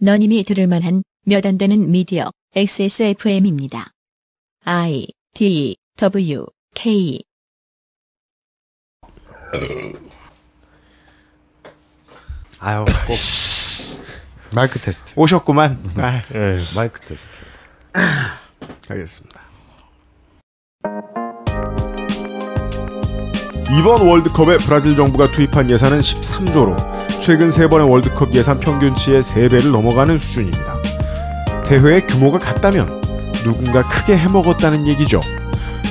너님이 들을 만한 몇 안 되는 미디어 XSFM입니다. I D W K 아유, 꼭 마이크 테스트. 오셨구만. 아, 예. 마이크 테스트. 알겠습니다. 이번 월드컵에 브라질 정부가 투입한 예산은 13조로 최근 세 번의 월드컵 예산 평균치의 3배를 넘어가는 수준입니다. 대회의 규모가 같다면 누군가 크게 해먹었다는 얘기죠.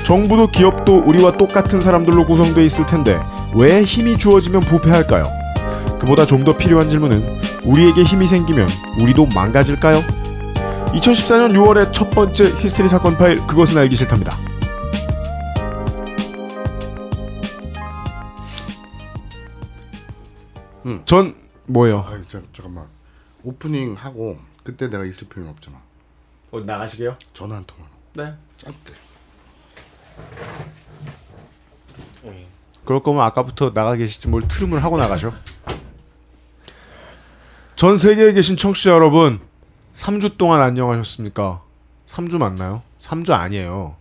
정부도 기업도 우리와 똑같은 사람들로 구성되어 있을 텐데 왜 힘이 주어지면 부패할까요? 그보다 좀 더 필요한 질문은 우리에게 힘이 생기면 우리도 망가질까요? 2014년 6월의 첫 번째 히스테리 사건 파일 그것은 알기 싫답니다. 음. 전 뭐예요? 아, 자, 잠깐만. 오프닝 하고 그때 내가 있을 필요는 없잖아. 어, 나가시게요? 전화 한 통화로. 네. 짧게. 그럴 거면 아까부터 나가 계시지 뭘 트름을 하고 나가죠. 전 세계에 계신 청취자 여러분, 3주 동안 안녕하셨습니까? 3주 맞나요? 3주 아니에요.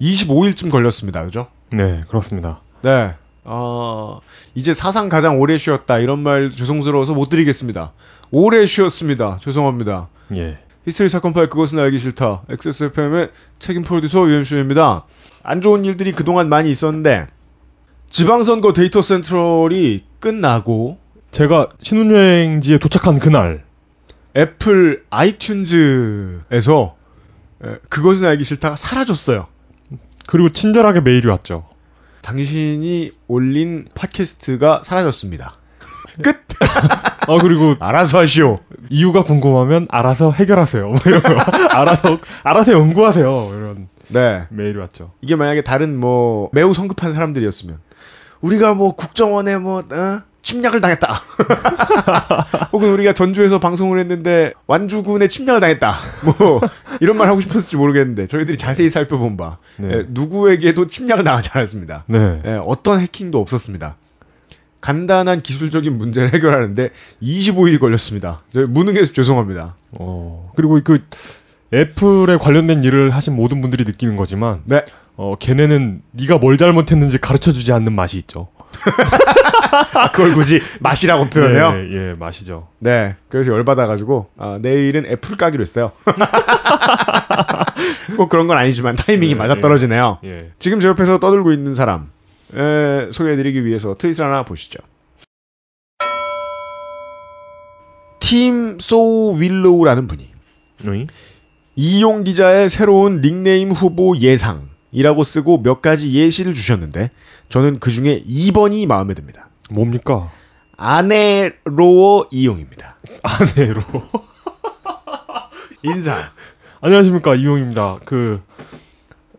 25일쯤 걸렸습니다. 그죠? 네, 그렇습니다. 네. 어, 이제 사상 가장 오래 쉬었다. 이런 말 죄송스러워서 못 드리겠습니다. 오래 쉬었습니다. 죄송합니다. 예. 히스테리 사건 파일 그것은 알기 싫다. XSFM의 책임 프로듀서 유엠슈입니다. 안 좋은 일들이 그동안 많이 있었는데 지방선거 데이터 센트럴이 끝나고 제가 신혼여행지에 도착한 그날 애플 아이튠즈에서 에, 그것은 알기 싫다가 사라졌어요. 그리고 친절하게 메일이 왔죠. 당신이 올린 팟캐스트가 사라졌습니다. 끝. 아 그리고 알아서 하시오. 이유가 궁금하면 알아서 해결하세요. 뭐 이런 거. 알아서 알아서 연구하세요. 이런 네. 메일이 왔죠. 이게 만약에 다른 뭐 매우 성급한 사람들이었으면 우리가 뭐 국정원에 뭐 어? 침략을 당했다. 혹은 우리가 전주에서 방송을 했는데 완주군에 침략을 당했다. 뭐 이런 말 하고 싶었을지 모르겠는데 저희들이 자세히 살펴본 바 네. 예, 누구에게도 침략을 당하지 않았습니다. 네. 예, 어떤 해킹도 없었습니다. 간단한 기술적인 문제를 해결하는데 25일이 걸렸습니다. 무능해서 죄송합니다. 어 그리고 그 애플에 관련된 일을 하신 모든 분들이 느끼는 거지만 네. 어 걔네는 네가 뭘 잘못했는지 가르쳐 주지 않는 맛이 있죠. 아, 그걸 굳이 맛이라고 표현해요. 네, 예, 맛이죠. 네. 그래서 열받아가지고, 아, 내일은 애플 까기로 했어요. 꼭 그런 건 아니지만 타이밍이 네, 맞아떨어지네요. 예. 지금 제 옆에서 떠들고 있는 사람, 에, 소개해드리기 위해서 트윗을 하나 보시죠. 팀 소우 윌로우라는 분이 어이? 이용 기자의 새로운 닉네임 후보 예상 이라고 쓰고 몇 가지 예시를 주셨는데 저는 그 중에 2번이 마음에 듭니다. 뭡니까? 아내로워 이용입니다. 아내로. 인사. 안녕하십니까 이용입니다. 그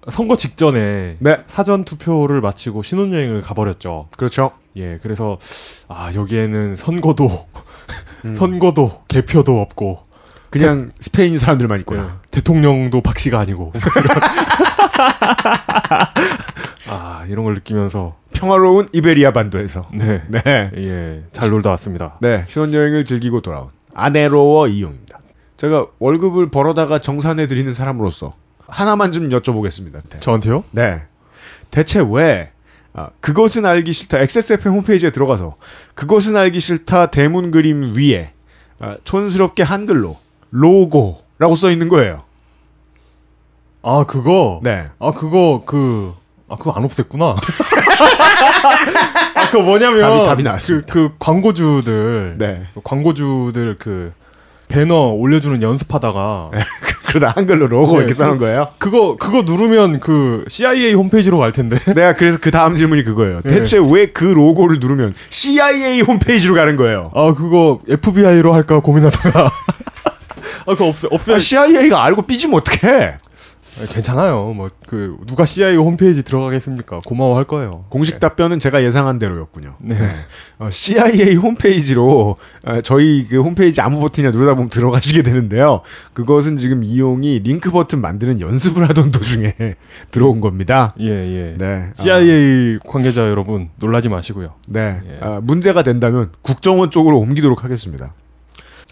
선거 직전에 네. 사전 투표를 마치고 신혼여행을 가버렸죠. 그렇죠. 예, 그래서 아 여기에는 선거도 음. 선거도 개표도 없고 그냥 스페인 사람들만 예, 있구나. 대통령도 박씨가 아니고. 아 이런 걸 느끼면서 평화로운 이베리아 반도에서. 네, 네. 예, 잘 놀다 왔습니다. 네. 신혼여행을 즐기고 돌아온 아내로워 이용입니다. 제가 월급을 벌어다가 정산해 드리는 사람으로서 하나만 좀 여쭤보겠습니다. 네. 저한테요? 네. 대체 왜 아, 그것은 알기 싫다 XSFM 홈페이지에 들어가서 그것은 알기 싫다 대문 그림 위에 아, 촌스럽게 한글로 로고라고 써 있는 거예요. 아 그거 네. 아 그거 그. 아 그거 안 없앴구나. 아 그거 뭐냐면 답이- 답이 나왔습니다. 그, 그 광고주들 네. 그 광고주들 그 배너 올려주는 연습하다가 그러다 한글로 로고 네, 이렇게 그- 써놓은 거예요. 그거 그거 누르면 그 CIA 홈페이지로 갈 텐데. 내가 그래서 그 다음 질문이 그거예요. 네. 대체 왜그 로고를 누르면 CIA 홈페이지로 가는 거예요? 아 그거 FBI로 할까 고민하다가 아 그거 없애 없애 아, CIA가 알고 삐지면 어떡해? 아, 괜찮아요. 뭐 그 누가 CIA 홈페이지 들어가겠습니까? 고마워할 거예요. 공식 답변은 제가 예상한 대로였군요. 네. 어, CIA 홈페이지로 어, 저희 그 홈페이지 아무 버튼이나 누르다 보면 들어가시게 되는데요. 그것은 지금 이용이 링크 버튼 만드는 연습을 하던 도중에 들어온 겁니다. 예 예. 네. CIA 관계자 여러분 놀라지 마시고요. 네. 예. 아, 문제가 된다면 국정원 쪽으로 옮기도록 하겠습니다.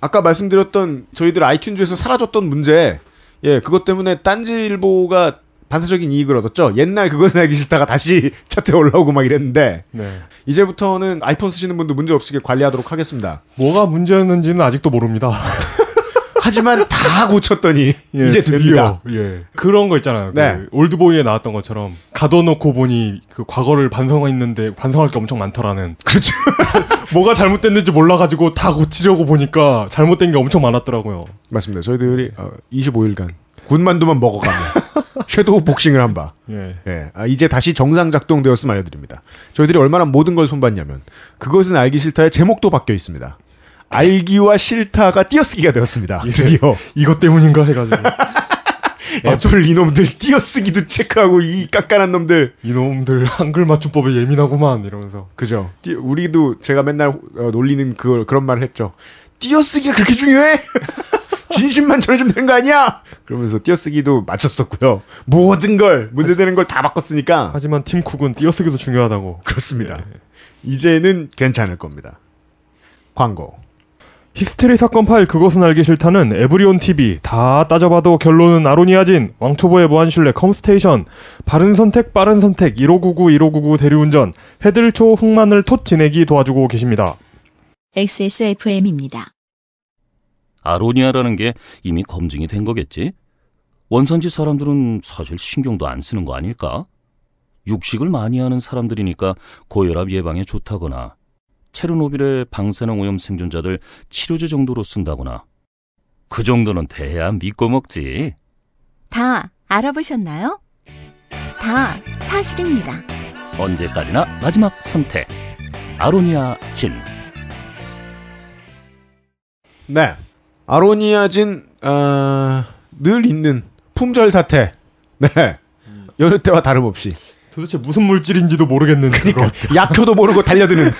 아까 말씀드렸던 저희들 아이튠즈에서 사라졌던 문제, 예, 그것 때문에 딴지일보가 반사적인 이익을 얻었죠. 옛날 그것은 알기 싫다가 다시 차트에 올라오고 막 이랬는데, 네. 이제부터는 아이폰 쓰시는 분도 문제 없으게 관리하도록 하겠습니다. 뭐가 문제였는지는 아직도 모릅니다. 하지만 다 고쳤더니 예, 이제 드디어. 됩니다. 예. 그런 거 있잖아요. 네. 그 올드보이에 나왔던 것처럼 가둬놓고 보니 그 과거를 반성했는데 반성할 게 엄청 많더라는. 그렇죠. 뭐가 잘못됐는지 몰라가지고 다 고치려고 보니까 잘못된 게 엄청 많았더라고요. 맞습니다. 저희들이 어, 25일간 군만두만 먹어가며 섀도우 복싱을 한 바. 예. 예, 아, 이제 다시 정상 작동되었음 알려드립니다. 저희들이 얼마나 모든 걸 손봤냐면 그것은 알기 싫다의 제목도 바뀌어 있습니다. 알기와 싫다가 띄어쓰기가 되었습니다. 드디어 이것 때문인가 해가지고 애플 이놈들 띄어쓰기도 체크하고 이 깐깐한 놈들 이놈들 한글 맞춤법에 예민하구만 이러면서 그죠? 띄- 우리도 제가 맨날 어, 놀리는 그 그런 말을 했죠. 띄어쓰기가 그렇게 중요해? 진심만 전해주면 되는 거 아니야? 그러면서 띄어쓰기도 맞췄었고요. 모든 걸 문제되는 걸 다 바꿨으니까 하지만 팀 쿡은 띄어쓰기도 중요하다고 그렇습니다. 이제는 괜찮을 겁니다. 광고. 히스테리 사건 파일 그것은 알기 싫다는 에브리온 TV 다 따져봐도 결론은 아로니아진 왕초보의 무한신뢰 컴스테이션 바른 선택 빠른 선택 1599 1599 대리운전 헤들초 흑마늘 톳 지내기 도와주고 계십니다. XSFM입니다. 아로니아라는 게 이미 검증이 된 거겠지? 원산지 사람들은 사실 신경도 안 쓰는 거 아닐까? 육식을 많이 하는 사람들이니까 고혈압 예방에 좋다거나 체르노빌의 방사능 오염 생존자들 치료제 정도로 쓴다거나 그 정도는 돼야 믿고 먹지. 다 알아보셨나요? 다 사실입니다. 언제까지나 마지막 선택. 아로니아 진. 네. 아로니아 진 어, 늘 있는 품절 사태. 네. 여느 때와 다름없이 도대체 무슨 물질인지도 모르겠는 그거. 약효도 모르고 달려드는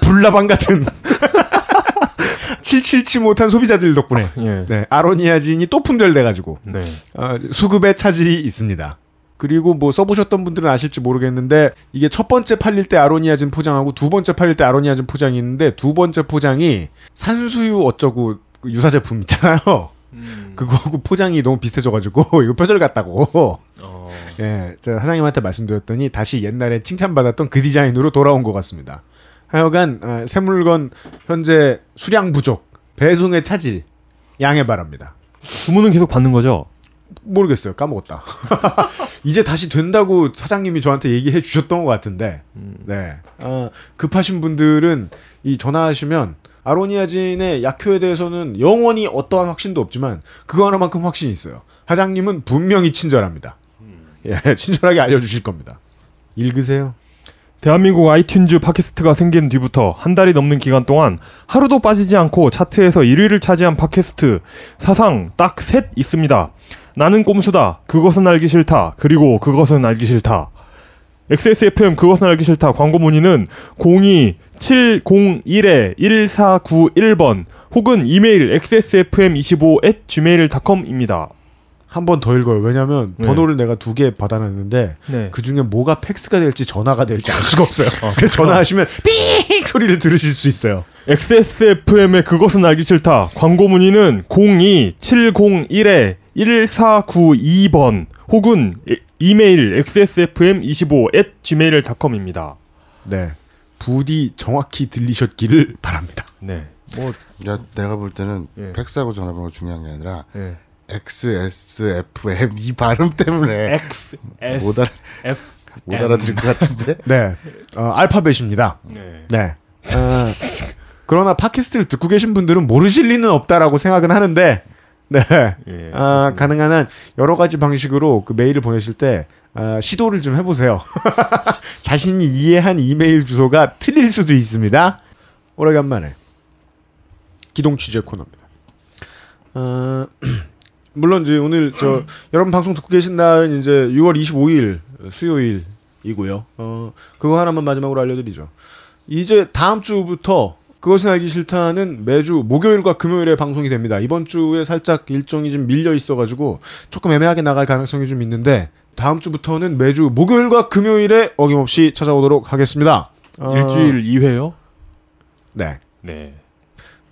불나방 같은 777 못한 소비자들 덕분에 예. 네, 아로니아진이 또 품절돼가지고 네. 어, 수급에 차질이 있습니다. 그리고 뭐 써보셨던 분들은 아실지 모르겠는데 이게 첫 번째 팔릴 때 아로니아진 포장하고 두 번째 팔릴 때 아로니아진 포장이 있는데 두 번째 포장이 산수유 어쩌고 그 유사 제품 있잖아요. 그거하고 포장이 너무 비슷해져가지고 이거 표절 같다고. 예, 제가 사장님한테 말씀드렸더니 다시 옛날에 칭찬받았던 그 디자인으로 돌아온 것 같습니다. 하여간 어, 새 물건 현재 수량 부족, 배송의 차질 양해 바랍니다. 주문은 계속 받는 거죠? 모르겠어요. 까먹었다. 이제 다시 된다고 사장님이 저한테 얘기해 주셨던 것 같은데, 네. 어, 급하신 분들은 이 전화하시면 아로니아진의 약효에 대해서는 영원히 어떠한 확신도 없지만 그거 하나만큼 확신이 있어요. 사장님은 분명히 친절합니다. 예, 친절하게 알려주실 겁니다. 읽으세요. 대한민국 아이튠즈 팟캐스트가 생긴 뒤부터 한 달이 넘는 기간 동안 하루도 빠지지 않고 차트에서 1위를 차지한 팟캐스트 사상 딱 셋 있습니다. 나는 꼼수다. 그것은 알기 싫다. 그리고 그것은 알기 싫다. XSFM 그것은 알기 싫다 광고 문의는 02-701-1491번 혹은 이메일 xsfm25 gmail.com입니다. 한 번 더 읽어요. 왜냐하면 네. 번호를 내가 두 개 받아놨는데 네. 그 중에 뭐가 팩스가 될지 전화가 될지 알 수가 없어요. 그래서 전화하시면 삑 소리를 들으실 수 있어요. XSFM의 그것은 알기 싫다. 광고 문의는 02-701-1492번 혹은 이- 이메일 xsfm25 gmail.com입니다. 네. 부디 정확히 들리셨기를 바랍니다. 네. 뭐, 야, 내가 볼 때는 예. 팩스하고 전화번호 중요한 게 아니라 예. XSFM 이 발음 때문에 X, S, 못, 알아, F, 못 알아들을 것 같은데. 네. 어, 알파벳입니다. 네. 네. 어, 그러나 팟캐스트를 듣고 계신 분들은 모르실 리는 없다라고 생각은 하는데, 네. 예, 아, 가능한 한 여러 가지 방식으로 그 메일을 보내실 때, 아, 시도를 좀 해보세요. 자신이 이해한 이메일 주소가 틀릴 수도 있습니다. 오래간만에. 기동 취재 코너입니다. 어, 물론 이제 오늘 저 여러분 방송 듣고 계신 날은 이제 6월 25일 수요일이고요. 어, 그거 하나만 마지막으로 알려드리죠. 이제 다음 주부터 그것은 알기 싫다는 매주 목요일과 금요일에 방송이 됩니다. 이번 주에 살짝 일정이 좀 밀려 있어가지고 조금 애매하게 나갈 가능성이 좀 있는데 다음 주부터는 매주 목요일과 금요일에 어김없이 찾아오도록 하겠습니다. 어, 일주일 2회요? 네. 네.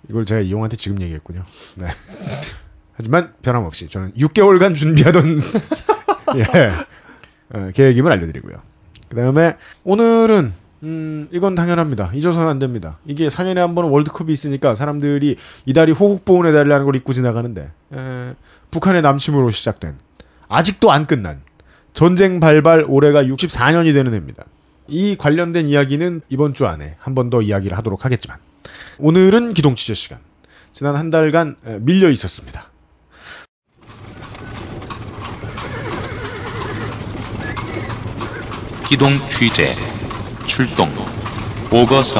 이걸 제가 이용한테 지금 얘기했군요. 네. 하지만 변함없이 저는 6개월간 준비하던 예, 어, 계획임을 알려드리고요. 그 다음에 오늘은 음, 이건 당연합니다. 잊어서는 안 됩니다. 이게 4년에 한 번은 월드컵이 있으니까 사람들이 이달이 호국보훈의 달이라는 걸 잊고 지나가는데 에, 북한의 남침으로 시작된 아직도 안 끝난 전쟁 발발 올해가 64년이 되는 해입니다. 이 관련된 이야기는 이번 주 안에 한 번 더 이야기를 하도록 하겠지만 오늘은 기동 취재 시간. 지난 한 달간 에, 밀려 있었습니다. 기동 취재 출동 보고서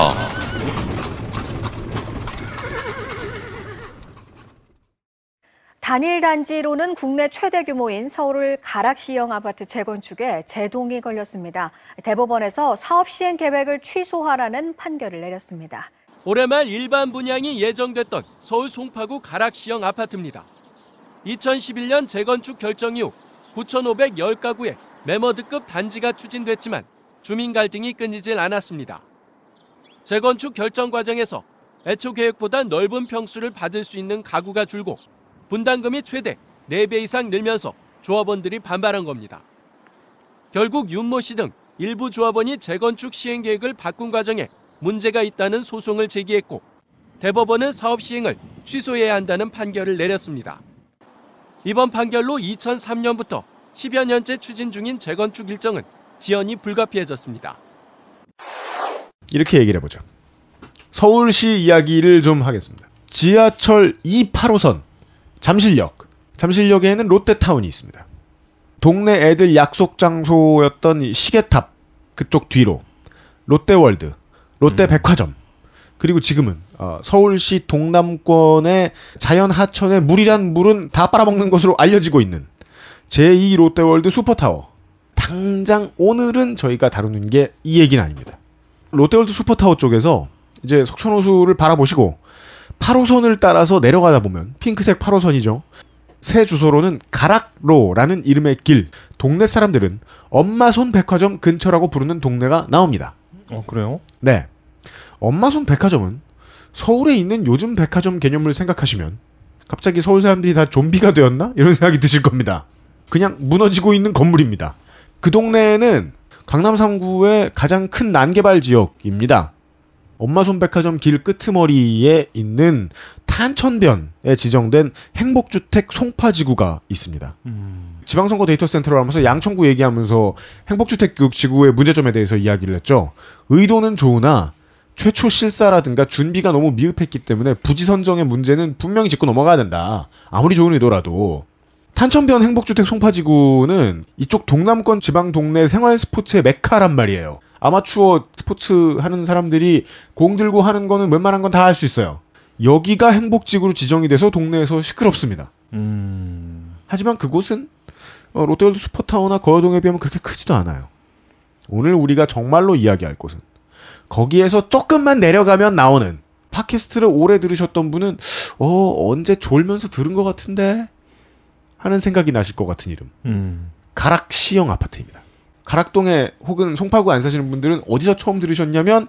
단일 단지로는 국내 최대 규모인 서울 가락시형 아파트 재건축에 제동이 걸렸습니다. 대법원에서 사업 시행 계획을 취소하라는 판결을 내렸습니다. 올해 말 일반 분양이 예정됐던 서울 송파구 가락시형 아파트입니다. 2011년 재건축 결정 이후 9,510가구의 매머드급 단지가 추진됐지만 주민 갈등이 끊이질 않았습니다. 재건축 결정 과정에서 애초 계획보다 넓은 평수를 받을 수 있는 가구가 줄고 분담금이 최대 4배 이상 늘면서 조합원들이 반발한 겁니다. 결국 윤모 씨 등 일부 조합원이 재건축 시행 계획을 바꾼 과정에 문제가 있다는 소송을 제기했고 대법원은 사업 시행을 취소해야 한다는 판결을 내렸습니다. 이번 판결로 2003년부터 10여 년째 추진 중인 재건축 일정은 지연이 불가피해졌습니다. 이렇게 얘기를 해보죠. 서울시 이야기를 좀 하겠습니다. 지하철 2, 8호선 잠실역. 잠실역에는 롯데타운이 있습니다. 동네 애들 약속 장소였던 이 시계탑 그쪽 뒤로 롯데월드, 롯데백화점 그리고 지금은 어, 서울시 동남권의 자연 하천의 물이란 물은 다 빨아먹는 것으로 알려지고 있는 제2 롯데월드 슈퍼타워. 당장 오늘은 저희가 다루는 게 이 얘기는 아닙니다. 롯데월드 슈퍼타워 쪽에서 이제 석촌호수를 바라보시고 8호선을 따라서 내려가다 보면 핑크색 8호선이죠. 새 주소로는 가락로라는 이름의 길. 동네 사람들은 엄마손 백화점 근처라고 부르는 동네가 나옵니다. 어 그래요? 네. 엄마손 백화점은 서울에 있는 요즘 백화점 개념을 생각하시면 갑자기 서울 사람들이 다 좀비가 되었나? 이런 생각이 드실 겁니다. 그냥 무너지고 있는 건물입니다. 그 동네는 강남 3구의 가장 큰 난개발 지역입니다. 엄마손 백화점 길 끄트머리에 있는 탄천변에 지정된 행복주택 송파지구가 있습니다. 지방선거 데이터 센트럴을 하면서 양천구 얘기하면서 행복주택 지구의 문제점에 대해서 이야기를 했죠. 의도는 좋으나 최초 실사라든가 준비가 너무 미흡했기 때문에 부지 선정의 문제는 분명히 짚고 넘어가야 된다. 아무리 좋은 의도라도. 탄천변 행복주택 송파지구는 이쪽 동남권 지방 동네 생활 스포츠의 메카란 말이에요. 아마추어 스포츠 하는 사람들이 공 들고 하는 거는 웬만한 건 다 할 수 있어요. 여기가 행복지구로 지정이 돼서 동네에서 시끄럽습니다. 음. 하지만 그곳은 어, 롯데월드 슈퍼타워나 거여동에 비하면 그렇게 크지도 않아요. 오늘 우리가 정말로 이야기할 곳은 거기에서 조금만 내려가면 나오는 팟캐스트를 오래 들으셨던 분은 어 언제 졸면서 들은 것 같은데 하는 생각이 나실 것 같은 이름 음. 가락시형 아파트입니다. 가락동에 혹은 송파구 안 사시는 분들은 어디서 처음 들으셨냐면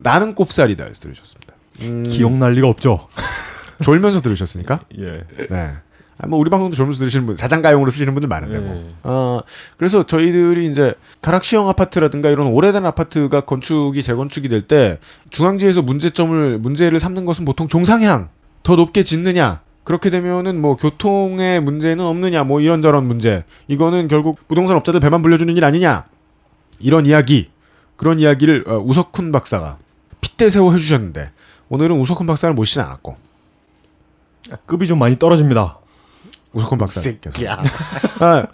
나는 꼽살이다에서 들으셨습니다. 음, 기억날 리가 없죠. 졸면서 들으셨으니까. 예. 네. 아, 뭐 우리 방송도 졸면서 들으시는 분, 자장가용으로 쓰시는 분들 많은데 뭐. 예. 어, 그래서 저희들이 이제 가락시형 아파트라든가 이런 오래된 아파트가 건축이 재건축이 될 때 중앙지에서 문제점을 문제를 삼는 것은 보통 종상향 더 높게 짓느냐 그렇게 되면은 뭐 교통의 문제는 없느냐 뭐 이런저런 문제. 이거는 결국 부동산 업자들 배만 불려주는 일 아니냐. 이런 이야기. 그런 이야기를 어, 우석훈 박사가 핏대 세워 해주셨는데 오늘은 우석훈 박사를 모시진 않았고. 급이 좀 많이 떨어집니다. 우석훈 박사께서. 아,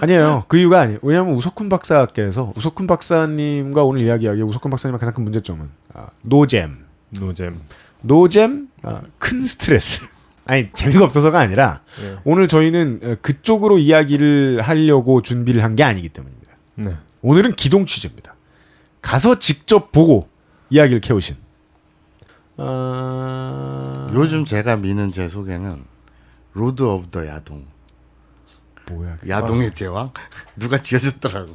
아니에요. 그 이유가 아니에요. 왜냐하면 우석훈 박사께서 우석훈 박사님과 오늘 이야기하기에 우석훈 박사님의 가장 큰 문제점은 아, 노잼. 노잼. 노잼 아, 큰 스트레스 아니 재미가 없어서가 아니라 예. 오늘 저희는 어, 그쪽으로 이야기를 하려고 준비를 한 게 아니기 때문입니다 네. 오늘은 기동 취재입니다 가서 직접 보고 이야기를 캐오신 아... 요즘 제가 미는 제 소개는 Lord of the 야동. 뭐야? 야동의 제왕 누가 지어줬더라고.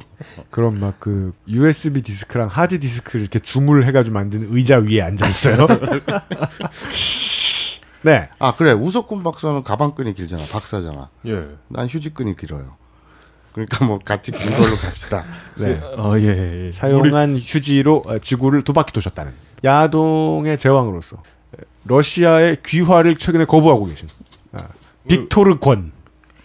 그럼 막 그 USB 디스크랑 하드 디스크를 이렇게 줌을 해가지고 만든 의자 위에 앉아 있어요. 네. 아 그래 우석군 박사는 가방끈이 길잖아 박사잖아. 예. 난 휴지끈이 길어요. 그러니까 뭐 같이 긴 걸로 갑시다. 네. 아 예. 예. 사용한 휴지로 어, 지구를 두 바퀴 도셨다는 야동의 제왕으로서 러시아의 귀화를 최근에 거부하고 계신 아, 빅토르 권.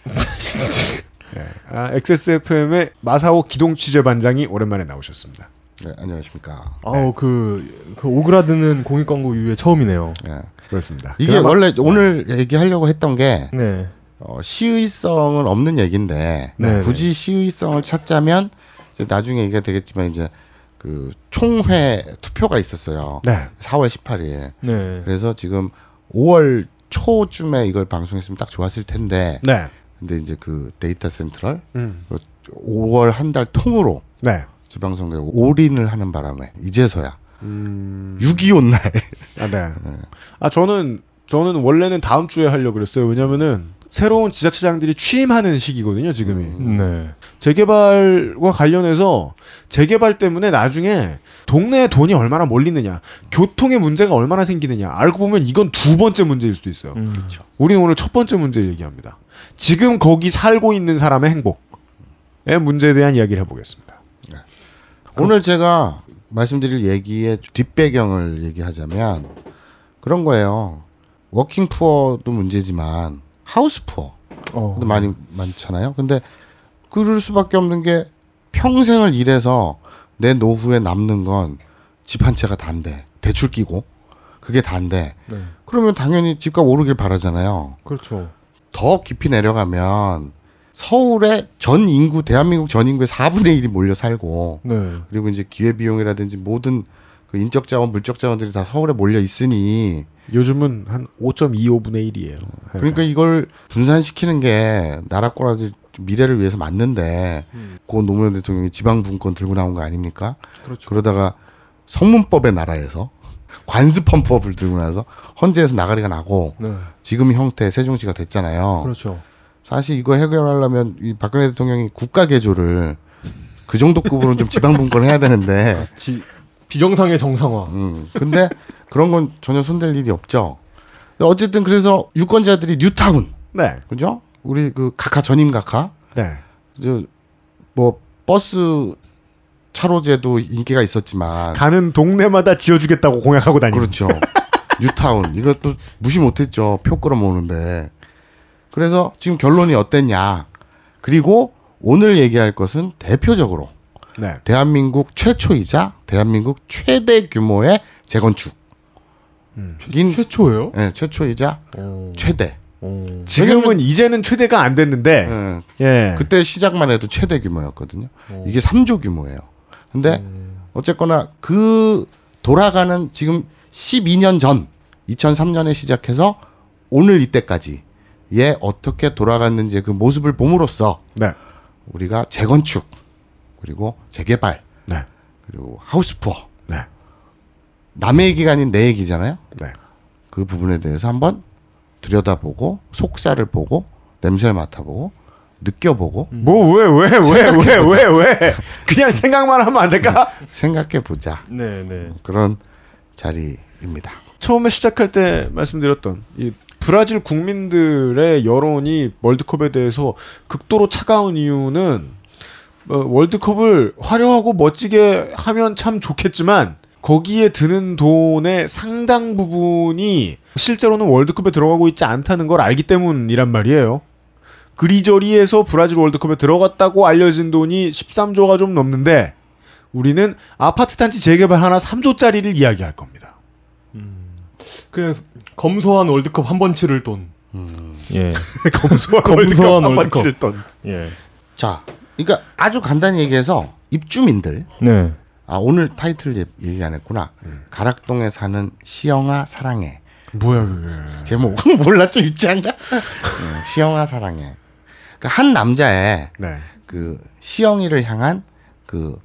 네. 아, XSFM의 마사오 기동 취재 반장이 오랜만에 나오셨습니다. 네, 안녕하십니까. 아우 그, 그 오그라드는 공익 광고 이후에 처음이네요. 네. 그렇습니다. 이게 그나마- 원래 오늘 얘기하려고 했던 게 네. 어, 시의성은 없는 얘기인데 네, 굳이 시의성을 찾자면 이제 나중에 얘기가 되겠지만 이제 그 총회 투표가 있었어요. 네. 4월 18일. 네. 그래서 지금 5월 초쯤에 이걸 방송했으면 딱 좋았을 텐데. 네. 근데 이제 그 데이터 센트럴 음. 5월 한 달 통으로 네. 지방선거에 올인을 하는 바람에 이제서야 음. 6.25 날. 아, 네. 아, 저는, 저는 원래는 다음 주에 하려고 그랬어요. 왜냐면은, 새로운 지자체장들이 취임하는 시기거든요, 지금이. 네. 재개발과 관련해서 재개발 때문에 나중에 동네에 돈이 얼마나 몰리느냐, 교통의 문제가 얼마나 생기느냐, 알고 보면 이건 두 번째 문제일 수도 있어요. 음. 그렇죠. 우리는 오늘 첫 번째 문제 얘기합니다. 지금 거기 살고 있는 사람의 행복의 문제에 대한 이야기를 해보겠습니다. 오늘 제가 말씀드릴 얘기의 뒷배경을 얘기하자면 그런 거예요. 워킹 푸어도 문제지만 하우스 푸어 어. 도 많이 많잖아요. 근데 그럴 수밖에 없는 게 평생을 일해서 내 노후에 남는 건 집 한 채가 단데 대출 끼고 그게 단데 네. 그러면 당연히 집값 오르길 바라잖아요. 그렇죠. 더 깊이 내려가면 서울의 전 인구 대한민국 전 인구의 4분의 1이 몰려 살고 네. 그리고 이제 기회 비용이라든지 모든 그 인적 자원, 물적 자원들이 다 서울에 몰려 있으니 요즘은 한 5.25분의 1이에요. 그러니까 이걸 분산시키는 게 나라 꼬라지 미래를 위해서 맞는데 고 노무현 대통령이 지방 분권 들고 나온 거 아닙니까? 그렇죠. 그러다가 성문법의 나라에서 관습헌법을 들고 나서 헌재에서 나가리가 나고 네. 지금 형태 세종시가 됐잖아요. 그렇죠. 사실 이거 해결하려면 이 박근혜 대통령이 국가 개조를 그 정도 급으로는 좀 지방 분권 해야 되는데 지, 비정상의 정상화. 음. 근데 그런 건 전혀 손댈 일이 없죠. 어쨌든 그래서 유권자들이 뉴타운, 네. 그죠? 우리 그 각하 전임 각하, 네. 저뭐 버스 차로제도 인기가 있었지만 가는 동네마다 지어주겠다고 공약하고 다니는. 그렇죠. 뉴타운 이것도 무시 못했죠. 표 끌어모으는데. 그래서 지금 결론이 어땠냐? 그리고 오늘 얘기할 것은 대표적으로 네. 대한민국 최초이자 대한민국 최대 규모의 재건축. 인 최초예요? 네, 최초이자 어. 최대. 어. 지금은 이제는 최대가 안 됐는데, 예, 예. 그때 시작만 해도 최대 규모였거든요. 이게 3조 규모예요. 근데 어쨌거나 그 돌아가는 지금 12년 전 2003년에 시작해서 오늘 이때까지 예 어떻게 돌아갔는지 그 모습을 봄으로써 네. 우리가 재건축 그리고 재개발 네. 그리고 하우스푸어 네. 남의 얘기가 아닌 내 얘기잖아요. 네. 그 부분에 대해서 한번 들여다보고 속살을 보고 냄새를 맡아보고 느껴보고 뭐, 왜, 왜, 왜, 왜, 왜, 왜. 그냥 생각만 하면 안 될까? 생각해 보자 네, 네. 그런 자리입니다. 처음에 시작할 때 말씀드렸던 이 브라질 국민들의 여론이 월드컵에 대해서 극도로 차가운 이유는 어, 월드컵을 화려하고 멋지게 하면 참 좋겠지만 거기에 드는 돈의 상당 부분이 실제로는 월드컵에 들어가고 있지 않다는 걸 알기 때문이란 말이에요. 그리저리에서 브라질 월드컵에 들어갔다고 알려진 돈이 13조가 좀 넘는데 우리는 아파트 단지 재개발 하나 3조짜리를 이야기할 겁니다. 그 검소한 월드컵 한 번 치를 돈. 예. 검소한 검소한 월드컵 한번 월드컵. 치를 돈. 예. 자, 그러니까 아주 간단히 얘기해서 입주민들 네. 아 오늘 타이틀 얘- 얘기 안 했구나. 가락동에 사는 시영아 사랑해. 뭐야 그게? 제목 몰랐죠 유치한가? 음, 시영아 사랑해. 그러니까 한 남자의 네. 그 시영이를 향한 그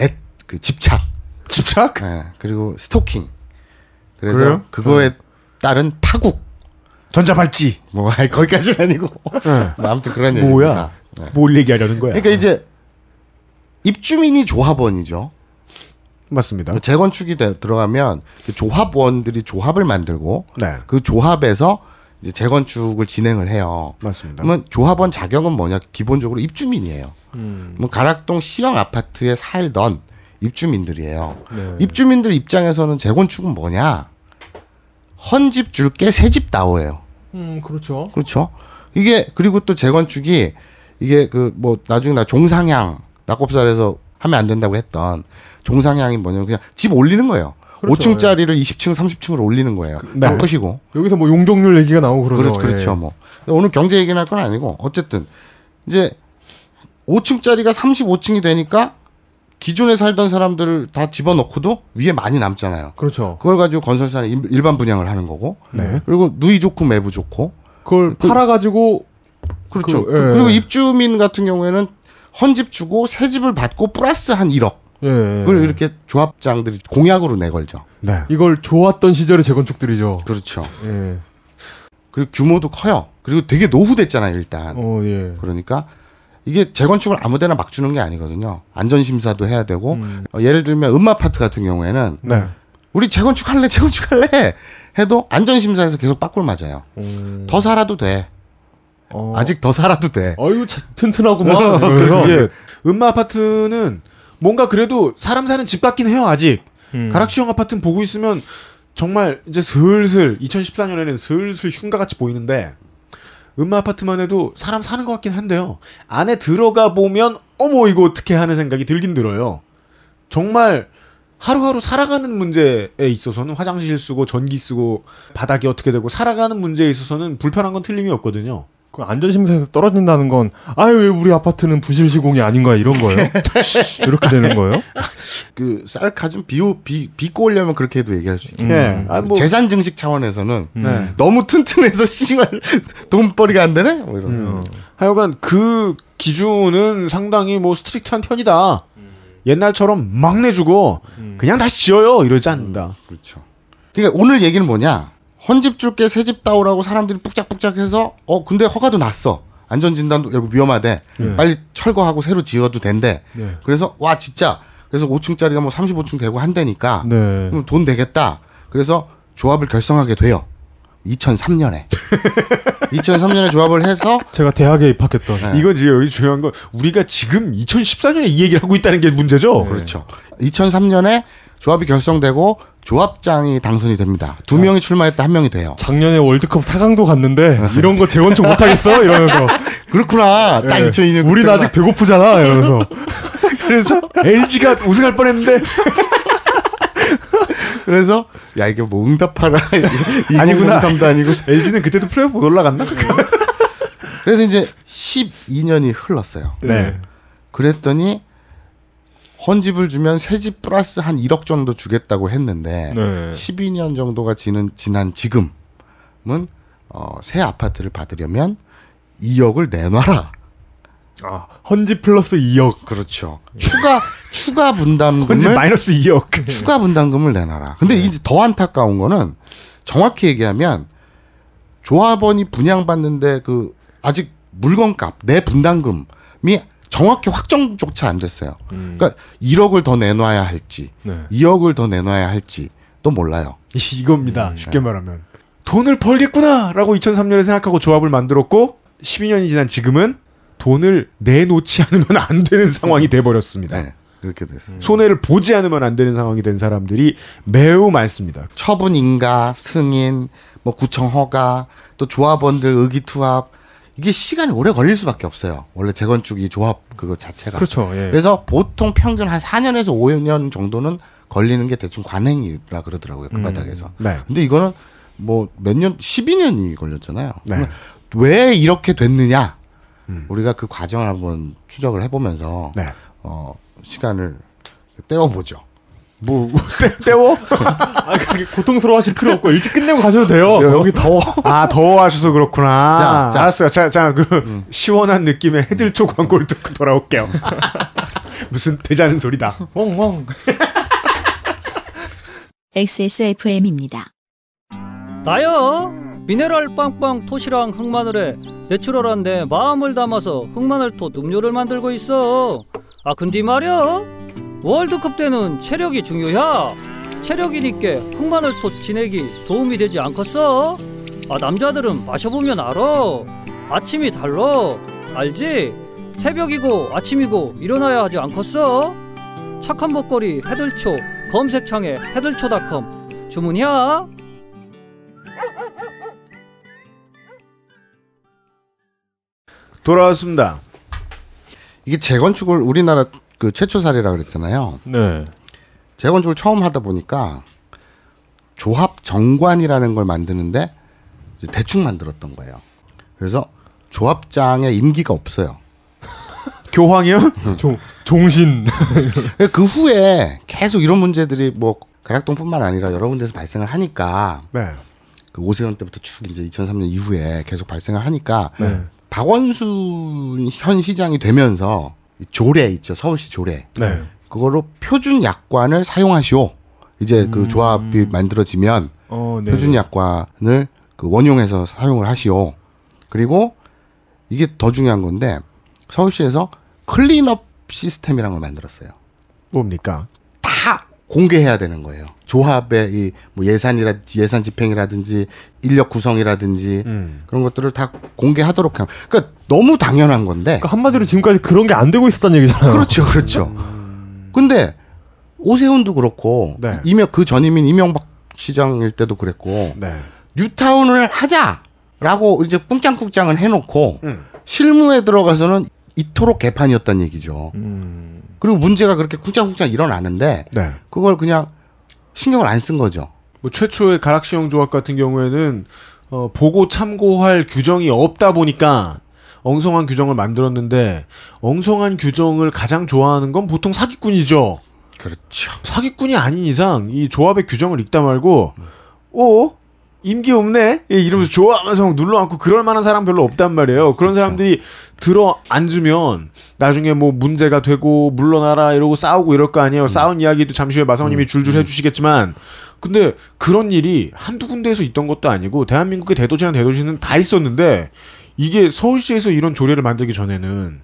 애, 그 집착. 집착? 예, 그리고 스토킹. 그래서 그래요? 그거에 따른 파국. 전자발찌. 뭐 아니, 거기까지는 아니고. 네. 뭐 아무튼 그런 뭐야? 얘기입니다. 뭘 얘기하려는 거야? 그러니까 이제 입주민이 조합원이죠. 맞습니다. 재건축이 되- 들어가면 그 조합원들이 조합을 만들고 네, 그 조합에서 이제 재건축을 진행을 해요. 맞습니다. 그러면 조합원 자격은 뭐냐? 기본적으로 입주민이에요. 음. 뭐 가락동 시형 아파트에 살던 입주민들이에요. 네. 입주민들 입장에서는 재건축은 뭐냐? 헌집 줄게 새집 다오예요. 음, 그렇죠. 그렇죠. 이게 그리고 또 재건축이 이게 그 뭐 나중에 나 종상향 낙곱살에서 하면 안 된다고 했던 종상향이 뭐냐면 그냥 집 올리는 거예요. 그렇죠. 5층짜리를 20층, 30층으로 올리는 거예요. 네. 바꾸시고. 여기서 뭐 용적률 얘기가 나오고 그러죠. 그렇죠. 그렇죠. 예. 뭐. 오늘 경제 얘기는 할 건 아니고 어쨌든 이제 5층짜리가 35층이 되니까 기존에 살던 사람들을 다 집어넣고도 위에 많이 남잖아요. 그렇죠. 그걸 가지고 건설사는 일- 일반 분양을 하는 거고. 네. 그리고 누이 좋고 매부 좋고. 그걸 그- 팔아가지고 그렇죠. 그, 예. 그리고 입주민 같은 경우에는 헌집 주고 새 집을 받고 플러스 한 1억. 예, 예. 그걸 이렇게 조합장들이 공약으로 내걸죠. 네. 이걸 좋았던 시절의 재건축들이죠. 그렇죠. 예. 그리고 규모도 커요. 그리고 되게 노후됐잖아요, 일단. 어, 예. 그러니까 이게 재건축을 아무데나 막 주는 게 아니거든요. 안전심사도 해야 되고 음. 어, 예를 들면 음마 파트 같은 경우에는 네. 우리 재건축할래 재건축할래 해도 안전심사에서 계속 빠꿀 맞아요. 음. 더 살아도 돼. 어. 아직 더 살아도 돼. 아이고 차- 튼튼하구만. 어. 이게 음마 아파트는 뭔가 그래도 사람 사는 집 같긴 해요 아직. 음. 가락시형 아파트는 보고 있으면 정말 이제 슬슬 2014년에는 슬슬 흉가 같이 보이는데 음마 아파트만 해도 사람 사는 것 같긴 한데요. 안에 들어가 보면 어머 이거 어떻게 하는 생각이 들긴 들어요. 정말 하루하루 살아가는 문제에 있어서는 화장실 쓰고 전기 쓰고 바닥이 어떻게 되고 살아가는 문제에 있어서는 불편한 건 틀림이 없거든요. 그 안전심사에서 떨어진다는 건 아유 왜 우리 아파트는 부실 시공이 아닌 거야 이런 거예요? 이렇게 되는 거예요? 그 쌀카좀 비우 비 비꼬 오려면 그렇게 해도 얘기할 수 있죠. 예. 아, 뭐, 재산 증식 차원에서는 네. 너무 튼튼해서 씨발 돈벌이가 안 되네. 뭐 이런. 음. 하여간 그 기준은 상당히 뭐 strict한 편이다. 옛날처럼 막 내주고 그냥 다시 지어요 이러지 않는다. 그렇죠. 그러니까 오늘 얘기는 뭐냐? 헌집 줄게 새집 다오라고 사람들이 뿍짝뿍짝해서 어 근데 허가도 났어. 안전 진단도 여기 위험하대. 빨리 철거하고 새로 지어도 된대. 네. 그래서 와 진짜 그래서 5층짜리가 뭐 35층 되고 한대니까 네. 그럼 돈 되겠다. 그래서 조합을 결성하게 돼요. 2003년에. 2003년에 조합을 해서 제가 대학에 입학했던 네. 이건 이제 여기 중요한 건 우리가 지금 2014년에 이 얘기를 하고 있다는 게 문제죠. 그렇죠. 2003년에 조합이 결성되고 조합장이 당선이 됩니다. 두 명이 출마했다 한 명이 돼요. 작년에 월드컵 4강도 갔는데 이런 거 재건축 못 하겠어 이러면서 그렇구나. 딱 예. 2002년. 우린 아직 배고프잖아 이러면서 그래서 LG가 우승할 뻔했는데 그래서 야 이게 뭐 응답하라 아니구나. 2003도 아니고 LG는 그때도 플레이오프 못 올라갔나? 그래서 이제 12년이 흘렀어요. 네. 그랬더니 헌집을 주면 새 집 플러스 한 1억 정도 주겠다고 했는데 네. 12년 정도가 지는 지난 지금은 어, 새 아파트를 받으려면 2억을 내놔라. 아 헌집 플러스 2억 그렇죠. 추가 추가 분담금을 헌집 마이너스 2억. 추가 분담금을 내놔라. 근데 이제 더 안타까운 거는 정확히 얘기하면 조합원이 분양받는데 그 아직 물건값 내 분담금이 정확히 확정조차 안 됐어요. 그러니까 1억을 더 내놔야 할지, 네. 2억을 더 내놔야 할지 또 몰라요. 이겁니다. 쉽게 말하면 돈을 벌겠구나라고 2003년에 생각하고 조합을 만들었고 12년이 지난 지금은 돈을 내놓지 않으면 안 되는 상황이 돼 버렸습니다. 네, 그렇게 됐어요. 손해를 보지 않으면 안 되는 상황이 된 사람들이 매우 많습니다. 처분 인가, 승인, 뭐 구청 허가, 또 조합원들 의기투합 이게 시간이 오래 걸릴 수밖에 없어요. 원래 재건축 이 조합 그거 자체가. 그렇죠. 예. 그래서 보통 평균 한 4년에서 5년 정도는 걸리는 게 대충 관행이라 그러더라고요. 그 바닥에서. 네. 근데 이거는 뭐 몇 년, 12년이 걸렸잖아요. 네. 왜 이렇게 됐느냐? 우리가 그 과정을 한번 추적을 해보면서 네. 어, 시간을 떼어보죠. 뭐 때워? 아 그게 고통스러워하실 필요 없고 일찍 끝내고 가셔도 돼요. 야, 여기 더워. 아 더워하셔서 그렇구나. 자, 자. 알았어요. 자, 자, 그 시원한 느낌의 해들초 광고를 듣고 돌아올게요. 무슨 되자는 소리다. 멍멍. XSFM입니다. 나요. 미네랄 빵빵 토시랑 흑마늘에 내추럴한데 마음을 담아서 흑마늘 톳 음료를 만들고 있어. 아 근데 말이야 월드컵 때는 체력이 중요야. 체력이니까 흑마늘 톳 진액이 도움이 되지 않겠어? 아 남자들은 마셔보면 알아. 아침이 달라. 알지? 새벽이고 아침이고 일어나야 하지 않겠어? 착한 먹거리 해들초 검색창에 해들초닷컴 주문이야. 돌아왔습니다. 이게 재건축을 우리나라 그 최초 사례라 그랬잖아요. 네. 재건축을 처음 하다 보니까 조합 정관이라는 걸 만드는데 대충 만들었던 거예요. 그래서 조합장의 임기가 없어요. 교황이요? 종, 종신. 그 후에 계속 이런 문제들이 뭐 가락동뿐만 아니라 여러 군데서 발생을 하니까 네. 그 오세훈 때부터 쭉 이제 2003년 이후에 계속 발생을 하니까 네. 박원순 현 시장이 되면서 이 조례 있죠 서울시 조례 네. 그거로 표준 약관을 사용하시오. 이제 그 조합이 만들어지면 어, 네. 표준 약관을 그 원용해서 사용을 하시오. 그리고 이게 더 중요한 건데 서울시에서 클린업 시스템이라는 걸 만들었어요. 뭡니까? 다 공개해야 되는 거예요. 조합의 이 뭐 예산이라 예산 집행이라든지 인력 구성이라든지 음. 그런 것들을 다 공개하도록 함. 그러니까 너무 당연한 건데. 그러니까 한마디로 지금까지 그런 게 안 되고 있었다는 얘기잖아요. 그렇죠, 그렇죠. 근데 오세훈도 그렇고 네. 이명 그 전임인 이명박 시장일 때도 그랬고 네. 뉴타운을 하자라고 이제 꿍짱꿍짱을 해놓고 음. 실무에 들어가서는 이토록 개판이었단 얘기죠. 음. 그리고 문제가 그렇게 쿵짱쿵짱 일어나는데 네. 그걸 그냥 신경을 안 쓴 거죠. 뭐 최초의 가락시형 조합 같은 경우에는 어, 보고 참고할 규정이 없다 보니까 엉성한 규정을 만들었는데 엉성한 규정을 가장 좋아하는 건 보통 사기꾼이죠. 그렇죠. 사기꾼이 아닌 이상 이 조합의 규정을 읽다 말고 어 임기 없네 예, 이러면서 좋아하면서 막 눌러앉고 그럴 만한 사람 별로 없단 말이에요. 그런 사람들이 들어 앉으면 나중에 뭐 문제가 되고 물러나라 이러고 싸우고 이럴 거 아니에요. 싸운 이야기도 잠시 후에 마사오님이 줄줄 해주시겠지만 근데 그런 일이 한두 군데에서 있던 것도 아니고 대한민국의 대도시나 대도시는 다 있었는데 이게 서울시에서 이런 조례를 만들기 전에는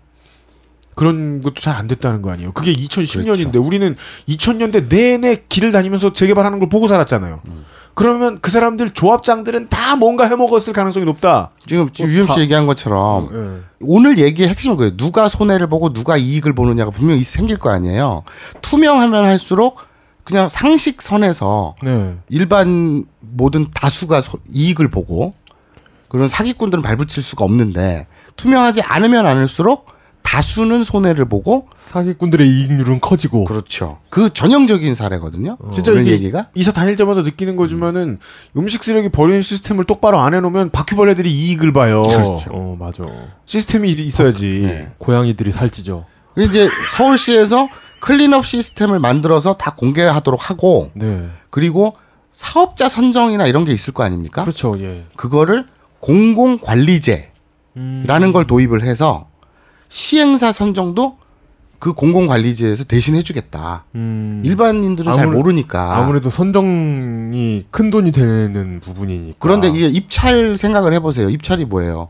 그런 것도 잘 안 됐다는 거 아니에요. 그게 2010년인데 우리는 2000년대 내내 길을 다니면서 재개발하는 걸 보고 살았잖아요. 그러면 그 사람들 조합장들은 다 뭔가 해먹었을 가능성이 높다. 지금 유임 씨 다- 얘기한 것처럼 네. 오늘 얘기의 핵심은 그예요 누가 손해를 보고 누가 이익을 보느냐가 분명히 생길 거 아니에요. 투명하면 할수록 그냥 상식 선에서 네. 일반 모든 다수가 소- 이익을 보고 그런 사기꾼들은 발붙일 수가 없는데 투명하지 않으면 않을수록 다수는 손해를 보고 사기꾼들의 이익률은 커지고. 그렇죠. 그 전형적인 사례거든요. 진짜 그런 이게 얘기가 이사 다닐 때마다 느끼는 거지만은 음식 쓰레기 버리는 시스템을 똑바로 안 해놓으면 바퀴벌레들이 이익을 봐요. 그렇죠. 어, 맞아. 시스템이 있어야지. 네. 고양이들이 살찌죠. 이제 서울시에서 클린업 시스템을 만들어서 다 공개하도록 하고 네. 그리고 사업자 선정이나 이런 게 있을 거 아닙니까? 그렇죠. 예. 그거를 공공관리제라는 음. 걸 도입을 해서 시행사 선정도 그 공공관리제에서 대신 해주겠다. 음. 일반인들은 잘 아무래- 모르니까. 아무래도 선정이 큰 돈이 되는 부분이니까. 그런데 이게 입찰 생각을 해보세요. 입찰이 뭐예요?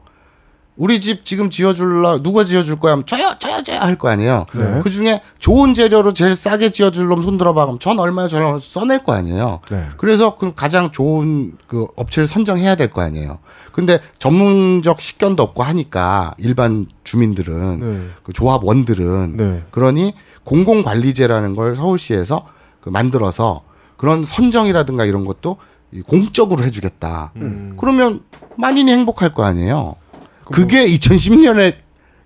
우리 집 지금 지어줄라 누가 지어줄 거야? 하면 저요, 저요, 저요 할 거 아니에요. 네. 그 중에 좋은 재료로 제일 싸게 지어줄 놈 손들어봐. 그럼 전 얼마요? 저 얼마요? 써낼 거 아니에요. 네. 그래서 그 가장 좋은 그 업체를 선정해야 될 거 아니에요. 근데 전문적 식견도 없고 하니까 일반 주민들은 네. 그 조합원들은 네. 그러니 공공관리제라는 걸 서울시에서 그 만들어서 그런 선정이라든가 이런 것도 이 공적으로 해주겠다. 음. 그러면 만인이 행복할 거 아니에요. 그게 2010년에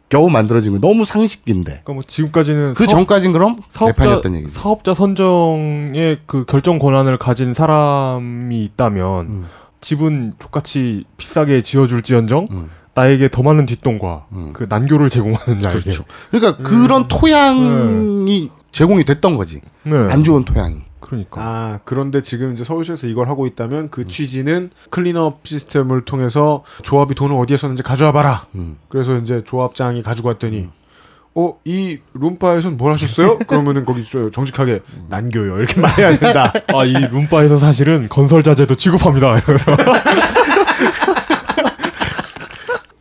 겨우 만들어진 거 너무 상식인데 그러니까 뭐 지금까지는 그 사업- 전까진 그럼 사업자 얘기죠. 사업자 선정의 그 결정 권한을 가진 사람이 있다면 음. 집은 똑같이 비싸게 지어줄지언정 음. 나에게 더 많은 뒷돈과 그 난교를 제공하는 자에게 그렇죠. 그러니까 그런 토양이 제공이 됐던 거지. 네. 안 좋은 토양이. 그러니까 아, 그런데 지금 이제 서울시에서 이걸 하고 있다면 그 취지는 클린업 시스템을 통해서 조합이 돈을 어디에 썼는지 가져와 봐라. 음. 그래서 이제 조합장이 가지고 왔더니 어, 이 룸바에선 뭘 하셨어요? 그러면은 거기 저 정직하게 난교요. 이렇게 말해야 된다. 아 이 룸바에서 사실은 건설 자재도 취급합니다. 이러면서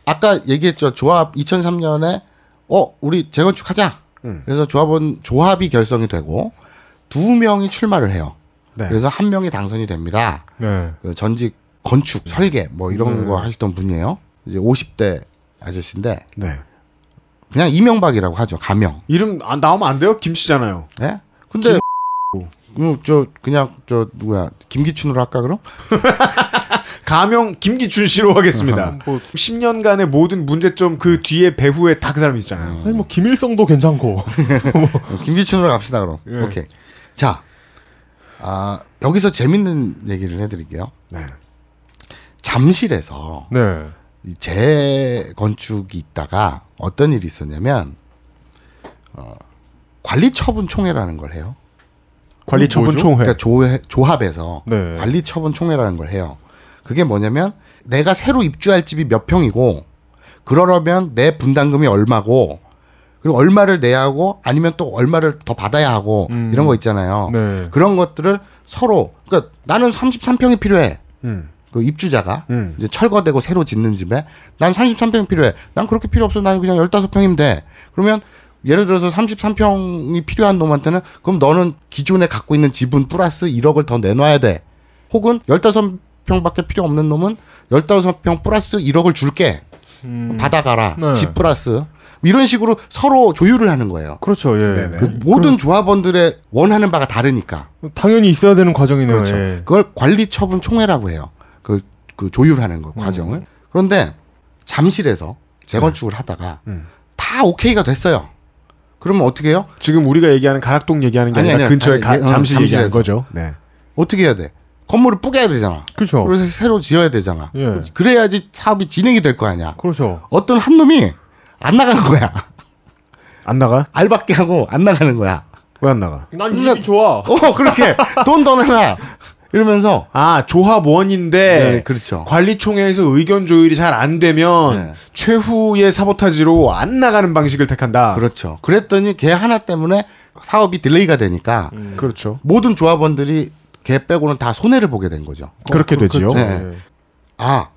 아까 얘기했죠. 조합 2003년에 어 우리 재건축하자. 음. 그래서 조합은 조합이 결성이 되고 두 명이 출마를 해요. 네. 그래서 한 명이 당선이 됩니다. 네. 그 전직 건축, 설계 뭐 이런 네. 거 하시던 분이에요. 이제 50대 아저씨인데 네. 그냥 이명박이라고 하죠. 가명. 이름 안 나오면 안 돼요? 김 씨잖아요. 예? 근데 음, 저 그냥 저 누구야 김기춘으로 할까 그럼? 가명 김기춘 씨로 하겠습니다. 뭐 10년간의 모든 문제점 그 뒤에 배후에 다 그 사람이 있잖아요. 아니 뭐 김일성도 괜찮고. 김기춘으로 갑시다 그럼. 예. 오케이. 자, 아 여기서 재밌는 얘기를 해드릴게요. 네. 잠실에서 네. 이 재건축이 있다가 어떤 일이 있었냐면 어, 관리처분 총회라는 걸 해요. 관리처분 뭐죠? 총회. 그러니까 조, 조합에서 네. 관리처분 총회라는 걸 해요. 그게 뭐냐면 내가 새로 입주할 집이 몇 평이고 그러려면 내 분담금이 얼마고 그리고 얼마를 내야 하고 아니면 또 얼마를 더 받아야 하고 음. 이런 거 있잖아요. 네. 그런 것들을 서로 그러니까 나는 33평이 필요해. 음. 그 입주자가 음. 이제 철거되고 새로 짓는 집에 난 33평 필요해. 난 그렇게 필요 없어. 나는 그냥 15평이면 돼. 그러면 예를 들어서 33평이 필요한 놈한테는 그럼 너는 기존에 갖고 있는 지분 플러스 1억을 더 내놔야 돼. 혹은 15평밖에 필요 없는 놈은 15평 플러스 1억을 줄게. 받아가라. 네. 집 플러스. 이런 식으로 서로 조율을 하는 거예요. 그렇죠. 예. 네네. 그 모든 조합원들의 원하는 바가 다르니까. 당연히 있어야 되는 과정이네요. 그렇죠. 예. 그걸 관리 처분 총회라고 해요. 그, 그 조율하는 거 과정을. 그런데 잠실에서 재건축을 하다가 음. 다 오케이가 됐어요. 그러면 어떻게 해요? 지금 우리가 얘기하는 가락동 얘기하는 게 아니, 아니라 아니, 근처에 아니, 가- 예, 어, 잠실 얘기하는. 거죠. 네. 어떻게 해야 돼? 건물을 뿌개야 되잖아. 그렇죠. 그래서 새로 지어야 되잖아. 예. 그래야지 사업이 진행이 될 거 아니야. 그렇죠. 어떤 한 놈이 안 나가는 거야. 안 나가? 알박기 하고 안 나가는 거야. 왜 안 나가? 난 이 집이 좋아. 어, 그렇게 돈 더 내놔. 이러면서 아 조합원인데 네, 그렇죠. 관리총회에서 의견 조율이 잘 안 되면 네. 최후의 사보타지로 안 나가는 방식을 택한다. 그렇죠. 그랬더니 걔 하나 때문에 사업이 delay가 되니까 그렇죠. 모든 조합원들이 걔 빼고는 다 손해를 보게 된 거죠. 그렇게 되지요. 네. 아,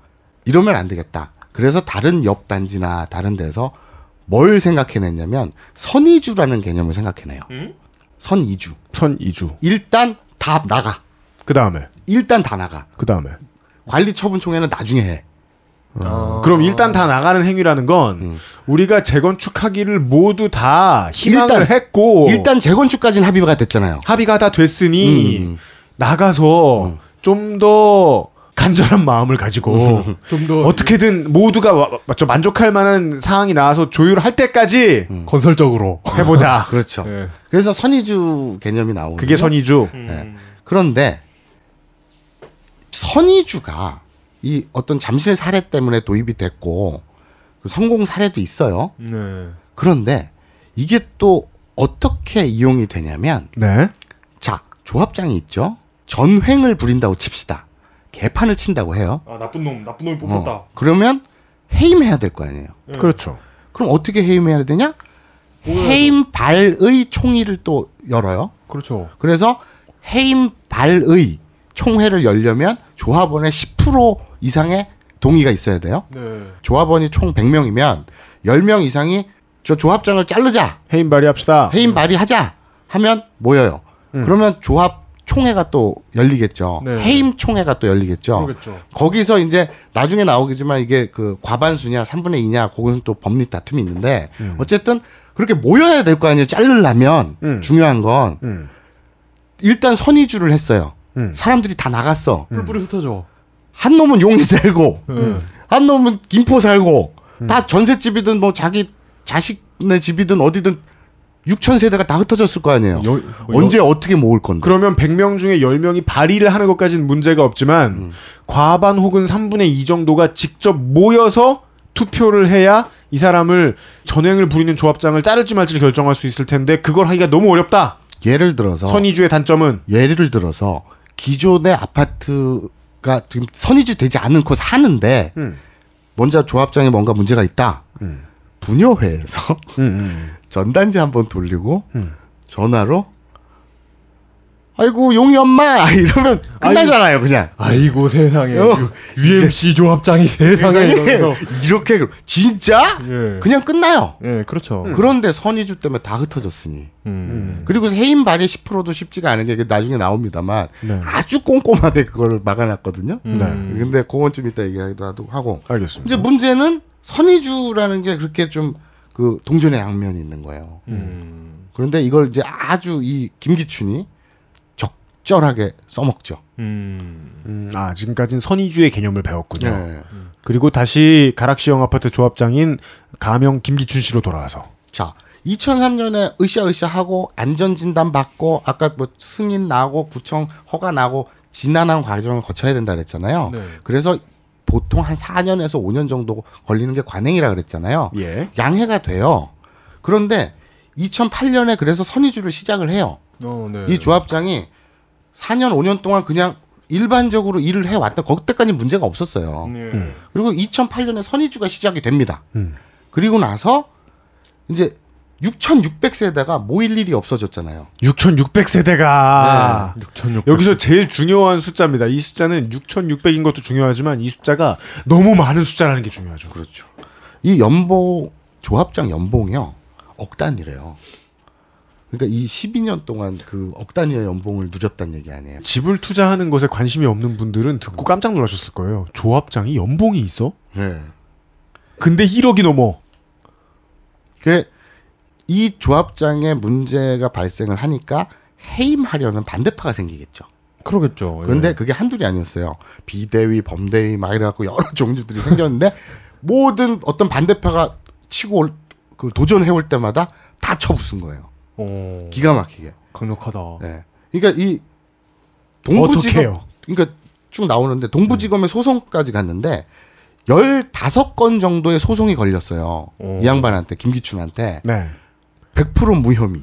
이러면 안 되겠다. 그래서 다른 옆 단지나 다른 데서 뭘 생각해냈냐면 선이주라는 개념을 생각해내요. 선이주. 선 이주. 일단 다 나가. 그 다음에 일단 다 나가. 그 다음에. 관리 처분 총회는 나중에 해. 그럼 일단 다 나가는 행위라는 건 음. 우리가 재건축하기를 모두 다 희망을 일단- 했고 일단 재건축까지는 합의가 됐잖아요. 합의가 다 됐으니 음. 나가서 좀 더 간절한 마음을 가지고 좀 더 어떻게든 모두가 와- 좀 만족할 만한 상황이 나와서 조율할 때까지 건설적으로. 해보자. 그렇죠. 예. 그래서 선이주 개념이 나오고 그게 선이주. 네. 그런데 선이주가 이 어떤 잠실 사례 때문에 도입이 됐고 그 성공 사례도 있어요. 네. 그런데 이게 또 어떻게 이용이 되냐면 네. 자 조합장이 있죠. 전횡을 부린다고 칩시다. 개판을 친다고 해요. 아 나쁜 놈, 나쁜 놈이 어. 그러면 해임해야 될 거 아니에요. 그렇죠. 그럼 어떻게 해임해야 되냐? 해임 발의 총의를 또 열어요. 그렇죠. 그래서 해임 발의 총회를 열려면 조합원의 10% 이상의 동의가 있어야 돼요. 네. 조합원이 총 100명이면 10명 이상이 저 조합장을 자르자. 해임 발의합시다. 해임 발의하자 하면 모여요. 그러면 조합 총회가 또 열리겠죠. 네. 해임 총회가 또 열리겠죠. 그러겠죠. 거기서 이제 나중에 나오겠지만 이게 그 과반수냐 3분의 2냐 그것은 또 법리 다툼이 있는데 어쨌든 그렇게 모여야 될 거 아니에요. 자르려면 음. 중요한 건 음. 일단 선의주를 했어요. 음. 사람들이 다 나갔어. 뿔뿔이 흩어져. 한 놈은 용인 살고 예. 한 놈은 김포 살고 음. 다 전셋집이든 뭐 자기 자식네 집이든 어디든 6천 세대가 다 흩어졌을 거 아니에요. 여- 언제 어떻게 모을 건데? 그러면 100명 중에 10명이 발의를 하는 것까지는 문제가 없지만 음. 과반 혹은 3분의 2 정도가 직접 모여서 투표를 해야 이 사람을 전횡을 부리는 조합장을 자를지 말지를 결정할 수 있을 텐데 그걸 하기가 너무 어렵다. 예를 들어서 선의주의 단점은 예를 들어서 기존의 아파트가 지금 선의주 되지 않고 사는데 음. 먼저 조합장에 뭔가 문제가 있다. 음. 분여회에서 음, 음. 전단지 한번 돌리고 음. 전화로 아이고 용이 엄마 이러면 끝나잖아요 그냥. 아이고 세상에 어. UMC 조합장이 세상에 세상에 이렇게 진짜 예. 그냥 끝나요. 예, 그렇죠. 그런데 선의주 때문에 다 흩어졌으니. 음. 그리고 해임 발의 10%도 쉽지가 않은 게 나중에 나옵니다만 네. 아주 꼼꼼하게 그걸 막아놨거든요. 음. 네. 근데 그건 좀 이따 얘기하기도 하고. 알겠습니다. 이제 문제는 선의주라는 게 그렇게 좀 그 동전의 양면이 있는 거예요. 음. 그런데 이걸 이제 아주 이 김기춘이 적절하게 써먹죠. 음. 음, 아, 지금까지는 선의주의 개념을 배웠군요. 네. 그리고 다시 가락시형 아파트 조합장인 가명 김기춘 씨로 돌아와서. 자, 2003년에 으쌰으쌰 하고 안전진단 받고 아까 뭐 승인 나고 구청 허가 나고 지난한 과정을 거쳐야 된다 그랬잖아요. 네. 그래서 보통 한 4년에서 5년 정도 걸리는 게 관행이라 그랬잖아요. 예. 양해가 돼요. 그런데 2008년에 그래서 선의주를 시작을 해요. 어, 네. 이 조합장이 4년 5년 동안 그냥 일반적으로 일을 해왔다. 그때까지 문제가 없었어요. 예. 그리고 2008년에 선의주가 시작이 됩니다. 음. 그리고 나서 이제 6,600세대가 모일 일이 없어졌잖아요. 6,600세대가 6,600. 여기서 제일 중요한 숫자입니다. 이 숫자는 6,600인 것도 중요하지만 이 숫자가 너무 많은 숫자라는 게 중요하죠. 그렇죠. 이 연봉 조합장 연봉이요 억 단위래요. 그러니까 이 12년 동안 그 억 단위의 연봉을 누렸다는 얘기 아니에요. 집을 투자하는 것에 관심이 없는 분들은 듣고 깜짝 놀라셨을 거예요. 조합장이 연봉이 있어? 네. 근데 1억이 넘어. 그이 조합장에 문제가 발생을 하니까 해임하려는 반대파가 생기겠죠. 그러겠죠. 그런데 예. 그게 한둘이 아니었어요. 비대위, 범대위 막 이래갖고 여러 종류들이 생겼는데 모든 어떤 반대파가 치고 올, 그 도전해올 때마다 다 쳐부순 거예요. 어, 기가 막히게. 강력하다. 네. 그러니까 이 동부지검 어떡해요? 그러니까 쭉 나오는데 동부지검에 소송까지 갔는데 15건 정도의 소송이 걸렸어요. 오. 이 양반한테 김기춘한테 네. 100% 무혐의.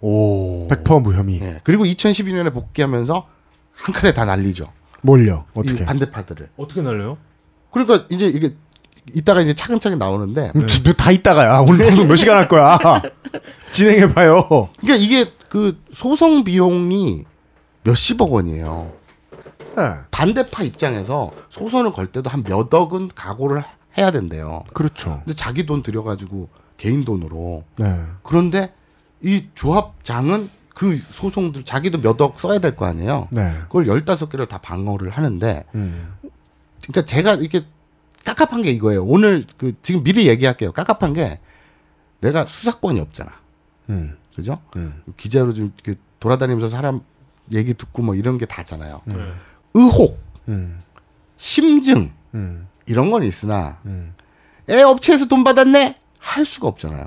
오. 100% 무혐의. 예. 그리고 2012년에 복귀하면서 한 칼에 다 날리죠. 뭘요? 이 어떻게? 반대파들을. 어떻게 날려요? 그러니까 이제 이게 이따가 이제 차근차근 나오는데 음, 너다 이따가야. 오늘 방송 몇 시간 할 거야? 진행해봐요. 그러니까 이게 그 소송 비용이 몇십억 원이에요. 네. 반대파 입장에서 소송을 걸 때도 한 몇 억은 각오를 해야 된대요. 그렇죠. 근데 자기 돈 들여가지고 개인 돈으로. 네. 그런데 이 조합장은 그 소송들 자기도 몇 억 써야 될 거 아니에요. 네. 그걸 15개를 다 방어를 하는데 음. 그러니까 제가 이게 깝깝한 게 이거예요. 오늘 그 지금 미리 얘기할게요. 깝깝한 게 내가 수사권이 없잖아. 음. 그죠? 음. 기자로 좀 이렇게 돌아다니면서 사람 얘기 듣고 뭐 이런 게 다잖아요. 네. 의혹, 음. 심증 음. 이런 건 있으나 음. 애 업체에서 돈 받았네 할 수가 없잖아요.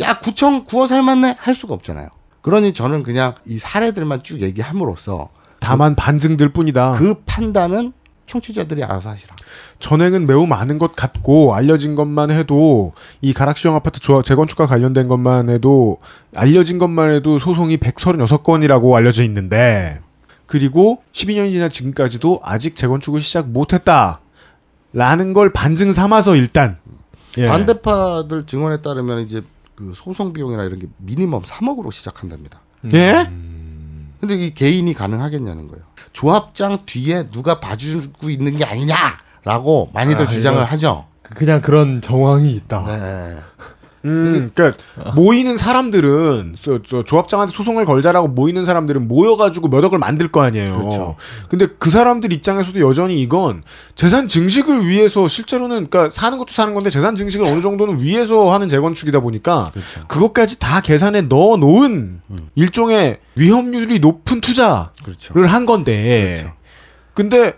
야 구청 구워 삶았네 할 수가 없잖아요. 그러니 저는 그냥 이 사례들만 쭉 얘기함으로써 다만 반증들 뿐이다. 그 판단은 청취자들이 알아서 하시라. 전행은 매우 많은 것 같고 알려진 것만 해도 이 가락시형 아파트 조합 재건축과 관련된 것만 해도 알려진 것만 해도 소송이 136건이라고 알려져 있는데 그리고 12년이 지난 지금까지도 아직 재건축을 시작 못했다. 라는 걸 반증 삼아서 일단 예. 반대파들 증언에 따르면 이제 그 소송 비용이나 이런 게 미니멈 3억으로 시작한답니다. 예? 근데 이 개인이 가능하겠냐는 거예요. 조합장 뒤에 누가 봐주고 있는 게 아니냐라고 많이들 아, 주장을 하죠. 그냥 그런 정황이 있다. 네. 음, 그러니까 모이는 사람들은 저, 저 조합장한테 소송을 걸자라고 모이는 사람들은 모여가지고 몇 억을 만들 거 아니에요. 그렇죠. 근데 그 사람들 입장에서도 여전히 이건 재산 증식을 위해서 실제로는 그러니까 사는 것도 사는 건데 재산 증식을 어느 정도는 위해서 하는 재건축이다 보니까 그렇죠. 그것까지 다 계산에 넣어 놓은 일종의 위험률이 높은 투자를 그렇죠. 한 건데. 그렇죠. 근데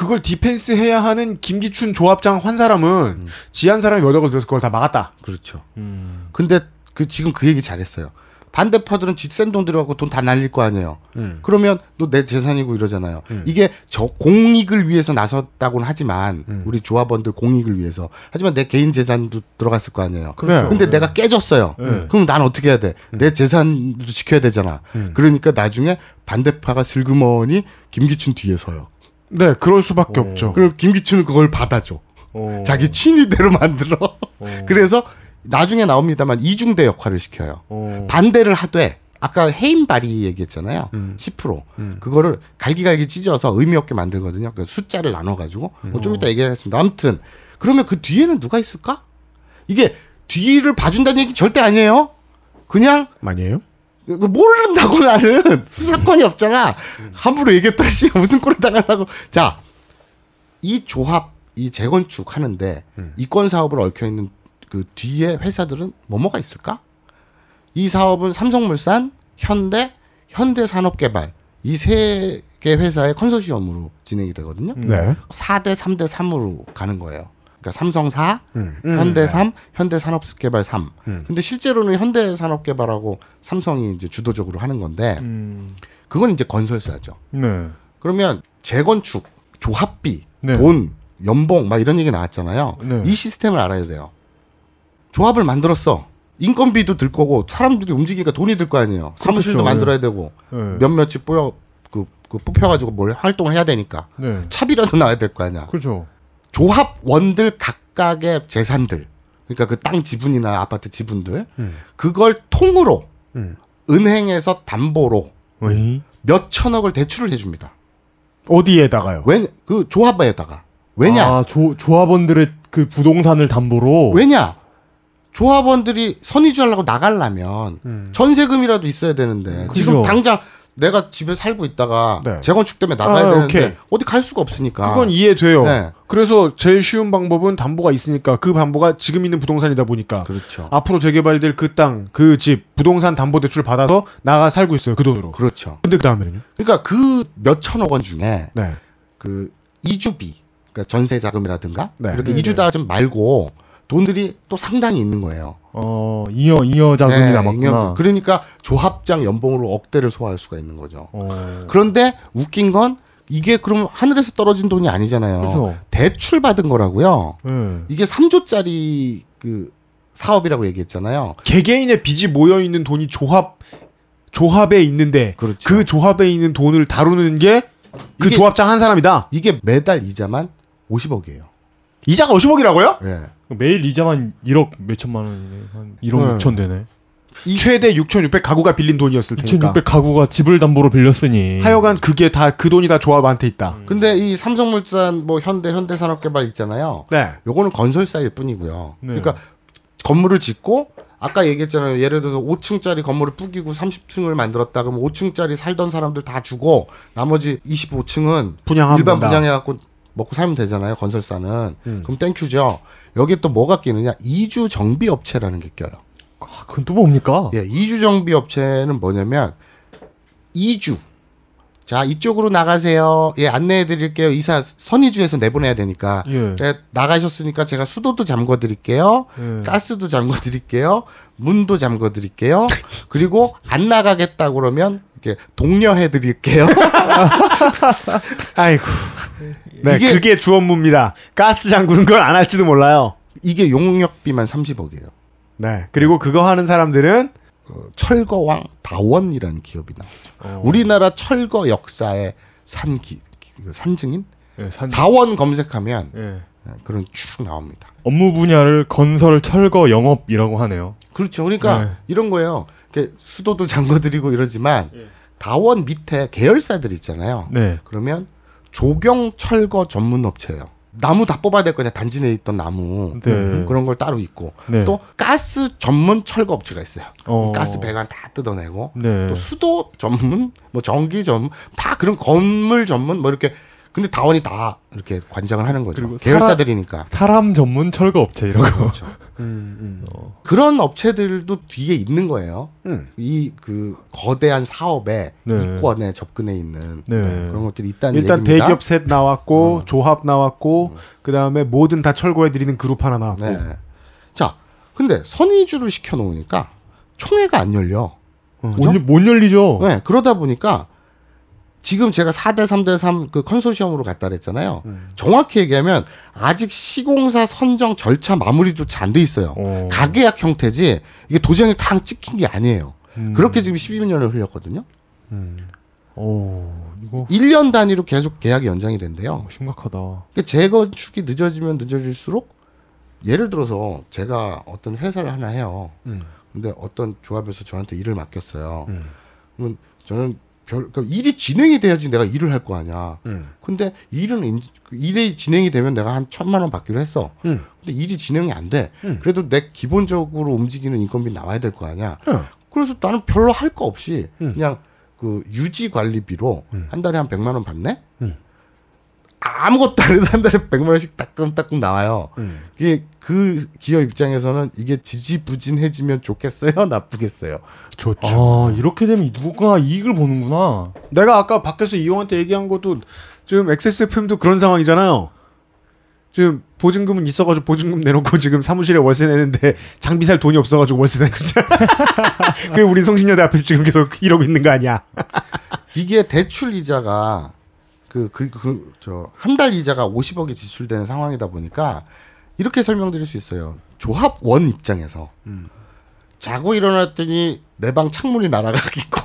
그걸 디펜스 해야 하는 김기춘 조합장 한 사람은 지한 사람이 몇 억을 들어서 그걸 다 막았다. 그렇죠. 음. 근데 그 지금 그 얘기 잘했어요. 반대파들은 집센돈 들어가고 돈 다 날릴 거 아니에요. 음. 그러면 너 내 재산이고 이러잖아요. 이게 저 공익을 위해서 나섰다고는 하지만 음. 우리 조합원들 공익을 위해서 하지만 내 개인 재산도 들어갔을 거 아니에요. 그렇죠. 근데 내가 깨졌어요. 네. 그럼 난 어떻게 해야 돼? 내 재산도 지켜야 되잖아. 그러니까 나중에 반대파가 슬그머니 김기춘 뒤에 서요. 네, 그럴 수밖에 없죠. 그리고 김기춘은 그걸 받아줘. 어. 자기 친위대로 만들어. 어. 그래서 나중에 나옵니다만 이중대 역할을 시켜요. 어. 반대를 하되 아까 해임 발이 얘기했잖아요. 음. 10%. 음. 그거를 갈기갈기 찢어서 의미 없게 만들거든요. 그 숫자를 나눠가지고. 어, 좀 이따 얘기하겠습니다. 아무튼 그러면 그 뒤에는 누가 있을까? 이게 뒤를 봐준다는 얘기 절대 아니에요. 그냥 아니에요? 그 모른다고 나는 수사권이 없잖아. 함부로 얘기했다 씨 무슨 꼴을 당하려고. 자, 이 조합, 이 재건축 하는데 이권 사업을 얽혀 있는 그 뒤에 회사들은 뭐뭐가 있을까? 이 사업은 삼성물산, 현대, 현대산업개발 이 세 개 회사의 컨소시엄으로 진행이 되거든요. 네. 4대 3대 3으로 가는 거예요. 그러니까 삼성 4, 음. 현대 3, 현대 산업개발 3. 음. 근데 실제로는 현대 산업개발하고 삼성이 이제 주도적으로 하는 건데 음. 그건 이제 건설사죠. 네. 그러면 재건축, 조합비, 네. 돈, 연봉 막 이런 얘기 나왔잖아요. 네. 이 시스템을 알아야 돼요. 조합을 만들었어. 인건비도 들 거고 사람들이 움직이니까 돈이 들 거 아니에요. 사무실도 그렇죠. 만들어야 되고 네. 몇몇이 뽑여 그, 그 뽑혀가지고 뭘 활동을 해야 되니까 네. 차비라도 나와야 될 거 아니야. 그렇죠. 조합원들 각각의 재산들, 그러니까 그 땅 지분이나 아파트 지분들, 음. 그걸 통으로 음. 은행에서 담보로 왜? 몇 천억을 대출을 해줍니다. 어디에다가요? 왜, 그 조합에다가. 왜냐? 아, 조, 조합원들의 그 부동산을 담보로. 왜냐? 조합원들이 선의주 하려고 나가려면 음. 전세금이라도 있어야 되는데 그죠. 지금 당장 내가 집에 살고 있다가 네. 재건축 때문에 나가야 아, 되는데 오케이. 어디 갈 수가 없으니까. 그건 이해돼요. 네. 그래서 제일 쉬운 방법은 담보가 있으니까 그 담보가 지금 있는 부동산이다 보니까 그렇죠. 앞으로 재개발될 그 땅, 그 집, 부동산 담보 대출 받아서 나가 살고 있어요. 그 돈으로. 그렇죠. 근데 그 다음에는요? 그러니까 그 몇 천억 원 중에 네. 그 이주비, 그러니까 전세 자금이라든가 네. 이렇게 네, 이주 자금 말고 돈들이 또 상당히 있는 거예요. 어, 잉여, 잉여 자금이 네, 남았구나. 잉여- 그러니까 조합장 연봉으로 억대를 소화할 수가 있는 거죠. 어. 그런데 웃긴 건 이게 그럼 하늘에서 떨어진 돈이 아니잖아요. 그죠. 대출 받은 거라고요. 네. 이게 3조짜리 그 사업이라고 얘기했잖아요. 개개인의 빚이 모여 있는 돈이 조합 조합에 있는데 그렇죠. 그 조합에 있는 돈을 다루는 게 그 조합장 한 사람이다. 이게 매달 이자만 50억이에요. 이자가 50억이라고요? 예. 매일 이자만 1억 몇천만 원이네. 한 1억 네. 6천 되네. 최대 6,600 가구가 빌린 돈이었을 테니까. 6,600 가구가 집을 담보로 빌렸으니. 하여간 그게 다 그 돈이 다 조합한테 있다. 근데 이 삼성물산 뭐 현대 현대산업개발 있잖아요. 네. 요거는 건설사일 뿐이고요. 네. 그러니까 건물을 짓고 아까 얘기했잖아요. 예를 들어서 5층짜리 건물을 뽀개고 30층을 만들었다 그러면 5층짜리 살던 사람들 다 주고 나머지 25층은 분양하면 일반. 분양해 갖고 먹고 살면 되잖아요. 건설사는. 음. 그럼 thank you죠. 여기에 또 뭐가 끼느냐? 이주 정비 업체라는 게 껴요. 아, 그건 또 뭡니까? 예, 이주 정비 업체는 뭐냐면 이주. 자, 이쪽으로 나가세요. 예, 안내해 드릴게요. 이사 선이주에서 내보내야 되니까. 예. 예, 나가셨으니까 제가 수도도 잠궈 드릴게요. 예. 가스도 잠궈 드릴게요. 문도 잠궈 드릴게요. 그리고 안 나가겠다 그러면 이렇게 독려해 드릴게요. 아이고. 네, 이게- 그게 주 업무입니다. 가스 장구는 걸 안 할지도 몰라요. 이게 용역비만 30억이에요. 네. 그리고 그거 하는 사람들은 철거왕 다원이라는 기업이 나오죠. 우리나라 철거 역사의 산기 그 산증인 예, 산, 다원 검색하면 예. 예, 그런 쭉 나옵니다. 업무 분야를 건설, 철거, 영업이라고 하네요. 그렇죠. 그러니까 네. 이런 거예요. 수도도 잠궈드리고 이러지만 다원 밑에 계열사들 있잖아요. 네. 그러면 조경 철거 전문 업체예요. 나무 다 뽑아야 될 거냐 단지 내에 있던 나무 네. 음, 그런 걸 따로 있고 네. 또 가스 전문 철거 업체가 있어요. 어. 가스 배관 다 뜯어내고 네. 또 수도 전문, 뭐 전기 전문, 다 그런 건물 전문, 뭐 이렇게. 근데 다원이 다 이렇게 관장을 하는 거죠. 계열사들이니까. 사람 전문 철거 업체 이런 거. 그렇죠. 그런 업체들도 뒤에 있는 거예요. 음. 이그 거대한 사업에 네. 이권에 접근해 있는 네. 그런 것들이 있다는 일단 얘기입니다. 대기업 셋 나왔고 어. 조합 나왔고 그 다음에 뭐든 다 철거해 드리는 그룹 하나 나왔고. 네. 자, 근데 선의주를 시켜 놓으니까 총회가 안 열려. 못, 못 열리죠. 네, 그러다 보니까 지금 제가 4대 3대 3 그 컨소시엄으로 갔다 그랬잖아요. 정확히 얘기하면 아직 시공사 선정 절차 마무리조차 안 돼 있어요. 어. 가계약 형태지 이게 도장이 탁 찍힌 게 아니에요. 음. 그렇게 지금 12년을 흘렸거든요. 오, 이거 1년 단위로 계속 계약이 연장이 된대요. 심각하다. 그러니까 재건축이 늦어지면 늦어질수록 예를 들어서 제가 어떤 회사를 하나 해요. 근데 어떤 조합에서 저한테 일을 맡겼어요. 음. 그러면 저는 별, 그러니까 일이 진행이 돼야지 내가 일을 할 거 아니야. 음. 근데 일은 인- 그 일이 진행이 되면 내가 한 천만 원 받기로 했어. 음. 근데 일이 진행이 안 돼. 음. 그래도 내 기본적으로 움직이는 인건비 나와야 될 거 아니야. 어. 그래서 나는 별로 할 거 없이 음. 그냥 그 유지 관리비로 한 달에 한 100만 원 받네? 음. 아무것도 안 해도 한 달에 100만 원씩 따끔따끔 나와요. 음. 이게 그 기업 입장에서는 이게 지지부진해지면 좋겠어요? 나쁘겠어요? 좋죠. 아 이렇게 되면 누가 이익을 보는구나. 내가 아까 밖에서 이용한테 얘기한 것도 지금 XSFM도 그런 상황이잖아요. 지금 보증금은 있어가지고 보증금 내놓고 지금 사무실에 월세 내는데 장비 살 돈이 없어가지고 월세 내는 거잖아. 그래 우리 성신여대 앞에서 지금 계속 이러고 있는 거 아니야? 이게 대출 이자가 그 그 그 저 한 달 이자가 50억이 지출되는 상황이다 보니까 이렇게 설명드릴 수 있어요. 조합원 입장에서 자고 일어났더니 내 방 창문이 날아가겠고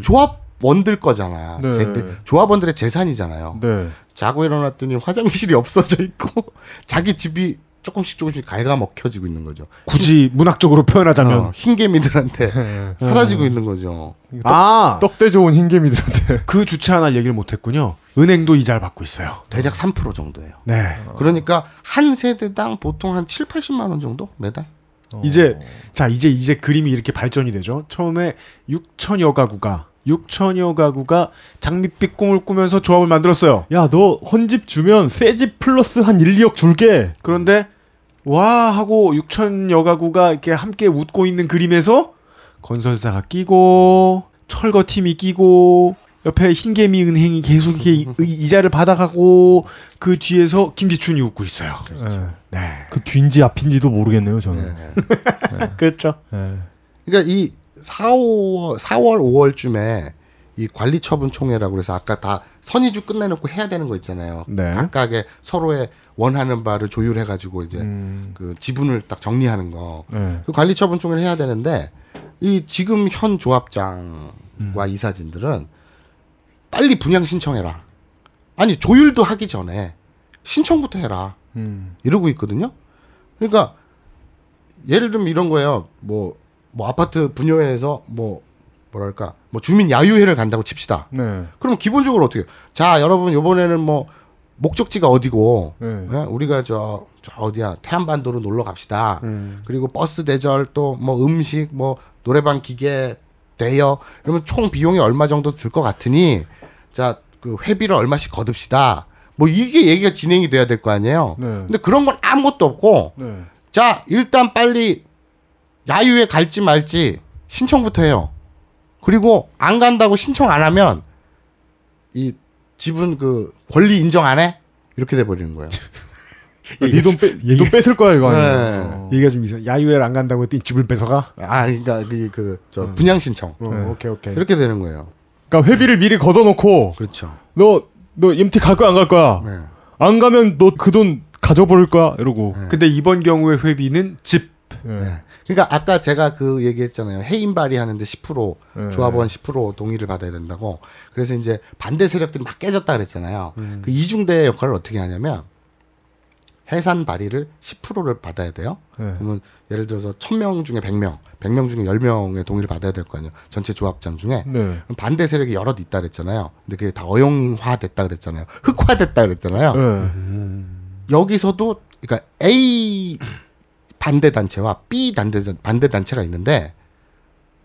조합원들 거잖아. 네. 제- 조합원들의 재산이잖아요. 네. 자고 일어났더니 화장실이 없어져 있고 자기 집이 조금씩 조금씩 갉아먹혀지고 있는 거죠. 굳이 문학적으로 표현하자면 어, 흰개미들한테 사라지고 있는 거죠. 아, 떡대 좋은 흰개미들한테. 그 주체 하나 얘기를 못했군요. 은행도 이자를 받고 있어요. 대략 3% 정도예요. 네. 그러니까 한 세대당 보통 한 7, 80만 원 정도 매달. 이제 자 이제 이제 그림이 이렇게 발전이 되죠. 처음에 6천여 가구가 6천여 가구가 장밋빛 꿈을 꾸면서 조합을 만들었어요. 야 너 헌집 주면 새 집 플러스 한 1, 2억 줄게. 그런데 와 하고 6천여 가구가 이렇게 함께 웃고 있는 그림에서 건설사가 끼고 철거팀이 끼고 옆에 흰개미 은행이 계속 이렇게 이- 이자를 받아가고 그 뒤에서 김지춘이 웃고 있어요. 네. 그 뒤인지 앞인지도 모르겠네요 저는. 그렇죠. 네. 그러니까 이 4, 5월, 4월, 5월쯤에 이 관리처분 총회라고 그래서 아까 다 선의주 끝내놓고 해야 되는 거 있잖아요. 네. 각각의 서로의 원하는 바를 조율해 가지고 이제 음. 그 지분을 딱 정리하는 거. 네. 그 관리 처분 총회를 해야 되는데 이 지금 현 조합장과 이사진들은 빨리 분양 신청해라. 아니 조율도 하기 전에 신청부터 해라. 음. 이러고 있거든요. 그러니까 예를 들면 이런 거예요. 뭐, 뭐 아파트 분여해서 뭐 뭐랄까 뭐 주민 야유회를 간다고 칩시다. 네. 그럼 기본적으로 어떻게? 해요? 자 여러분 이번에는 뭐 목적지가 어디고 네. 예? 우리가 저, 저 어디야 태안반도로 놀러 갑시다. 음. 그리고 버스 대절 또 뭐 음식 뭐 노래방 기계 대여 이러면 총 비용이 얼마 정도 들 것 같으니 자 그 회비를 얼마씩 거둡시다. 뭐 이게 얘기가 진행이 돼야 될 거 아니에요. 네. 근데 그런 건 아무것도 없고 네. 자 일단 빨리 야유회 갈지 말지 신청부터 해요. 그리고 안 간다고 신청 안 하면 이 집은 그 권리 인정 안 해? 이렇게 돼 버리는 거예요. 니돈 빼, 니돈 뺏을 거야 이거 아니야. 네. 얘기가 좀 이상. 야유회를 안 간다고 했더니 집을 뺏어가. 아 그러니까 그그저 분양 신청 어, 네. 오케이 오케이. 이렇게 되는 거예요. 그러니까 회비를 미리 걷어놓고 그렇죠. 너너 MT 갈 거야 안 갈 거야? 네. 안 가면 너 그 돈 가져버릴 거야 이러고. 근데 이번 경우의 회비는 집. 네. 네. 그러니까 아까 제가 그 얘기했잖아요. 해임 발의하는데 10% 네. 조합원 10% 동의를 받아야 된다고. 그래서 이제 반대 세력들이 막 깨졌다 그랬잖아요. 음. 그 이중대 역할을 어떻게 하냐면 해산 발의를 10%를 받아야 돼요. 네. 그러면 예를 들어서 1000명 중에 100명, 100명 중에 10명의 동의를 받아야 될 거 아니에요. 전체 조합장 중에. 네. 반대 세력이 여럿 있다 그랬잖아요. 근데 그게 다 어용화 됐다 그랬잖아요. 흑화 됐다 그랬잖아요. 네. 여기서도 그러니까 A 반대 단체와 B 반대 반대 단체가 있는데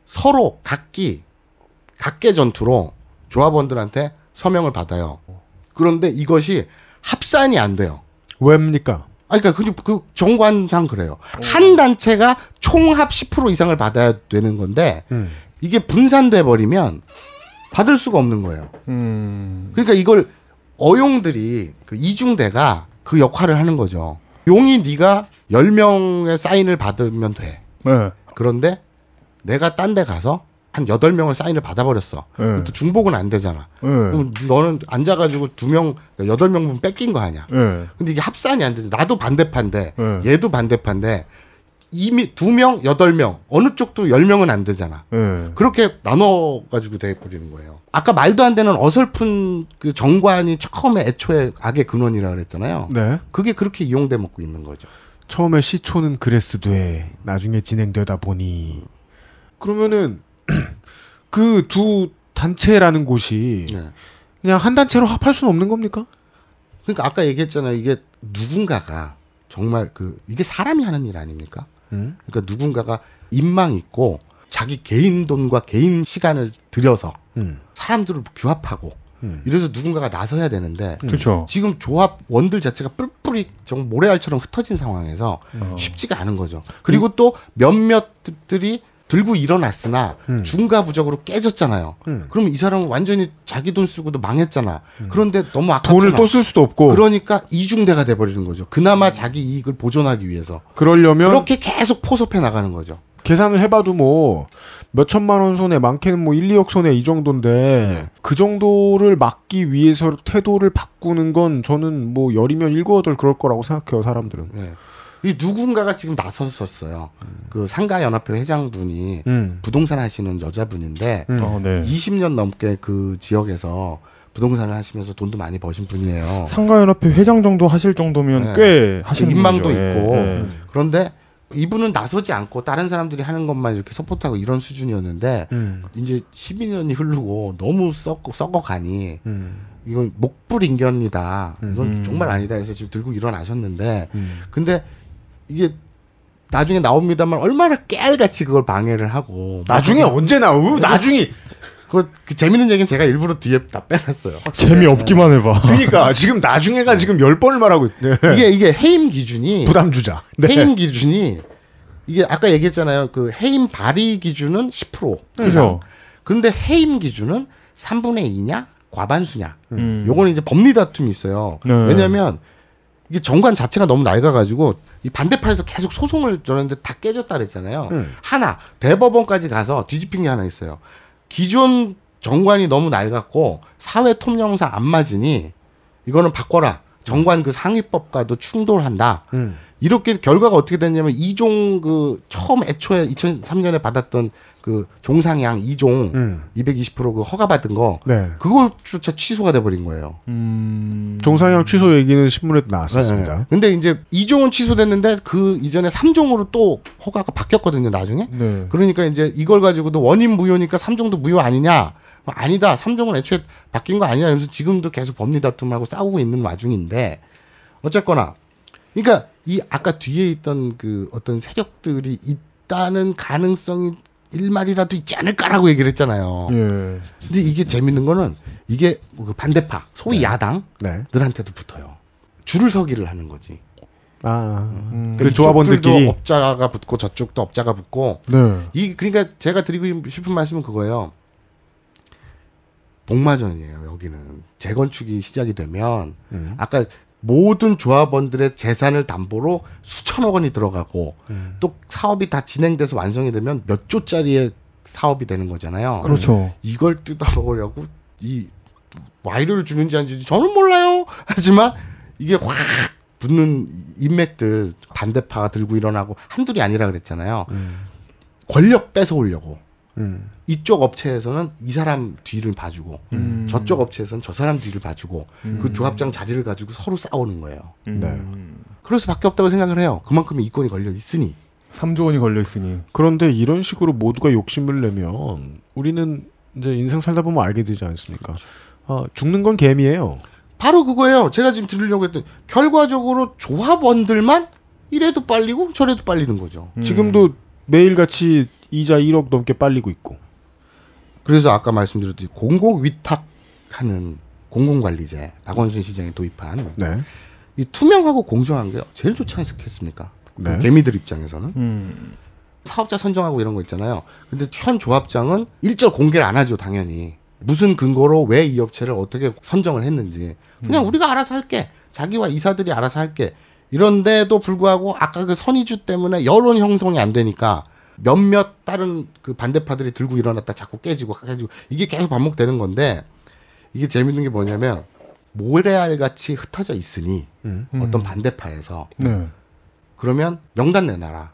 서로 각기 각계 전투로 조합원들한테 서명을 받아요. 그런데 이것이 합산이 안 돼요. 왜입니까? 아, 그러니까 그, 그 정관상 그래요. 한 단체가 총합 10% 이상을 받아야 되는 건데 음. 이게 분산돼 버리면 받을 수가 없는 거예요. 음. 그러니까 이걸 어용들이 그 이중대가 그 역할을 하는 거죠. 용이 네가 10명의 사인을 받으면 돼. 네. 그런데 내가 딴 데 가서 한 8명을 사인을 받아버렸어. 네. 또 중복은 안 되잖아. 네. 그럼 너는 앉아가지고 두 명, 여덟 명분 뺏긴 거 아니야. 네. 근데 이게 합산이 안 되지. 나도 반대파인데, 네. 얘도 반대파인데, 이미 두 명, 여덟 명, 어느 쪽도 열 명은 안 되잖아. 네. 그렇게 나눠 가지고 돼 버리는 거예요. 아까 말도 안 되는 어설픈 그 정관이 처음에 애초에 악의 근원이라 그랬잖아요. 네. 그게 그렇게 이용돼 먹고 있는 거죠. 처음에 시초는 그랬으되 나중에 진행되다 보니 그러면은 그 두 단체라는 곳이 네. 그냥 한 단체로 합할 수는 없는 겁니까? 그러니까 아까 얘기했잖아요. 이게 누군가가 정말 그 이게 사람이 하는 일 아닙니까? 음? 그러니까 누군가가 인망 있고 자기 개인 돈과 개인 시간을 들여서 음. 사람들을 규합하고 음. 이래서 누군가가 나서야 되는데 그렇죠. 지금 조합 원들 자체가 뿔뿔이 정말 모래알처럼 흩어진 상황에서 음. 쉽지가 않은 거죠. 그리고 또 몇몇들이 들고 일어났으나 음. 중가부적으로 깨졌잖아요. 음. 그러면 이 사람은 완전히 자기 돈 쓰고도 망했잖아. 그런데 너무 아깝잖아. 돈을 또 쓸 수도 없고 그러니까 이중대가 돼버리는 거죠. 그나마 자기 이익을 보존하기 위해서 그러려면 그렇게 계속 포섭해 나가는 거죠. 계산을 해봐도 뭐 몇 천만 원 손해 많게는 뭐 1, 2억 손해 이 정도인데 그 정도를 막기 위해서 태도를 바꾸는 건 저는 뭐 열이면 일거덟 그럴 거라고 생각해요 사람들은. 예. 이 누군가가 지금 나섰었어요. 그 상가 연합회 회장분이 음. 부동산 하시는 여자분인데 음. 어, 네. 20년 넘게 그 지역에서 부동산을 하시면서 돈도 많이 버신 분이에요. 상가연합회 회장 정도 하실 정도면 네. 꽤 하시는 인망도 분이죠. 예, 있고 예. 그런데 이분은 나서지 않고 다른 사람들이 하는 것만 이렇게 서포트하고 이런 수준이었는데 음. 이제 12년이 흐르고 너무 썩고 썩어가니 음. 이건 목불 인견이다. 이건 음. 정말 아니다. 그래서 지금 들고 일어나셨는데 음. 근데 이게 나중에 나옵니다만 얼마나 깨알같이 그걸 방해를 하고 나중에 언제 나오? 나중에 그, 그 재밌는 얘기는 제가 일부러 뒤에 다 빼놨어요. 재미없기만 해봐. 그러니까 지금 나중에가 지금 열 번을 말하고 있네. 이게 이게 해임 기준이 부담 주자. 네. 해임 기준이 이게 아까 얘기했잖아요. 그 해임 발의 기준은 10% 이상. 그죠. 그런데 해임 기준은 3분의 2냐 과반수냐. 음. 요거는 이제 법리 다툼이 있어요. 네. 왜냐하면 이게 정관 자체가 너무 낡아가지고 이 반대파에서 계속 소송을 저는데 다 깨졌다 그랬잖아요. 음. 하나 대법원까지 가서 뒤집힌 게 하나 있어요. 기존 정관이 너무 낡았고 사회 통념상 안 맞으니 이거는 바꿔라. 정관 그 상위법과도 충돌한다. 음. 이렇게 결과가 어떻게 됐냐면 이종 그 처음 애초에 2003년에 받았던 그 종상향 이종 음. 220%그 허가 받은 거 네. 그걸조차 취소가 돼 버린 거예요. 음. 종상향 취소 얘기는 신문에 나왔었습니다. 네. 근데 이제 2종은 취소됐는데 그 이전에 3종으로 또 허가가 바뀌었거든요, 나중에. 네. 그러니까 이제 이걸 가지고도 원인 무효니까 3종도 무효 아니냐? 뭐 아니다. 3종은 애초에 바뀐 거 아니냐? 그래서 지금도 계속 법리 다툼하고 싸우고 있는 와중인데 어쨌거나 그러니까 이 아까 뒤에 있던 그 어떤 세력들이 있다는 가능성이 일말이라도 있지 않을까라고 얘기를 했잖아요. 예. 근데 이게 재밌는 거는 이게 그 반대파, 소위 야당들한테도 네. 붙어요. 줄을 서기를 하는 거지. 아, 음. 그 이쪽들도 조합원들끼리 업자가 붙고 저쪽도 업자가 붙고 네. 이 그러니까 제가 드리고 싶은 말씀은 그거예요. 복마전이에요. 여기는 재건축이 시작이 되면 음. 아까 모든 조합원들의 재산을 담보로 수천억 원이 들어가고 음. 또 사업이 다 진행돼서 완성이 되면 몇 조짜리의 사업이 되는 거잖아요. 그렇죠. 이걸 뜯어먹으려고 이 와이를 주는지 안 주는지 저는 몰라요. 하지만 이게 확 붙는 인맥들 반대파가 들고 일어나고 한둘이 아니라 그랬잖아요. 권력 뺏어오려고 음. 이쪽 업체에서는 이 사람 뒤를 봐주고 음. 저쪽 업체에서는 저 사람 뒤를 봐주고 그 조합장 자리를 가지고 서로 싸우는 거예요. 네. 그럴 수밖에 없다고 생각을 해요. 그만큼의 이권이 걸려 있으니. 3조 원이 걸려 있으니. 그런데 이런 식으로 모두가 욕심을 내면 우리는 이제 인생 살다 보면 알게 되지 않습니까? 아, 죽는 건 개미예요. 바로 그거예요. 제가 지금 들으려고 했더니 결과적으로 조합원들만 이래도 빨리고 저래도 빨리는 거죠. 음. 지금도 매일같이 이자 1억 넘게 빨리고 있고. 그래서 아까 말씀드렸듯이 공공 위탁하는 공공관리제 박원순 시장이 도입한 네. 이 투명하고 공정한 게 제일 좋지 않겠습니까? 네. 그 개미들 입장에서는 음. 사업자 선정하고 이런 거 있잖아요. 근데 현 조합장은 일절 공개를 안 하죠, 당연히. 무슨 근거로 왜 이 업체를 어떻게 선정을 했는지. 그냥 우리가 알아서 할게. 자기와 이사들이 알아서 할게. 이런데도 불구하고 아까 그 선의주 때문에 여론 형성이 안 되니까 몇몇 다른 그 반대파들이 들고 일어났다 자꾸 깨지고 깨지고 이게 계속 반복되는 건데 이게 재밌는 게 뭐냐면 모래알 같이 흩어져 있으니 음. 어떤 반대파에서 네. 그러면 명단 내놔라.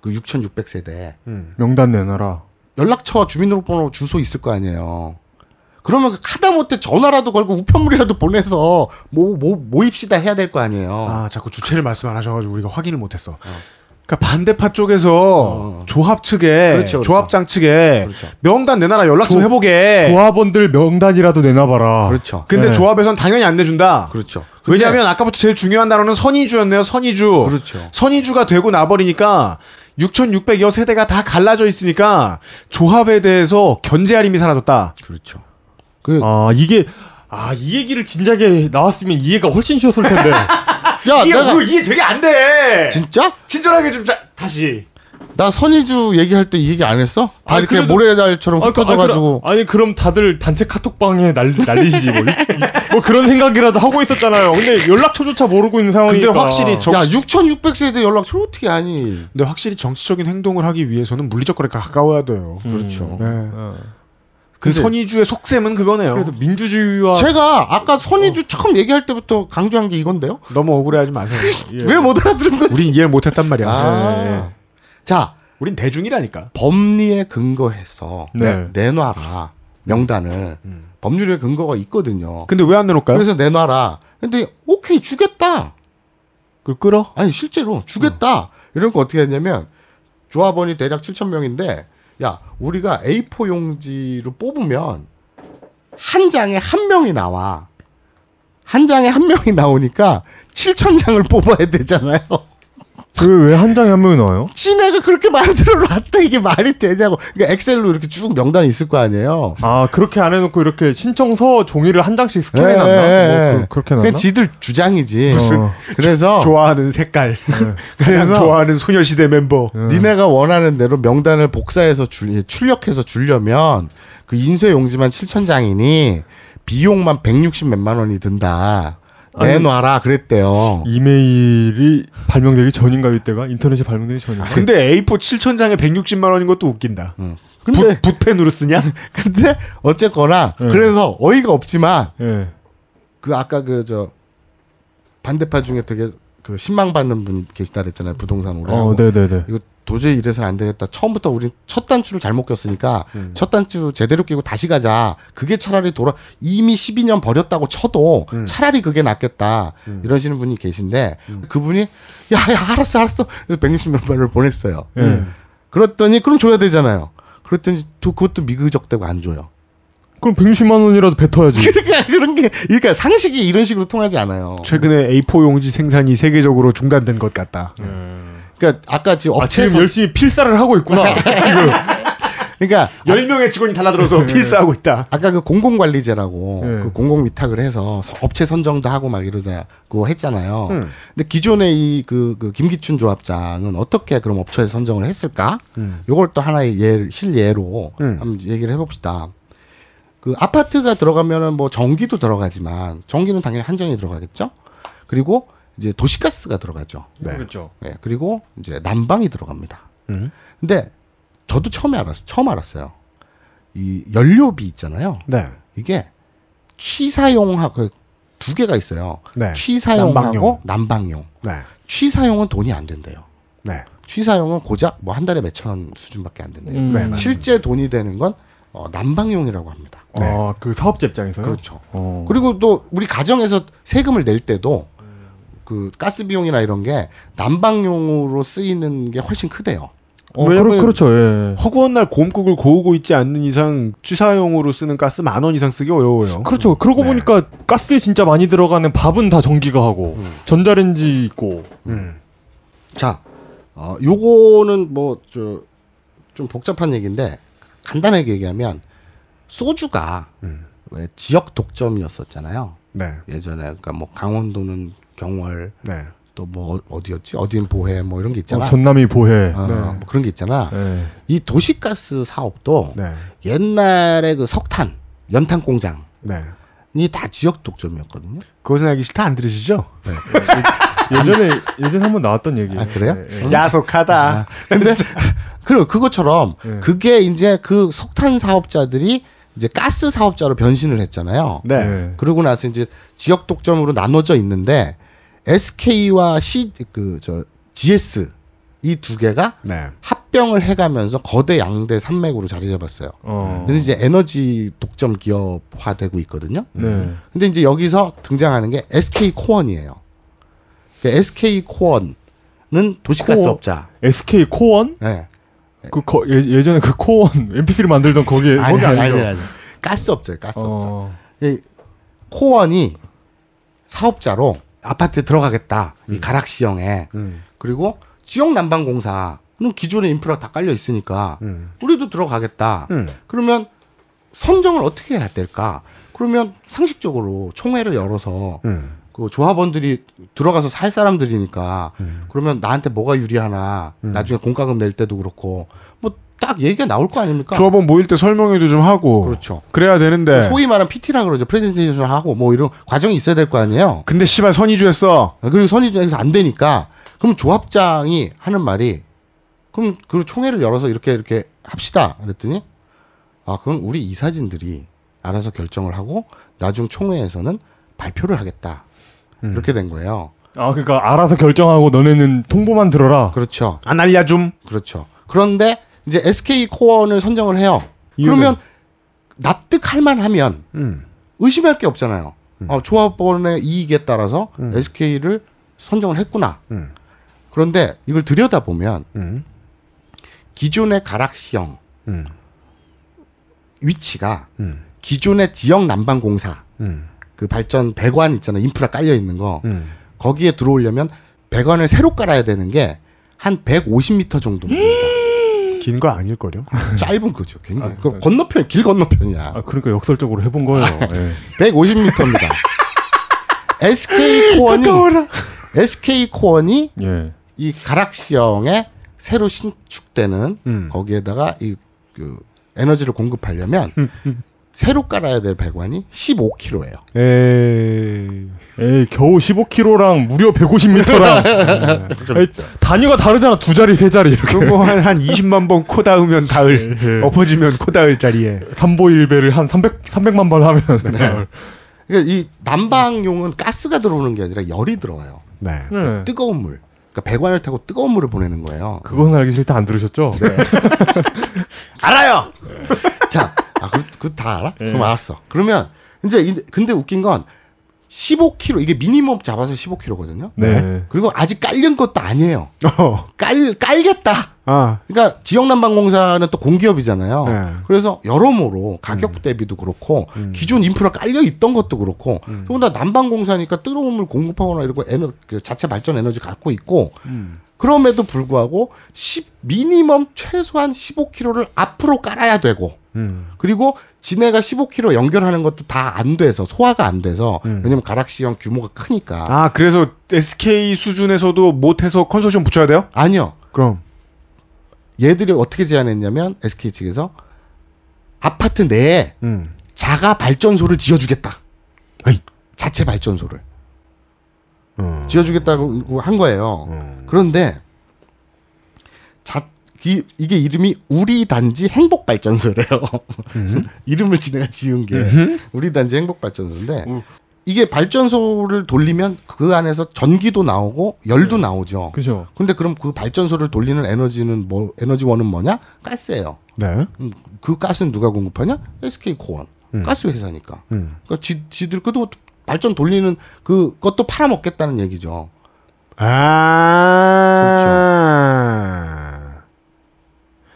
그 6,600세대 음. 명단 내놔라. 연락처 주민등록번호 주소 있을 거 아니에요. 그러면 그 하다못해 전화라도 걸고 우편물이라도 보내서 모, 모, 모입시다 해야 될 거 아니에요. 아, 자꾸 주체를 말씀 안 하셔가지고 우리가 확인을 못했어. 그러니까 반대파 쪽에서 조합 측에, 그렇죠, 그렇죠. 조합장 측에 그렇죠. 명단 내놔라 연락 좀 조- 해보게. 조합원들 명단이라도 내놔봐라. 그렇죠. 근데 네. 조합에선 당연히 안 내준다. 그렇죠. 왜냐하면 아까부터 제일 중요한 단어는 선의주였네요. 선의주. 그렇죠. 선의주가 되고 나버리니까 6,600여 세대가 다 갈라져 있으니까 조합에 대해서 견제할 힘이 사라졌다. 그렇죠. 그, 아 이게 아 이 얘기를 진작에 나왔으면 이해가 훨씬 쉬웠을 텐데. 야, 이게 내가 그거 이해 되게 안 돼. 진짜? 친절하게 좀 자, 다시. 나 선의주 얘기할 때 이 얘기 안 했어? 다 아, 이렇게 그래도- 모래달처럼 아, 그- 흩어져가지고. 아, 아니 그럼 다들 단체 카톡방에 날, 날리시지 뭐, 이- 뭐 그런 생각이라도 하고 있었잖아요. 근데 연락처조차 모르고 있는 상황이니까. 근데 확실히 정- 야, 6,600세대 연락처 어떻게 하니? 근데 확실히 정치적인 행동을 하기 위해서는 물리적 거리가 가까워야 돼요. 그렇죠. 네. 어. 그 선의주의 속셈은 그거네요. 그래서 민주주의와 제가 아까 선의주 처음 얘기할 때부터 강조한 게 이건데요? 너무 억울해하지 마세요. 왜못 알아들은 거지? 우린 이해를 못했단 말이야. 아. 예, 예. 자, 우린 대중이라니까. 법리에 근거해서 네. 내놔라. 명단을. 법률에 근거가 있거든요. 근데 왜 안 내놓을까요? 그래서 내놔라. 근데 오케이 주겠다. 그걸 끌어? 아니 실제로 주겠다. 이런 거 어떻게 했냐면 조합원이 대략 7천 명인데 야 우리가 A4 용지로 뽑으면 한 장에 한 명이 나와. 한 장에 한 명이 나오니까 7천 장을 뽑아야 되잖아요. 그왜 한 장에 한 명이 나와요? 지네가 그렇게 만들어 놨다 이게 말이 되냐고. 그러니까 엑셀로 이렇게 쭉 명단이 있을 거 아니에요. 아 그렇게 안 해놓고 이렇게 신청서 종이를 한 장씩 예, 스캔해놨나? 예, 뭐 예. 그, 렇게 그냥 놨나? 지들 주장이지. 어. 그래서 좋아하는 색깔. 그냥 그래서- 좋아하는 소녀시대 멤버. 니네가 원하는 대로 명단을 복사해서 줄, 출력해서 주려면 그 인쇄 용지만 7천 장이니 비용만 160 몇만 원이 든다. 내놔라 그랬대요. 이메일이 발명되기 전인가 이때가 인터넷이 발명되기 전인가? 근데 A4 7,000장에 160만 원인 것도 웃긴다. 근데 붓, 붓펜으로 쓰냐? 근데 어쨌거나 네. 그래서 어이가 없지만 예. 그 아까 그 저 반대파 중에 되게 그 신망 받는 분이 계시다 그랬잖아요. 부동산 오래 하고. 어, 네네네. 이거 도저히 이래서는 안 되겠다. 처음부터 우리 첫 단추를 잘못 꼈으니까 음. 첫 단추 제대로 끼고 다시 가자. 그게 차라리 돌아 이미 12년 버렸다고 쳐도 음. 차라리 그게 낫겠다. 이러시는 분이 계신데 그분이 야, 야 알았어 알았어. 그래서 160몇 만을 보냈어요. 예. 그랬더니 그럼 줘야 되잖아요. 그랬더니 또 그것도 미그적대고 안 줘요. 그럼 160만 원이라도 뱉어야지. 그러니까 그런 게 그러니까 상식이 이런 식으로 통하지 않아요. 최근에 A4 용지 생산이 세계적으로 중단된 것 같다. 그러니까 아까 지금 아 업체 지금 열심히 필사를 하고 있구나. 지금. 그러니까 10명의 직원이 달라들어서 필사하고 있다. 아까 그 공공관리제라고 네. 그 공공 위탁을 해서 서- 업체 선정도 하고 막 이러자고 했잖아요. 음. 근데 기존의 이그 그 김기춘 조합장은 어떻게 그럼 업체 선정을 했을까? 요걸 또 하나의 예 실예로 음. 한번 얘기를 해 봅시다. 그 아파트가 들어가면은 뭐 전기도 들어가지만 전기는 당연히 한전이 들어가겠죠. 그리고 이제 도시가스가 들어가죠. 그렇죠. 네, 그리고 이제 난방이 들어갑니다. 음. 근데 저도 처음에 알았 처음 알았어요. 이 연료비 있잖아요. 네. 이게 취사용하고 두 개가 있어요. 네. 취사용하고 난방용. 난방용. 네. 취사용은 돈이 안 된대요. 네. 취사용은 고작 뭐 한 달에 몇천 원 수준밖에 안 된대요. 음. 네. 실제 돈이 되는 건 어, 난방용이라고 합니다. 아, 그 사업자 입장에서요? 그렇죠. 어. 그리고 또 우리 가정에서 세금을 낼 때도 그 가스 비용이나 이런 게 난방용으로 쓰이는 게 훨씬 크대요. 어, 왜냐면- 그렇, 그렇죠. 예. 허구한 날 곰국을 고우고 있지 않는 이상 취사용으로 쓰는 가스 만 원 이상 쓰기 어려워요. 그렇죠. 그러고 네. 보니까 가스 진짜 많이 들어가는 밥은 다 전기가 하고 전자레인지 있고 음. 자, 어, 요거는 뭐, 저, 좀 복잡한 얘기인데, 간단하게 얘기하면, 소주가, 왜 지역 독점이었었잖아요. 네. 예전에, 그러니까 뭐, 강원도는 경월, 네. 또 뭐, 어디였지? 어디는 보해, 뭐 이런 게 어, 있잖아. 전남이 보해. 어, 네. 뭐 그런 게 있잖아. 예. 이 도시가스 사업도 네. 옛날에 그 석탄, 연탄 공장이 네. 다 지역 독점이었거든요. 그것은 알기 싫다 안 들으시죠? 예전에 예전에 한번 나왔던 얘기예요. 아, 그래요? 야속하다. 근데 그 그것처럼 네. 그게 이제 그 석탄 사업자들이 이제 가스 사업자로 변신을 했잖아요. 네. 예. 그러고 나서 이제 지역 독점으로 나눠져 있는데 SK와 C 그 저 GS 이 두 개가 네. 합병을 해가면서 거대 양대 산맥으로 자리 잡았어요. 어. 그래서 이제 에너지 독점 기업화되고 있거든요. 네. 근데 이제 여기서 등장하는 게 SK 코원이에요. 그러니까 SK 코원은 도시가스업자. SK 코원? 네. 그 거, 예, 예전에 그 코원 MP3 만들던 거기에 아니, 거기 아니, 아니죠? 아니, 아니. 가스 업자예요, 가스업자. 어. 이 코원이 사업자로 아파트에 들어가겠다. 음. 이 가락시형에. 그리고 지역 난방공사는 기존의 인프라 다 깔려 있으니까 우리도 들어가겠다. 음. 그러면 선정을 어떻게 해야 될까? 그러면 상식적으로 총회를 열어서 음. 그 조합원들이 들어가서 살 사람들이니까 음. 그러면 나한테 뭐가 유리하나 나중에 공과금 낼 때도 그렇고 뭐 딱 얘기가 나올 거 아닙니까? 조합원 모일 때 설명회도 좀 하고. 그렇죠. 그래야 되는데. 소위 말하는 PT라 그러죠. 프레젠테이션을 하고 뭐 이런 과정이 있어야 될 거 아니에요. 근데 씨발 선의주했어. 그리고 선의주에서 안 되니까 그럼 조합장이 하는 말이 그럼 그 총회를 열어서 이렇게 이렇게 합시다. 그랬더니 아 그럼 우리 이사진들이 알아서 결정을 하고 나중 총회에서는 발표를 하겠다. 이렇게 된 거예요. 아 그러니까 알아서 결정하고 너네는 통보만 들어라. 그렇죠. 안 알려줌. 그렇죠. 그런데 이제 SK 코어를 선정을 해요. 이유는? 그러면 납득할 만하면 음. 의심할 게 없잖아요. 어, 조합원의 이익에 따라서 SK를 선정을 했구나. 음. 그런데 이걸 들여다보면 음. 기존의 가락시형 음. 위치가 음. 기존의 지역 난방공사 음. 그 발전 배관 있잖아요. 인프라 깔려 있는 거. 음. 거기에 들어오려면 배관을 새로 깔아야 되는 게 한 150m 정도 됩니다. 긴 거 아닐걸요? 짧은 거죠. 굉장히. 그 건너편, 길 건너편이야. 아 그러니까 역설적으로 해본 거예요. 예. 150m입니다. SK 코원이 SK 코원이 예. 이 가락시형에 새로 신축되는 음. 거기에다가 이 그 에너지를 공급하려면 새로 깔아야 될 배관이 15km예요. 에이. 에이 겨우 15km랑 무려 150m랑 단위가 다르잖아 두 자리 세 자리 이렇게 그거 한, 한 20만 번 코 닿으면 닿을, 예. 엎어지면 코 닿을 자리에. 삼보일배를 한 300, 300만 번 하면 그러니까 이 난방용은 가스가 들어오는 게 아니라 열이 들어와요. 네. 네. 뜨거운 물. 그러니까 배관을 타고 뜨거운 물을 보내는 거예요. 그건 알기 싫다 안 들으셨죠? 알아요. 자, 아, 그, 그다 알아? 그럼 알았어. 그러면 이제 이- 근데 웃긴 건 15kg 이게 미니멈 잡아서 15kg거든요. 네. 그리고 아직 깔린 것도 아니에요. 어. 깔 깔겠다. 아. 그러니까 지역 난방공사는 또 공기업이잖아요. 네. 음. 그래서 여러모로 가격 대비도 그렇고 기존 인프라 깔려 있던 것도 그렇고 음. 더군다나 난방공사니까 뜨거운 물 공급하거나 이러고 에너 그 자체 발전 에너지 갖고 있고 음. 그럼에도 불구하고 10 미니멈 최소한 15kg를 앞으로 깔아야 되고 음. 그리고 지네가 15kg 연결하는 것도 다 안 돼서 소화가 안 돼서 음. 왜냐면 가락시형 규모가 크니까 아, 그래서 SK 수준에서도 못해서 컨소시엄 붙여야 돼요? 아니요 그럼. 얘들이 어떻게 제안했냐면 SK 측에서 아파트 내에 음. 자가 발전소를 지어주겠다. 에이. 자체 발전소를 어. 지어주겠다고 한 거예요. 음. 그런데 자, 이, 이게 이름이 우리 단지 행복 발전소래요. 이름을 지네가 지은 게 우리 단지 행복 발전소인데 이게 발전소를 돌리면 그 안에서 전기도 나오고 열도 나오죠. 그죠. 근데 그럼 그 발전소를 돌리는 에너지는 뭐 에너지원은 뭐냐? 가스예요. 네. 음, 그 가스는 누가 공급하냐? SK 코원. 가스 회사니까. 음. 그러니까 지, 지들 그도 발전 돌리는 그 것도 팔아먹겠다는 얘기죠. 아. 그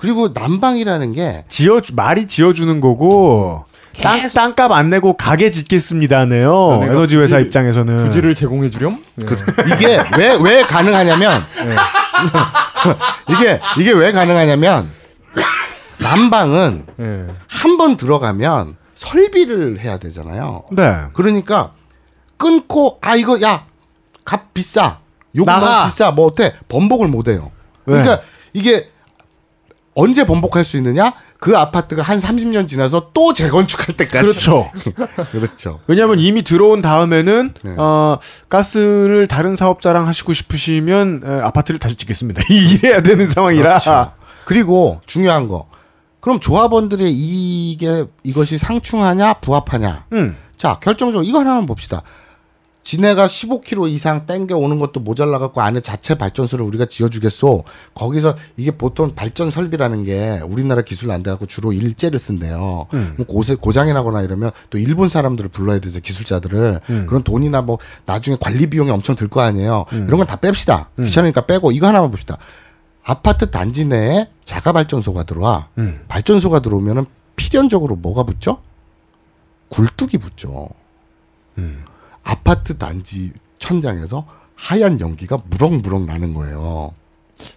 리고 난방이라는 게 지어주, 말이 지어주는 거고, 땅, 땅값 안 내고 가게 짓겠습니다네요. 내가 에너지 회사 부지- 입장에서는. 부지를 제공해 주렴? 예. 이게 왜 왜 가능하냐면 이게 이게 왜 가능하냐면 난방은 예. 한번 들어가면 설비를 해야 되잖아요. 네. 그러니까 끊고 아 이거 야 값 비싸. 너무 비싸 뭐 어때 번복을 못 해요. 왜? 그러니까 이게 언제 번복할 수 있느냐? 그 아파트가 한 30년 지나서 또 재건축할 때까지. 그렇죠. 그렇죠. 왜냐하면 이미 들어온 다음에는 네. 어, 가스를 다른 사업자랑 하시고 싶으시면 에, 아파트를 다시 짓겠습니다. 이래야 되는 상황이라. 그렇죠. 그리고 중요한 거. 그럼 조합원들의 이게 이것이 상충하냐 부합하냐. 음. 자 결정적으로 이거 하나만 봅시다. 지네가 15km 이상 땡겨 오는 것도 모자라 갖고 안에 자체 발전소를 우리가 지어주겠소. 거기서 이게 보통 발전 설비라는 게 우리나라 기술 안 돼갖고 주로 일제를 쓴대요. 음. 뭐 고세 고장이 나거나 이러면 또 일본 사람들을 불러야 되죠 기술자들을. 음. 그런 돈이나 뭐 나중에 관리 비용이 엄청 들 거 아니에요. 음. 이런 건 다 뺍시다. 음. 귀찮으니까 빼고 이거 하나만 봅시다. 아파트 단지 내에 자가 발전소가 들어와. 음. 발전소가 들어오면은 필연적으로 뭐가 붙죠? 굴뚝이 붙죠. 음. 아파트 단지 천장에서 하얀 연기가 무럭무럭 나는 거예요.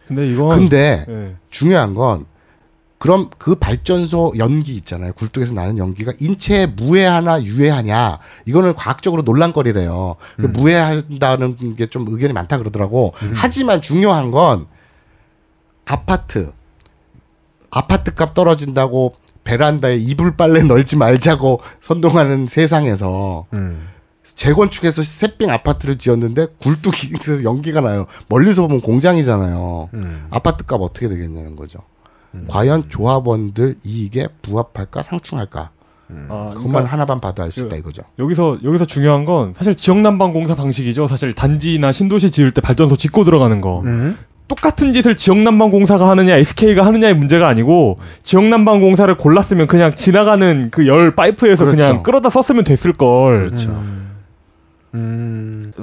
근데 이건 근데 예. 중요한 건 그럼 그 발전소 연기 있잖아요. 굴뚝에서 나는 연기가 인체에 무해하나 유해하냐. 이거는 과학적으로 논란거리래요. 그리고 무해한다는 게 좀 의견이 많다 그러더라고. 하지만 중요한 건 아파트 아파트 값 떨어진다고 베란다에 이불 빨래 널지 말자고 선동하는 세상에서 음. 재건축해서 새삥 아파트를 지었는데 굴뚝에서 연기가 나요. 멀리서 보면 공장이잖아요. 음. 아파트 값 어떻게 되겠냐는 거죠. 과연 조합원들 이익에 부합할까 상충할까? 아, 그것만 그러니까 하나만 봐도 알 수 있다 이거죠. 여기서 여기서 중요한 건 사실 지역 난방 공사 방식이죠. 사실 단지나 신도시 지을 때 발전소 짓고 들어가는 거. 음. 똑같은 짓을 지역난방공사가 하느냐 SK가 하느냐의 문제가 아니고 지역난방공사를 골랐으면 그냥 지나가는 그 열 파이프에서 그 그렇죠. 냥 끌어다 썼으면 됐을 걸. 그렇죠. 음.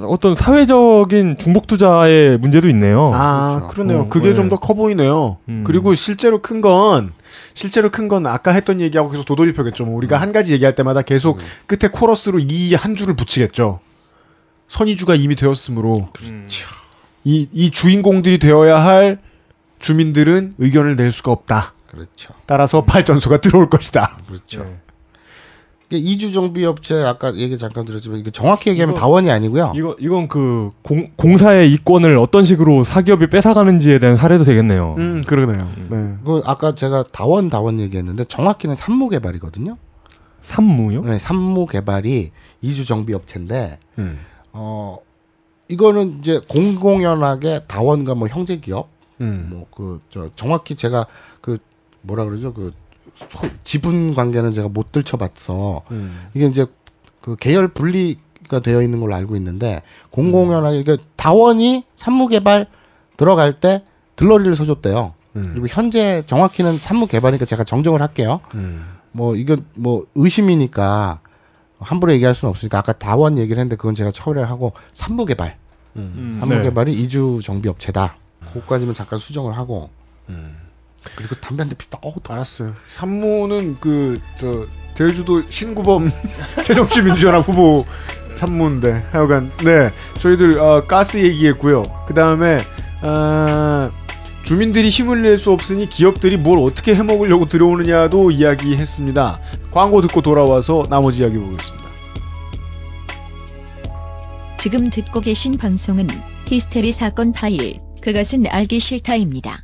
어떤 사회적인 중복 투자의 문제도 있네요. 아, 그렇죠. 그러네요. 어, 그게 네. 좀더 커 보이네요. 음. 그리고 실제로 큰 건, 실제로 큰 건 아까 했던 얘기하고 계속 도돌이표겠죠. 뭐 우리가 한 가지 얘기할 때마다 계속 끝에 코러스로 이 한 줄을 붙이겠죠. 선의주가 이미 되었으므로. 이, 이 주인공들이 되어야 할 주민들은 의견을 낼 수가 없다. 그렇죠. 따라서 발전소가 들어올 것이다. 그렇죠. 네. 이게 이주 정비 업체 아까 얘기 잠깐 이게 정확히 얘기하면 이거- 다원이 아니고요. 이거 이건 그 공, 공사의 이권을 어떤 식으로 사기업이 뺏어가는지에 대한 사례도 되겠네요. 음, 그러네요. 네. 그 아까 제가 다원 다원 얘기했는데 정확히는 산무 개발이거든요. 산무요? 네, 산무 개발이 이주 정비 업체인데 음. 어 이거는 이제 공공연하게 다원과 뭐 형제 기업 음. 뭐그 저 정확히 제가 그 뭐라 그러죠 그 소- 지분 관계는 제가 못 들춰봤어. 음. 이게 이제 그 계열 분리가 되어 있는 걸로 알고 있는데 공공연하게 그 다원이 산무 개발 들어갈 때 들러리를 서줬대요. 음. 그리고 현재 정확히는 산무 개발이니까 제가 정정을 할게요. 음. 뭐 이건 뭐 의심이니까 함부로 얘기할 수는 없으니까 아까 다원 얘기를 했는데 그건 제가 처리를 하고 산무 개발 음, 산무 네. 개발이 이주 정비 업체다. 그것까지만 잠깐 수정을 하고 그리고 담배 한 대 피다. 어우 더 알았어요. 산무는 그 저 제주도 신구범 새정치민주연합 후보 산무인데 하여간 네 저희들 어, 가스 얘기했고요. 그 다음에 아, 주민들이 힘을 낼 수 없으니 기업들이 뭘 어떻게 해먹으려고 들어오느냐도 이야기했습니다. 광고 듣고 돌아와서 나머지 이야기 보겠습니다. 지금 듣고 계신 방송은 히스테리 사건 파일, 그것은 알기 싫다입니다.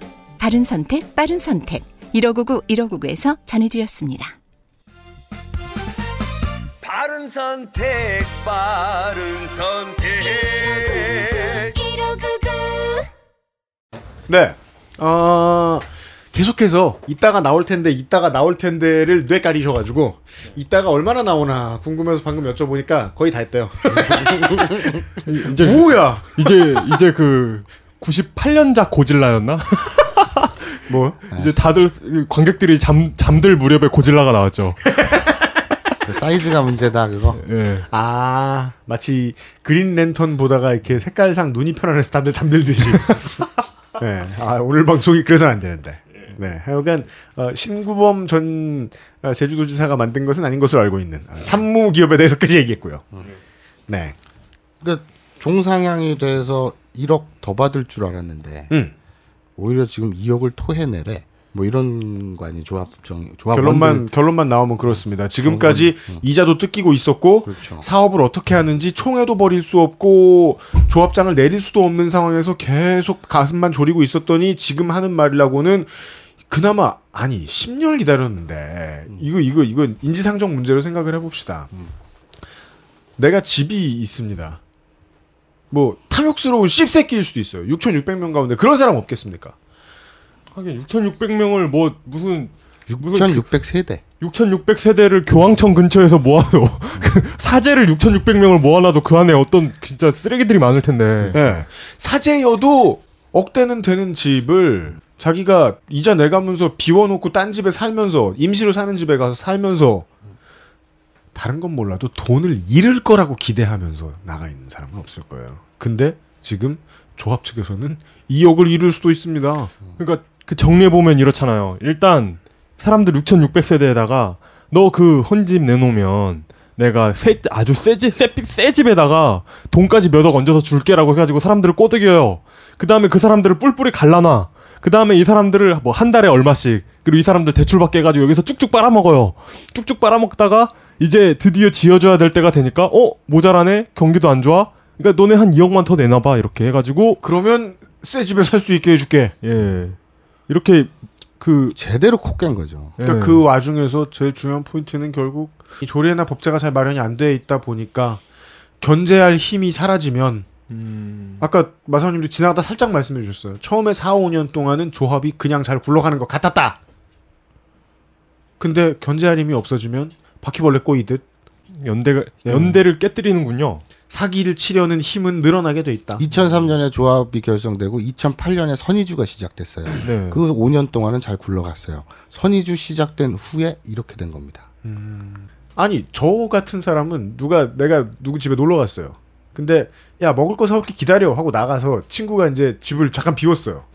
바른 선택, 빠른 선택. 1599, 1599에서 전해드렸습니다. 바른 선택, 바른 선택. 네. 어, 계속해서 이따가 나올 텐데 이따가 나올 텐데를 뇌 까리셔가지고 이따가 얼마나 나오나 궁금해서 방금 여쭤보니까 거의 다 했대요. 이제 뭐야? 이제 이제 그 98년작 고질라였나? 뭐? 이제 다들 관객들이 잠 잠들 무렵에 고질라가 나왔죠. 그 사이즈가 문제다 그거. 예. 아 마치 그린 랜턴 보다가 이렇게 색깔상 눈이 편안해서 다들 잠들듯이. 네. 아 오늘 방송이 그래서는 안 되는데. 네. 하여간 어, 신구범 전 어, 제주도지사가 만든 것은 아닌 것으로 알고 있는 아, 산무 기업에 대해서까지 얘기했고요. 네. 그러니까 종상향이 돼서 1억 더 받을 줄 알았는데 음. 오히려 지금 2억을 토해내래. 뭐 이런 거 아니 조합 정 조합 결론만 결론만 나오면 그렇습니다. 지금까지 이자도 뜯기고 있었고 그렇죠. 사업을 어떻게 하는지 총회도 벌일 수 없고 조합장을 내릴 수도 없는 상황에서 계속 가슴만 졸이고 있었더니 지금 하는 말이라고는 그나마 아니 10년을 기다렸는데 이거 이거 이거 인지상정 문제로 생각을 해봅시다. 내가 집이 있습니다. 뭐 탐욕스러운 씹새끼일 수도 있어요. 6,600명 가운데 그런 사람 없겠습니까? 하긴 6,600명을 뭐 무슨 6,600 세대. 6,600 세대를 교황청 근처에서 모아도 그 사제를 6,600명을 모아놔도 그 안에 어떤 진짜 쓰레기들이 많을 텐데. 예. 사제여도 억대는 되는 집을 자기가 이자 내가면서 비워놓고 딴 집에 살면서 임시로 사는 집에 가서 살면서 다른 건 몰라도 돈을 잃을 거라고 기대하면서 나가 있는 사람은 없을 거예요. 근데 지금 조합 측에서는 2억을 잃을 수도 있습니다. 그러니까 그 정리해 보면 이렇잖아요. 일단 사람들 6,600 세대에다가 너 그 헌집 내놓으면 내가 세, 아주 세집 세, 세 집에다가 돈까지 몇 억 얹어서 줄게라고 해가지고 사람들을 꼬드겨요. 그 다음에 그 사람들을 뿔뿔이 갈라놔. 그 다음에 이 사람들을 뭐 한 달에 얼마씩 그리고 이 사람들 대출받게 해가지고 여기서 쭉쭉 빨아먹어요. 쭉쭉 빨아먹다가 이제 드디어 지어줘야 될 때가 되니까 어 모자라네 경기도 안 좋아. 그러니까 너네 한 2억만 더 내놔봐 이렇게 해가지고 그러면 새 집에 살 수 있게 해줄게. 예 이렇게 그 제대로 코깬 거죠. 그러니까 그 와중에서 제일 중요한 포인트는 결국 이 조례나 법제가 잘 마련이 안 돼 있다 보니까 견제할 힘이 사라지면 음. 아까 마사오님도 지나가다 살짝 말씀해 주셨어요. 처음에 4, 5년 동안은 조합이 그냥 잘 굴러가는 것 같았다. 근데 견제할 힘이 없어지면 바퀴벌레 꼬이듯 연대가 예. 연대를 깨뜨리는군요. 사기를 치려는 힘은 늘어나게 돼 있다. 2003년에 조합이 결성되고 2008년에 선의주가 시작됐어요. 네. 그 5년 동안은 잘 굴러갔어요. 선의주 시작된 후에 이렇게 된 겁니다. 아니 저 같은 사람은 누가 내가 누구 집에 놀러 갔어요. 근데 야 먹을 거 사올게 기다려 하고 나가서 친구가 이제 집을 잠깐 비웠어요.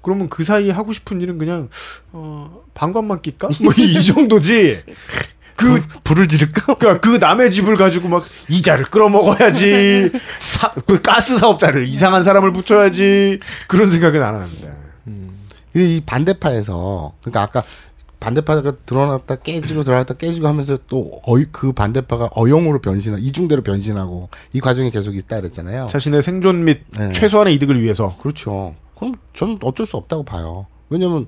그러면 그 사이에 하고 싶은 일은 그냥 어 방광만 낄까? 뭐 이 정도지. 그 불을 지를까? 그러니까 그 남의 집을 가지고 막 이자를 끌어 먹어야지. 사, 그 가스 사업자를 이상한 사람을 붙여야지. 그런 생각은 안 하는데. 이 반대파에서 그러니까 아까 반대파가 드러났다 깨지고 드러났다 깨지고 하면서 또 어이 그 반대파가 어용으로 변신하 이중대로 변신하고 이 과정이 계속 있다 그랬잖아요. 자신의 생존 및 네. 최소한의 이득을 위해서. 그렇죠. 그럼 전 어쩔 수 없다고 봐요. 왜냐면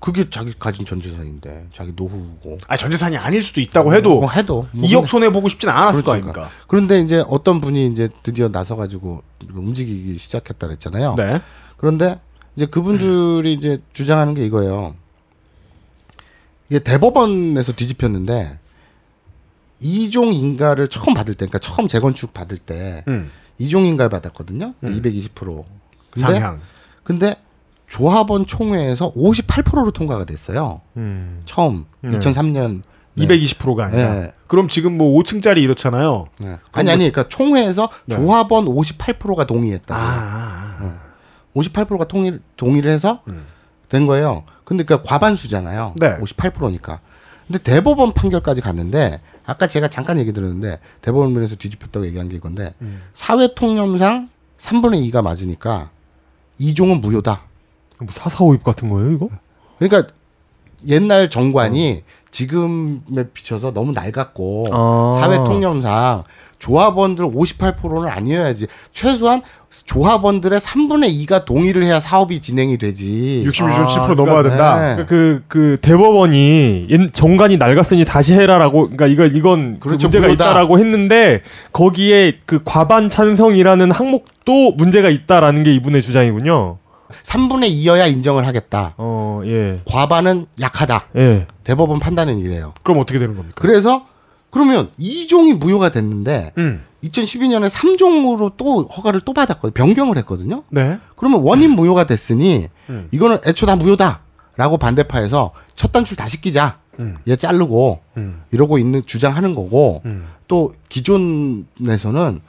그게 자기 가진 전 재산인데 자기 노후고. 아 전재산이 아닐 수도 있다고 해도 뭐 해도 뭐 2억 근데- 손해 보고 싶진 않았을 거 그렇죠. 아닙니까? 그런데 이제 어떤 분이 이제 드디어 나서 가지고 움직이기 시작했다 그랬잖아요. 네. 그런데 이제 그분들이 이제 주장하는 게 이거예요. 이게 대법원에서 뒤집혔는데 이종 인가를 처음 받을 때, 그러니까 처음 재건축 받을 때 음. 이종 인가를 받았거든요. 220%. 근데, 상향. 근데 조합원 총회에서 58%로 통과가 됐어요. 음. 처음 네. 2003년 220%가 아니라. 네. 그럼 지금 뭐 5층짜리 이렇잖아요. 네. 아니 아니 그러니까 총회에서 네. 조합원 58%가 동의했다. 아, 58%가 통일 동의를 해서 된 거예요. 근데 그 과반수잖아요. 네. 58%니까. 근데 대법원 판결까지 갔는데 아까 제가 잠깐 얘기 들었는데 대법원에서 뒤집혔다고 얘기한 게 이건데 사회 통념상 3분의 2가 맞으니까 이종은 무효다. 뭐 사사오입 같은 거예요, 이거? 그러니까 옛날 정관이 지금에 비춰서 너무 낡았고 아. 사회 통념상 조합원들 58%는 아니어야지 최소한 조합원들의 3분의 2가 동의를 해야 사업이 진행이 되지. 66.7% 넘어야 된다. 네. 그, 그 대법원이 옛- 정관이 낡았으니 다시 해라라고 그러니까 이거 이건 그 그렇죠, 문제가 무효다. 있다라고 했는데 거기에 그 과반 찬성이라는 항목도 문제가 있다라는 게 이분의 주장이군요. 3분의 2여야 인정을 하겠다. 어, 예. 과반은 약하다. 예. 대법원 판단은 이래요. 그럼 어떻게 되는 겁니까? 그래서 그러면 2종이 무효가 됐는데 음. 2012년에 3종으로 또 허가를 또 받았거든요. 변경을 했거든요. 네. 그러면 원인 무효가 됐으니 음. 이거는 애초 다 무효다라고 반대파에서 첫 단추 다 시키자. 음. 얘 자르고 음. 이러고 있는 주장하는 거고 음. 또 기존에서는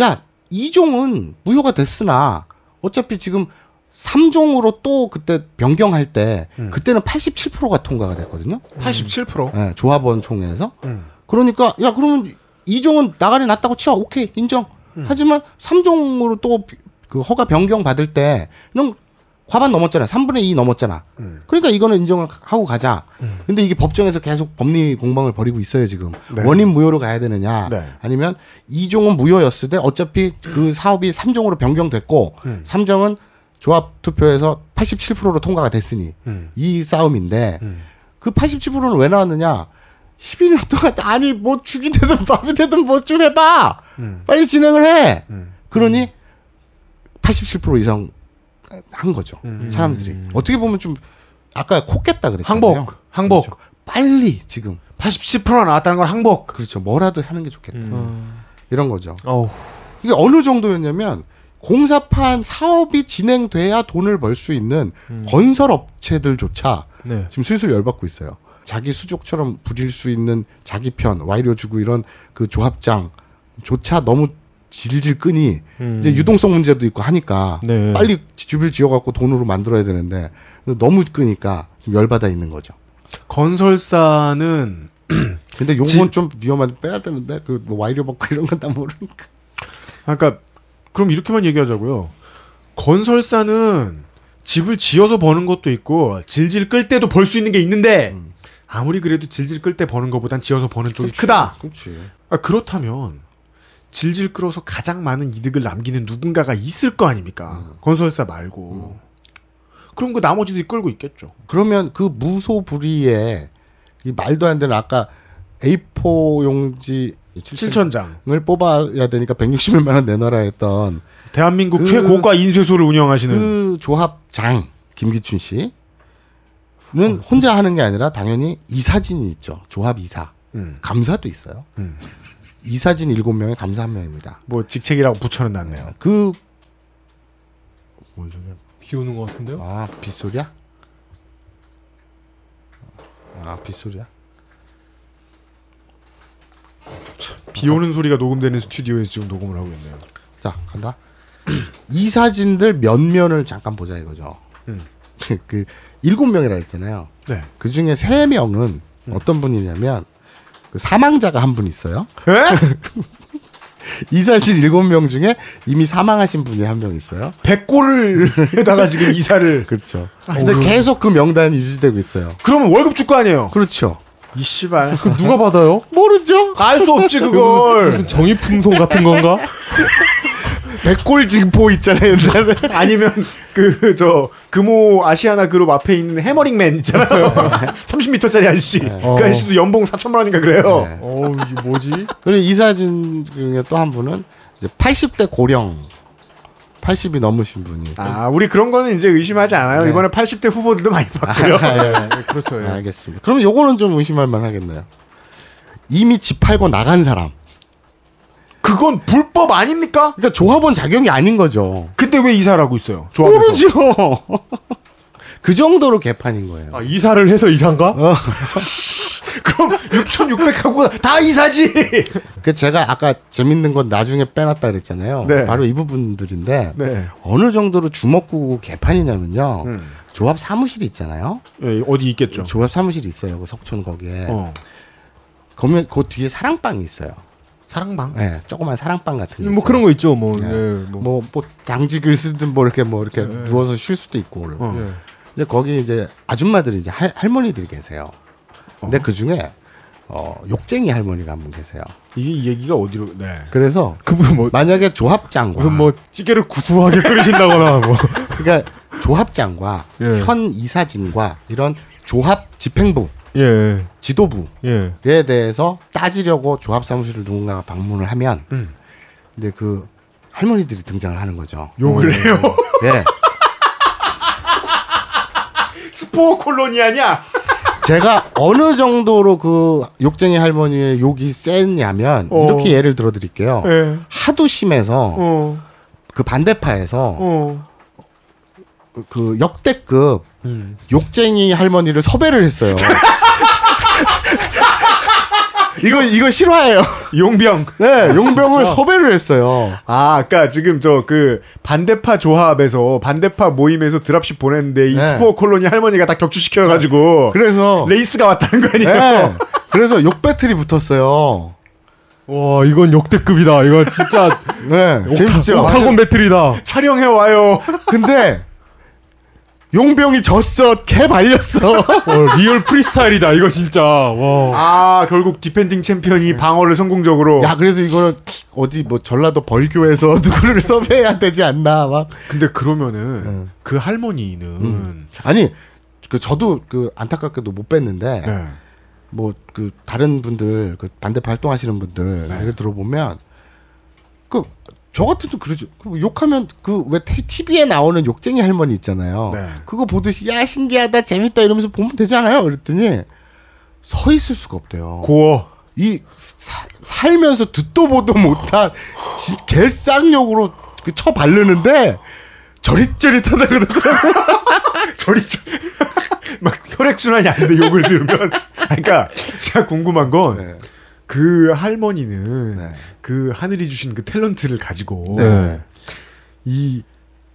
야 이종은 무효가 됐으나 어차피 지금 3종으로 또 그때 변경할 때 음. 그때는 87%가 통과가 됐거든요. 87%. 네, 조합원 총회에서. 음. 그러니까 야 그러면 이종은 나가리 났다고 쳐 오케이 인정. 음. 하지만 3종으로 또 그 허가 변경 받을 때는 과반 넘었잖아. 3분의 2 넘었잖아. 음. 그러니까 이거는 인정을 하고 가자. 근데 이게 법정에서 계속 법리 공방을 벌이고 있어요, 지금. 네. 원인 무효로 가야 되느냐. 네. 아니면 2종은 무효였을 때 어차피 그 사업이 3종으로 변경됐고 음. 3종은 조합 투표에서 87%로 통과가 됐으니 음. 이 싸움인데 음. 그 87%는 왜 나왔느냐? 12년 동안 아니 뭐 죽이 되든 밥이 되든 뭐 좀 해봐. 음. 빨리 진행을 해. 음. 그러니 87% 이상 한 거죠. 음. 사람들이 어떻게 보면 좀 아까 코 깼다 그랬잖아요. 항복, 항복. 그렇죠. 빨리 지금 87% 나왔다는 건 항복. 그렇죠. 뭐라도 하는 게 좋겠다. 음. 이런 거죠. 어우. 이게 어느 정도였냐면 공사판 사업이 진행돼야 돈을 벌 수 있는 건설 업체들조차 네. 지금 슬슬 열받고 있어요. 자기 수족처럼 부릴 수 있는 자기 편 와이로 주고 이런 그 조합장조차 너무 질질 끄니 음. 이제 유동성 문제도 있고 하니까 네. 빨리 집을 지어갖고 돈으로 만들어야 되는데 너무 끄니까 좀 열받아 있는 거죠. 건설사는 근데 요건 지- 좀 위험한 빼야 되는데 그 뭐 와이로 받고 이런 건 다 모르니까. 그러니까 그럼 이렇게만 얘기하자고요. 건설사는 집을 지어서 버는 것도 있고 질질 끌 때도 벌 수 있는 게 있는데 아무리 그래도 질질 끌 때 버는 것보단 지어서 버는 쪽이 크다. 그렇지. 아, 그렇다면 질질 끌어서 가장 많은 이득을 남기는 누군가가 있을 거 아닙니까? 건설사 말고. 그럼 그 나머지들이 끌고 있겠죠. 그러면 그 무소불위에 이 말도 안 되는 아까 A4 용지 7천장. 을 뽑아야 되니까 161만 원 내놔라 했던 대한민국 그- 최고가 인쇄소를 운영하시는 그 조합장 김기춘 씨는 혼자 하는 게 아니라 당연히 이사진이 있죠. 조합 이사. 음. 감사도 있어요. 음. 이사진 7명에 감사 1명입니다. 뭐 직책이라고 붙여는 놨네요. 그 뭐, 비 오는 것 같은데요? 아, 빗소리야? 아, 빗소리야? 비 오는 소리가 녹음되는 스튜디오에서 지금 녹음을 하고 있네요. 자, 간다. 이 사진들 몇 면을 잠깐 보자 이거죠. 음. 그 일곱 명이라 했잖아요. 네. 그 중에 세 명은 어떤 분이냐면 그 사망자가 한 분 있어요. 이 사진 일곱 명 중에 이미 사망하신 분이 한 명 있어요. 백골에다가 지금 이사를 그렇죠. 아, 근데 그- 계속 그 명단이 유지되고 있어요. 그러면 월급 줄 거 아니에요. 그렇죠. 이 씨발. 누가 받아요? 모르죠. 알 수 없지 그걸. 무슨 정의품송 같은 건가? 백골 징포 있잖아요 옛날에. 아니면 그 저 금호 아시아나 그룹 앞에 있는 해머링맨 있잖아요. 30m짜리 아저씨. 어. 그 아저씨도 연봉 4천만 원인가 그래요. 네. 어우 이게 뭐지? 그리고 이 사진 중에 또 한 분은 이제 80대 고령, 80이 넘으신 분이. 아, 우리 그런 거는 이제 의심하지 않아요. 네. 이번에 80대 후보들도 많이 봤고요. 그렇죠. 네, 알겠습니다. 그러면 요거는 좀 의심할 만 하겠네요. 이미 집 팔고 나간 사람. 그건 불법 아닙니까? 그러니까 조합원 자격이 아닌 거죠. 근데 왜 이사를 하고 있어요? 조합에서. 모르죠. 그 정도로 개판인 거예요. 아 이사를 해서 이사인가? 그럼 6,600하고 다 이사지. 그 제가 아까 재밌는 건 나중에 빼놨다 그랬잖아요. 네. 바로 이 부분들인데 네. 어느 정도로 주먹구 개판이냐면요. 음. 조합 사무실이 있잖아요. 예, 어디 있겠죠. 조합 사무실이 있어요. 그 석촌 거기에. 어. 그러면 그 뒤에 사랑방이 있어요. 사랑방. 네, 조그만 사랑방 같은 게 있어요. 뭐 그런 거 있죠. 뭐. 네. 네, 뭐. 뭐, 뭐 당직을 쓰든 뭐 이렇게 뭐 이렇게 누워서 쉴 수도 있고. 어. 예. 이제 거기 이제 아줌마들이 이제 할, 할머니들이 계세요. 근데 그 중에 어, 욕쟁이 할머니가 한 분 계세요. 이게 이 얘기가 어디로? 네. 그래서 그분 뭐 만약에 조합장과 무슨 뭐 찌개를 구수하게 끓이신다거나 뭐. 그러니까 조합장과 예. 현 이사진과 이런 조합 집행부 예. 지도부에 예. 대해서 따지려고 조합 사무실을 누군가가 방문을 하면 음. 근데 그 할머니들이 등장을 하는 거죠. 욕을 해요. 네. 스포 콜로니아냐? 제가 어느 정도로 그 욕쟁이 할머니의 욕이 세냐면 어. 이렇게 예를 들어 드릴게요. 예. 하도 심해서 어. 그 반대파에서 어. 그 역대급 음. 욕쟁이 할머니를 섭외를 했어요. 이거 이거 실화예요. 용병. 네, 용병을 섭외를 했어요. 아, 아까 지금 저 그 반대파 조합에서 반대파 모임에서 dropship 보냈는데 이 네. spore colony 할머니가 다 격추시켜 가지고 그래서 Wraith가 왔다는 거 아니에요? 네, 그래서 욕 battle이 붙었어요. 와 이건 역대급이다. 이거 진짜 네, 재밌죠. octagon battle이다. 촬영해 와요. 근데 용병이 졌어. 개 말렸어. 어, real freestyle이다 이거 진짜. 와. 아 결국 defending champion이 방어를 성공적으로. 야 그래서 이거는 어디 뭐 전라도 벌교에서 누구를 섭외해야 되지 않나 막. 근데 그러면은 그 할머니는 음. 아니 그 저도 그 안타깝게도 못 뵀는데 네. 뭐그 다른 분들 그 반대파 활동하시는 분들 네. 얘기를 들어보면 그 저 같아도 그러죠. 그 욕하면 그 왜 TV에 나오는 욕쟁이 할머니 있잖아요. 네. 그거 보듯이 야 신기하다 재밌다 이러면서 보면 되잖아요. 그랬더니 서 있을 수가 없대요. 고어. 이 사- 살면서 듣도 보도 못한 진- 개쌍욕으로 그쳐 바르는데 저릿저릿하다 그러더라고. 저리 저- 막 혈액 순환이 안 돼 욕을 들으면. 그러니까 제가 궁금한 건 그 할머니는 네. 그 하늘이 주신 그 탤런트를 가지고 네. 이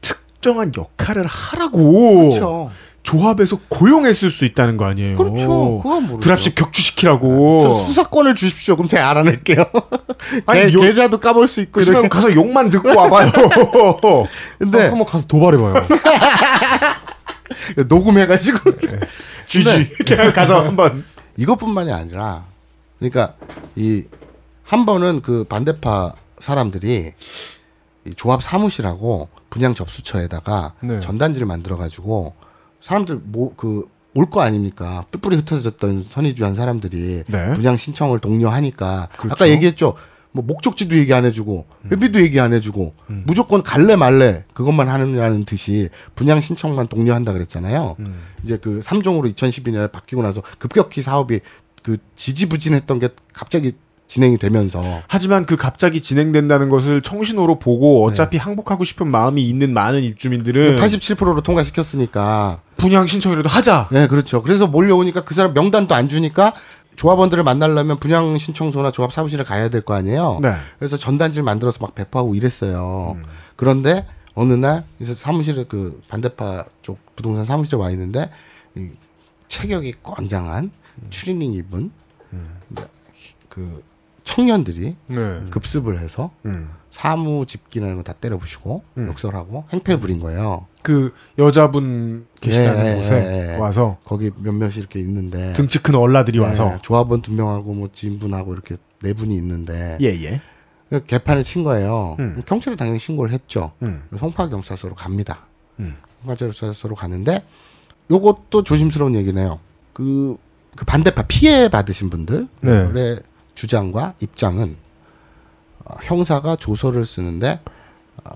특정한 역할을 하라고 그렇죠. 조합에서 고용했을 수 있다는 거 아니에요. 그렇죠. 그건 모르죠. 드랍십 격추시키라고. 저 수사권을 주십시오. 그럼 제가 알아낼게요. 아니, 개, 요- 계좌도 까볼 수 있고 그러면. 가서 욕만 듣고 와봐요. 근데 한번 가서 도발해봐요. 녹음해가지고. 근데- 이렇게 가서 한번. 이것뿐만이 아니라 그러니까 이 한 번은 그 반대파 사람들이 이 조합 사무실하고 분양 접수처에다가 네. 전단지를 만들어 가지고 사람들 뭐 그 올 거 아닙니까? 뿔뿔이 흩어졌던 선의주한 사람들이 네. 분양 신청을 독려하니까 그렇죠. 아까 얘기했죠. 뭐 목적지도 얘기 안 해주고 음. 회비도 얘기 안 해주고 무조건 갈래 말래 그것만 하느냐는 듯이 분양 신청만 독려한다 그랬잖아요. 음. 이제 그 3종으로 2012년에 바뀌고 나서 급격히 사업이 그 지지부진했던 게 갑자기 진행이 되면서 하지만 그 갑자기 진행된다는 것을 청신호로 보고 어차피 항복하고 싶은 마음이 있는 많은 입주민들은 87%로 통과시켰으니까 분양 신청이라도 하자. 네, 그렇죠. 그래서 몰려오니까 그 사람 명단도 안 주니까 조합원들을 만나려면 분양 신청소나 조합 사무실에 가야 될 거 아니에요. 네. 그래서 전단지를 만들어서 막 배포하고 이랬어요. 그런데 어느 날 이제 사무실에 그 반대파 쪽 부동산 사무실에 와 있는데 이 체격이 건장한 추리닝 입은 그 청년들이 네. 급습을 해서 음. 사무 집기나 이런 거 다 때려 부시고 욕설하고 행패 부린 거예요. 그 여자분 계시다는 예, 곳에 예, 예. 와서 거기 몇몇이 이렇게 있는데 등치 큰 얼라들이 예, 와서 조합원 두 명하고 뭐 지인분하고 이렇게 네 분이 있는데 예예. 그 개판을 친 거예요. 음. 경찰에 당연히 신고를 했죠. 음. 송파 경찰서로 갑니다. 음. 송파 경찰서로 가는데 요것도 조심스러운 얘기네요. 그, 그 반대파 피해 받으신 분들의 네. 주장과 입장은 어, 형사가 조서를 쓰는데 어,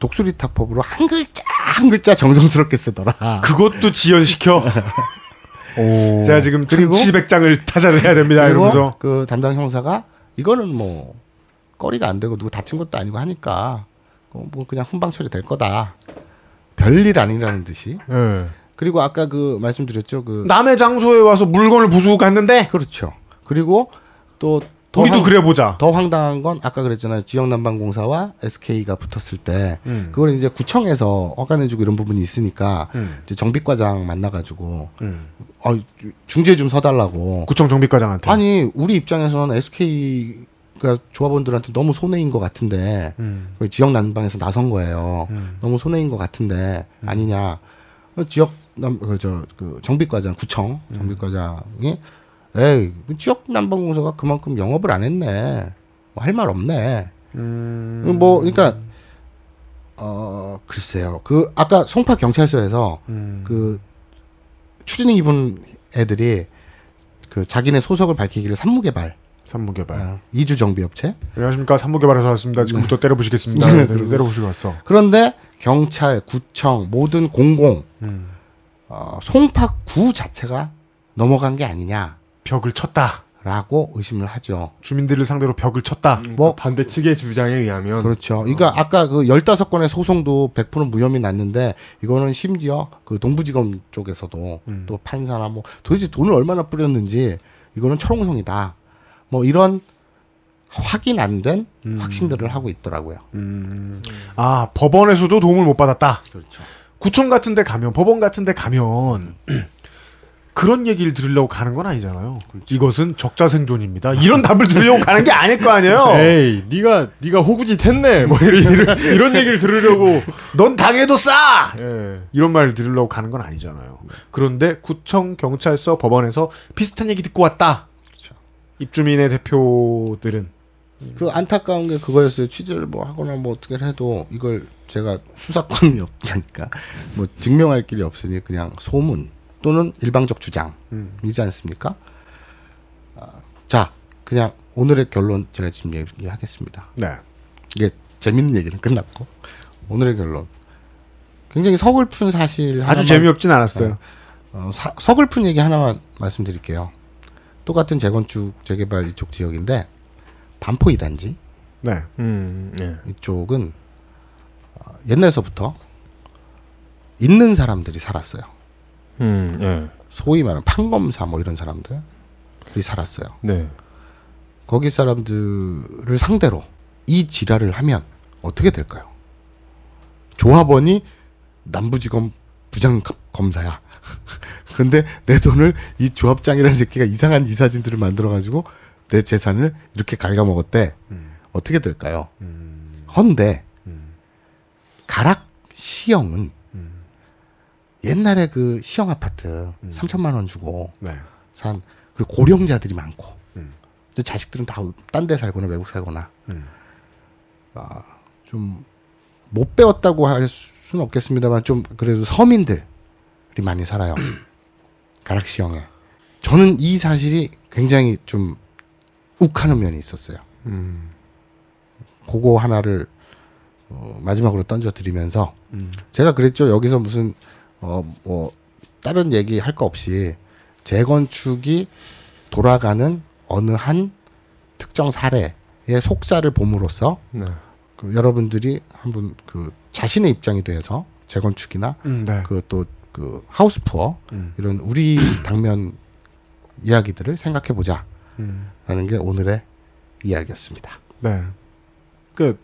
독수리 타법으로 한 글자 한 글자 정성스럽게 쓰더라. 그것도 지연시켜. 오. 제가 지금 그리고- 700장을 타자해야 됩니다. 이러면서 그 담당 형사가 이거는 뭐 거리가 안 되고 누구 다친 것도 아니고 하니까 어, 뭐 그냥 훈방 처리 될 거다. 별일 아니라는 듯이. 네. 그리고 아까 그 말씀드렸죠. 그 남의 장소에 와서 물건을 부수고 갔는데 그렇죠. 그리고 또더 우리도 황- 그래 보자. 더 황당한 건 아까 그랬잖아요. 지역 난방 공사와 SK가 붙었을 때 음. 그걸 이제 구청에서 허가내 주고 이런 부분이 있으니까 음. 이제 정비과장 만나 가지고 음. 어, 중재 좀 서 달라고. 구청 정비과장한테. 아니 우리 입장에서는 SK가 조합원들한테 너무 손해인 것 같은데 음. 그 지역 난방에서 나선 거예요. 음. 너무 손해인 것 같은데 아니냐. 어, 지역 남그저 그 정비과장 구청 음. 정비과장이 에이 지역 난방공사가 그만큼 영업을 안 했네. 뭐 할 말 없네. 음. 뭐 그러니까 어 글쎄요. 그 아까 송파 경찰서에서 음. 그 추리닝 입은 애들이 그 자기네 소속을 밝히기를 산무개발 산무개발. 어, 이주 정비업체 안녕하십니까 산무개발에서 왔습니다. 지금부터. 네, 네, 그리고- 때려부시고 왔어. 그런데 경찰, 구청, 모든 공공 음. 어, 송파구 자체가 넘어간 게 아니냐라고 벽을 쳤다. 의심을 하죠. 주민들을 상대로 벽을 쳤다. 뭐 반대 측의 주장에 의하면 그렇죠. 이거 아까 그 15건의 소송도 100% 무혐의 났는데 이거는 심지어 그 동부지검 쪽에서도 음. 또 판사나 뭐 도대체 돈을 얼마나 뿌렸는지 이거는 철옹성이다. 뭐 이런 확인 안된 음. 확신들을 하고 있더라고요. 아 법원에서도 도움을 못 받았다. 그렇죠. 구청 같은 데 가면 법원 같은 데 가면 그런 얘기를 들으려고 가는 건 아니잖아요. 이것은 적자 생존입니다. 이런 답을 들으려고 가는 게 아닐 거 아니에요. 에이, 네가 네가 호구짓 했네. 뭐 이런, 이런, 이런 얘기를 들으려고. 넌 당해도 싸. 예. 이런 말을 들으려고 가는 건 아니잖아요. 그런데 구청, 경찰서, 법원에서 비슷한 얘기 듣고 왔다. 입주민의 대표들은 그 안타까운 게 그거였어요. 취재를 뭐 하거나 뭐 어떻게 해도 이걸 제가 수사권이 없으니까 뭐 증명할 길이 없으니 그냥 소문 또는 일방적 주장이지 않습니까? 아, 자, 그냥 오늘의 결론 제가 지금 얘기하겠습니다. 네. 이게 재밌는 얘기는 끝났고 오늘의 결론. 굉장히 서글픈 사실 아주 하나만- 재미없진 않았어요. 어, 사- 서글픈 얘기 하나만 말씀드릴게요. 똑같은 재건축 재개발 이쪽 지역인데 반포 이단지 네. 음, 예. 이쪽은 어, 옛날서부터 있는 사람들이 살았어요. 음, 예. 소위 말하는 판검사 뭐 이런 사람들이 살았어요. 네. 거기 사람들을 상대로 이 지랄을 하면 어떻게 될까요? 조합원이 남부지검 부장 검사야. 그런데 내 돈을 이 조합장이라는 새끼가 이상한 이사진들을 만들어가지고 내 재산을 이렇게 갉아먹었대. 어떻게 될까요? 헌데 가락 시형은 옛날에 그 시형 아파트 3천만 원 주고 네. 산 그리고 고령자들이 많고 이제 자식들은 다 딴 데 살거나 외국 살거나 아, 좀 못 배웠다고 할 수는 없겠습니다만 좀 그래도 서민들이 많이 살아요. 가락 시형에. 저는 이 사실이 굉장히 좀 욱하는 면이 있었어요. 음. 그거 하나를 어, 마지막으로 던져드리면서 제가 그랬죠. 여기서 무슨 어 뭐 다른 얘기 할 거 없이 재건축이 돌아가는 어느 한 특정 사례의 속사를 봄으로써 네. 그 여러분들이 한번 그 자신의 입장이 돼서 재건축이나 음, 네. 그또그 하우스 푸어 음. 이런 우리 당면 이야기들을 생각해 보자라는 음. 게 오늘의 이야기였습니다. 네. 그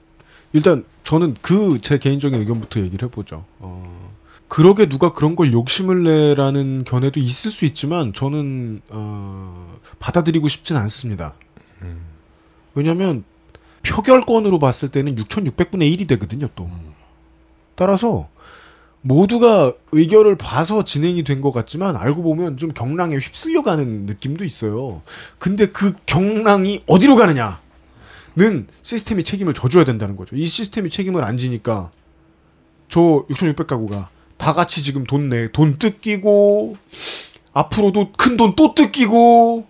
일단 저는 그 제 개인적인 의견부터 얘기를 해보죠. 어, 그러게 누가 그런 걸 욕심을 내라는 견해도 있을 수 있지만 저는 어, 받아들이고 싶진 않습니다. 왜냐하면 표결권으로 봤을 때는 6,600분의 1이 되거든요. 또 따라서 모두가 의견을 봐서 진행이 된 것 같지만 알고 보면 좀 경랑에 휩쓸려 가는 느낌도 있어요. 근데 그 경랑이 어디로 가느냐? 는 시스템이 책임을 져줘야 된다는 거죠. 이 시스템이 책임을 안 지니까 저 6,600가구가 다 같이 지금 돈 내, 돈 뜯기고 앞으로도 큰 돈 또 뜯기고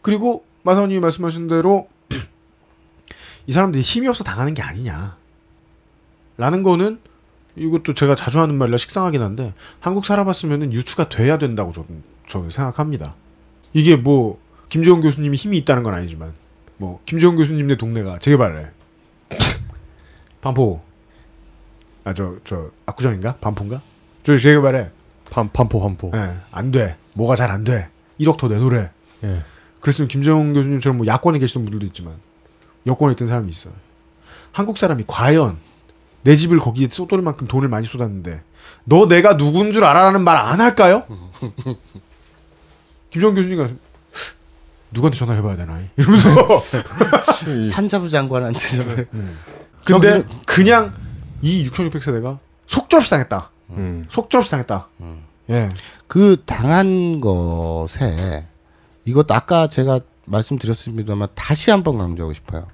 그리고 마사오님이 말씀하신 대로 이 사람들이 힘이 없어 당하는 게 아니냐. 라는 거는 이것도 제가 자주 하는 말이라 식상하긴 한데 한국 살아봤으면 유추가 돼야 된다고 저는, 저는 생각합니다. 이게 뭐 김재원 교수님이 힘이 있다는 건 아니지만 뭐 김재원 교수님네 동네가 재개발해 반포 아 저 저 압구정인가 반포인가 저 재개발해 반 반포 반포. 예, 안 돼. 뭐가 잘 안 돼. 1억 더 내놓으래. 예. 그랬으면 김정은 교수님처럼 뭐 야권에 계시던 분들도 있지만 여권에 있던 사람이 있어요. 한국 사람이 과연 내 집을 거기에 쏟을 만큼 돈을 많이 쏟았는데 너 내가 누군 줄 알아라는 말 안 할까요? 김정은 교수님가 누구한테 전화해봐야 되나 이러면서 산자부 장관한테 좀 근데 그냥 이 6,600세대가 속절상했다. 음. 속절상했다. 예. 그 당한 것에 이것도 아까 제가 말씀드렸습니다만 다시 한번 강조하고 싶어요.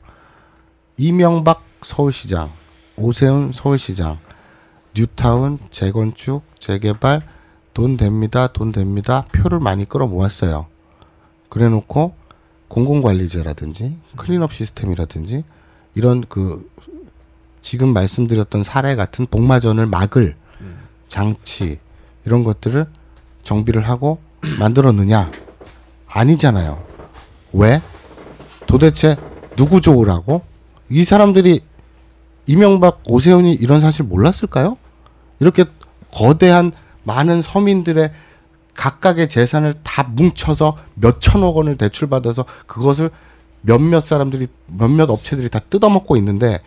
이명박 서울시장, 오세훈 서울시장, 뉴타운 재건축, 재개발 돈 됩니다, 돈 됩니다. 표를 많이 끌어 모았어요. 그래 놓고 공공관리제라든지 클린업 시스템이라든지 이런 그 지금 말씀드렸던 사례 같은 복마전을 막을 장치 이런 것들을 정비를 하고 만들었느냐? 아니잖아요. 왜? 도대체 누구 좋으라고? 이 사람들이 이명박 오세훈이 이런 사실 몰랐을까요? 이렇게 거대한 많은 서민들의 각각의 재산을 다 뭉쳐서 몇 천억 원을 대출받아서 그것을 몇몇 사람들이 몇몇 업체들이 다 뜯어먹고 있는데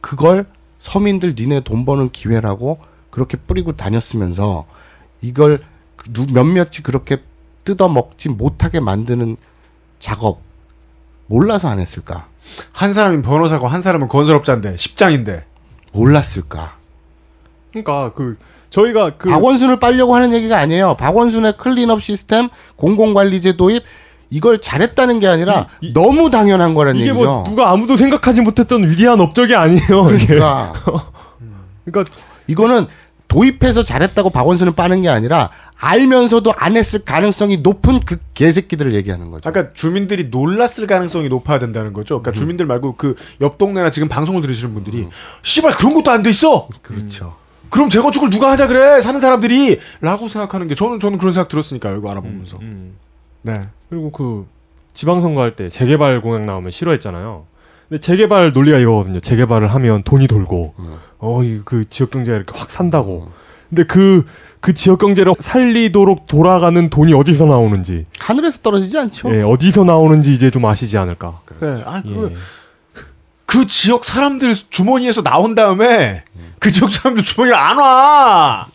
그걸 서민들 니네 돈 버는 기회라고 그렇게 뿌리고 다녔으면서 이걸 누 몇몇이 그렇게 뜯어 먹지 못하게 만드는 작업 몰라서 안 했을까? 한 사람은 변호사고 한 사람은 건설업자인데 십장인데 몰랐을까? 그러니까 그 저희가 그 박원순을 빨려고 하는 얘기가 아니에요. 박원순의 클린업 시스템, 공공관리제 도입 이걸 잘했다는 게 아니라 너무 당연한 거란 이게 얘기죠. 뭐 누가 아무도 생각하지 못했던 위대한 업적이 아니에요. 그러니까 그러니까 이거는 도입해서 잘했다고 박원순을 빠는 게 아니라 알면서도 안 했을 가능성이 높은 그 개새끼들을 얘기하는 거죠. 아까 주민들이 놀랐을 가능성이 높아야 된다는 거죠. 그러니까 주민들 말고 그 옆 동네나 지금 방송을 들으시는 분들이 씨발 그런 것도 안 돼 있어. 그렇죠. 그럼 재건축을 누가 하자 그래 사는 사람들이 라고 생각하는 게 저는 저는 그런 생각 들었으니까요. 이거 알아보면서. 네. 그리고 그 지방선거 할 때 재개발 공약 나오면 싫어했잖아요. 근데 재개발 논리가 이거거든요. 재개발을 하면 돈이 돌고, 어, 이그 지역 경제가 이렇게 확 산다고. 근데 그, 그 지역 경제를 살리도록 돌아가는 돈이 어디서 나오는지, 하늘에서 떨어지지 않죠. 예, 어디서 나오는지 이제 좀 아시지 않을까. 네. 아, 그, 예. 그 지역 사람들 주머니에서 나온 다음에 그 지역 사람들 주머니에 안 와.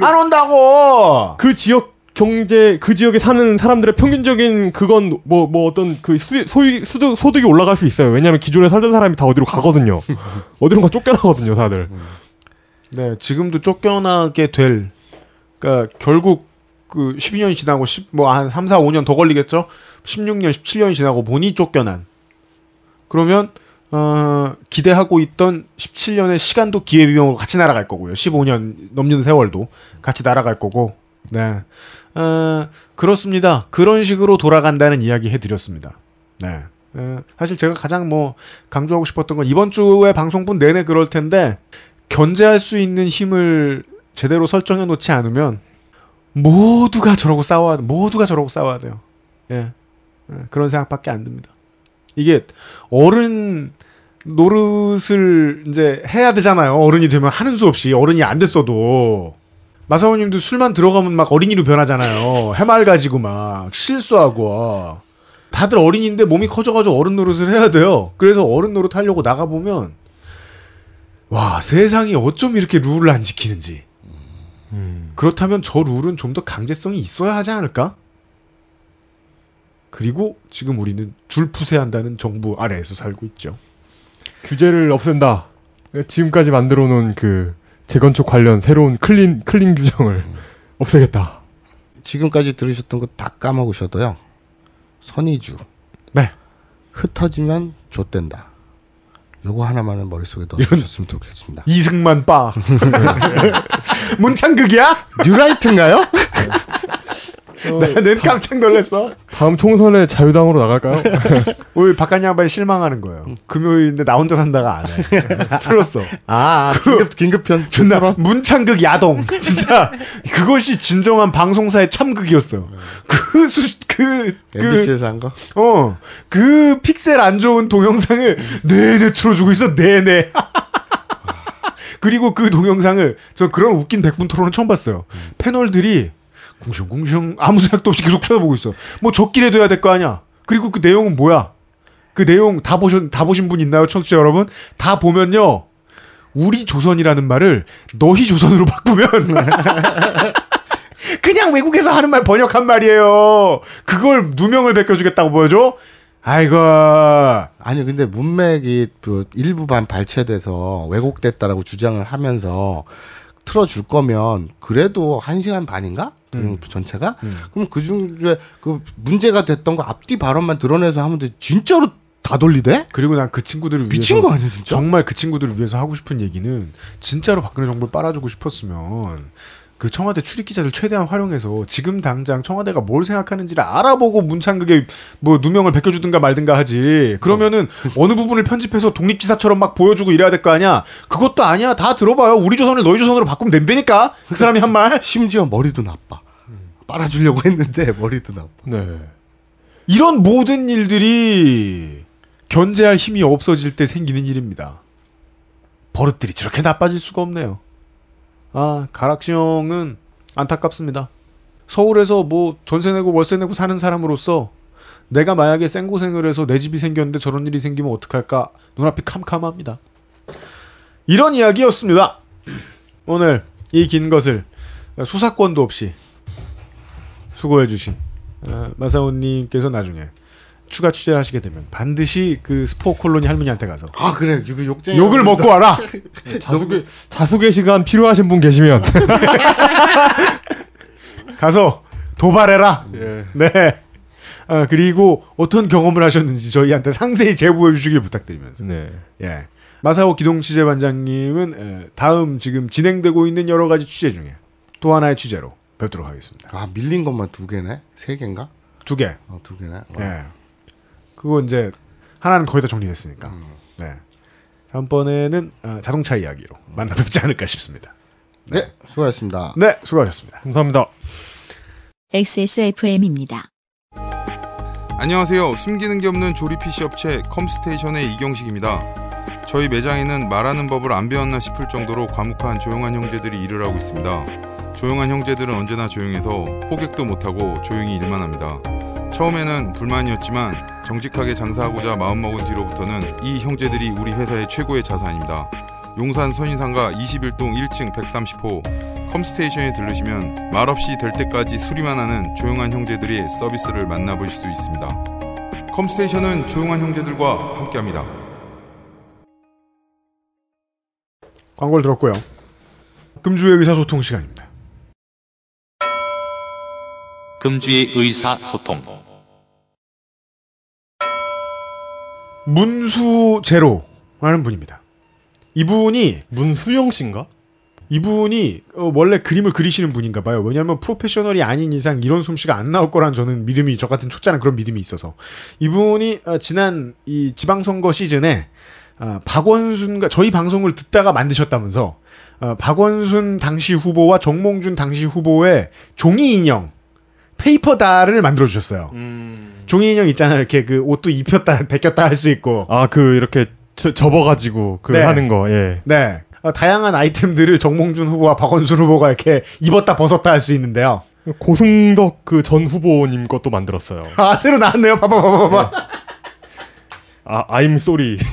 안 온다고. 그 지역 경제 그 지역에 사는 사람들의 평균적인 그건 뭐뭐 어떤 그 수, 소위 수도, 소득이 올라갈 수 있어요. 왜냐하면 기존에 살던 사람이 다 어디로 가거든요. 어디론가 쫓겨나거든요, 다들. 네, 지금도 쫓겨나게 될, 그니까, 결국, 그, 12년 지나고, 10, 뭐, 한 3, 4, 5년 더 걸리겠죠? 16년, 17년 지나고 보니 쫓겨난. 그러면, 어, 기대하고 있던 17년의 시간도 기회비용으로 같이 날아갈 거고요. 15년 넘는 세월도 같이 날아갈 거고, 네. 어, 그렇습니다. 그런 식으로 돌아간다는 이야기 해드렸습니다. 네. 어, 사실 제가 가장 뭐, 강조하고 싶었던 건 이번 주에 방송분 내내 그럴 텐데, 견제할 수 있는 힘을 제대로 설정해 놓지 않으면 모두가 저러고 싸워야 모두가 저러고 싸워야 돼요. 예. 예, 그런 생각밖에 안 듭니다. 이게 어른 노릇을 이제 해야 되잖아요. 어른이 되면 하는 수 없이 어른이 안 됐어도 마사오님도 술만 들어가면 막 어린이로 변하잖아요. 해말 가지고 막 실수하고 다들 어린인데 몸이 커져가지고 어른 노릇을 해야 돼요. 그래서 어른 노릇 하려고 나가 보면 와 세상이 어쩜 이렇게 룰을 안 지키는지. 그렇다면 저 룰은 좀 더 강제성이 있어야 하지 않을까? 그리고 지금 우리는 줄푸세한다는 정부 아래에서 살고 있죠. 규제를 없앤다. 지금까지 만들어 놓은 그 재건축 관련 새로운 clean clean 규정을 없애겠다. 지금까지 들으셨던 거 다 까먹으셔도요. 선의주. 네. 흩어지면 좆된다. 요거 하나만은 머릿속에 넣어주셨으면 좋겠습니다. 이승만 빠. 문창극이야? 뉴라이트인가요? 나는 깜짝 놀랐어. 다음 총선에 자유당으로 나갈까요? 오늘 바깥 양반이 실망하는 거예요. 금요일인데 나 혼자 산다가 안 해. 틀었어. 아, 긴급, 긴급편. 존나 문창극 야동. 진짜 그것이 진정한 방송사의 참극이었어. 그 수, 그, 그, MBC에서 한 거? 어, 그 픽셀 안 좋은 동영상을 내내 틀어주고 있어, 내내. 그리고 그 동영상을, 저 그런 웃긴 백분 토론은 처음 봤어요. 패널들이 궁숑궁숑 아무 생각도 없이 계속 쳐다보고 있어. 뭐 적기라도 해야 될 거 아니야. 그리고 그 내용은 뭐야? 그 내용 다 보신, 다 보신 분 있나요, 청취자 여러분? 다 보면요. 우리 조선이라는 말을 너희 조선으로 바꾸면 그냥 외국에서 하는 말 번역한 말이에요. 그걸 누명을 벗겨주겠다고 보여줘? 아이고. 아니 근데 문맥이 그 일부만 발췌돼서 왜곡됐다라고 주장을 하면서 틀어줄 거면 그래도 한 시간 반인가? 음. 전체가? 그럼 그 중에 그 문제가 됐던 거 앞뒤 발언만 드러내서 하면 돼. 진짜로 다 돌리대? 그리고 난 그 친구들을 위해서 미친 거 아니야 진짜? 정말 그 친구들을 위해서 하고 싶은 얘기는 진짜로 박근혜 정부를 빨아주고 싶었으면 그 청와대 출입 기자들 최대한 활용해서 지금 당장 청와대가 뭘 생각하는지를 알아보고 문창극에 뭐 누명을 벗겨주든가 말든가 하지. 그러면은 어. 느 부분을 편집해서 독립 기사처럼 막 보여주고 이래야 될 거 아니야. 그것도 아니야. 다 들어봐요. 우리 조선을 너희 조선으로 바꾸면 된다니까. 그 사람이 한 말. 심지어 머리도 나빠. 빨아주려고 했는데 머리도 나빠. 네. 이런 모든 일들이 견제할 힘이 없어질 때 생기는 일입니다. 버릇들이 저렇게 나빠질 수가 없네요. 아, 가락시형은 안타깝습니다. 서울에서 뭐 전세 내고 월세 내고 사는 사람으로서 내가 만약에 생고생을 해서 내 집이 생겼는데 저런 일이 생기면 어떡할까 눈앞이 캄캄합니다. 이런 이야기였습니다. 오늘 이 긴 것을 수사권도 없이 수고해주신 어, 마사오님께서 나중에 추가 취재를 하시게 되면 반드시 그 스포 콜로니 할머니한테 가서 아 그래 이거 욕쟁이 욕을 먹고 와라. 자숙의, 자숙의 시간 필요하신 분 계시면 가서 도발해라. 예. 네. 아, 그리고 어떤 경험을 하셨는지 저희한테 상세히 제보해 주시길 부탁드리면서. 네. 예. 마사오 기동 취재반장님은 에, 다음 지금 진행되고 있는 여러 가지 취재 중에 또 하나의 취재로 뵙도록 하겠습니다. 아 밀린 것만 두 개네 세 개인가 두 개. 어, 두 개네 어. 예. 그거 이제 하나는 거의 다 정리됐으니까. 네. 다음번에는 어, 자동차 이야기로 만나 뵙지 않을까 싶습니다. 네 수고하셨습니다 네, 수고하셨습니다. 감사합니다. XSFM입니다. 안녕하세요. 숨기는 게 없는 조립 PC 업체 컴스테이션의 이경식입니다. 저희 매장에는 말하는 법을 안 배웠나 싶을 정도로 과묵한 조용한 형제들이 일을 하고 있습니다. 조용한 형제들은 언제나 조용해서 호객도 못하고 조용히 일만 합니다. 처음에는 불만이었지만 정직하게 장사하고자 마음먹은 뒤로부터는 이 형제들이 우리 회사의 최고의 자산입니다. 용산 선인상가 21동 1층 130호 컴스테이션에 들르시면 말없이 될 때까지 수리만 하는 조용한 형제들의 서비스를 만나보실 수 있습니다. 컴스테이션은 조용한 형제들과 함께합니다. 광고를 들었고요. 금주의 의사소통 시간입니다. 금주의 의사소통. 문수 제로라는 분입니다. 이분이 문수영 씨인가? 이분이 어, 원래 그림을 그리시는 분인가 봐요. 왜냐하면 프로페셔널이 아닌 이상 이런 솜씨가 안 나올 거란 저는 믿음이 저 같은 초짜는 그런 믿음이 있어서 이분이 어, 지난 이 지방선거 시즌에 어, 박원순과 저희 방송을 듣다가 만드셨다면서 어, 박원순 당시 후보와 정몽준 당시 후보의 종이 인형 페이퍼다를 만들어 주셨어요. 종이 인형 있잖아요. 이렇게 그 옷도 입혔다 벗겼다 할 수 있고. 아 그 이렇게 저- 접어가지고 그 네. 하는 거. 예. 네. 어, 다양한 아이템들을 정몽준 후보와 박원순 후보가 이렇게 입었다 벗었다 할 수 있는데요. 고승덕 그 전 후보님 것도 만들었어요. 아 새로 나왔네요. 봐봐 봐봐 봐봐. 아 I'm sorry.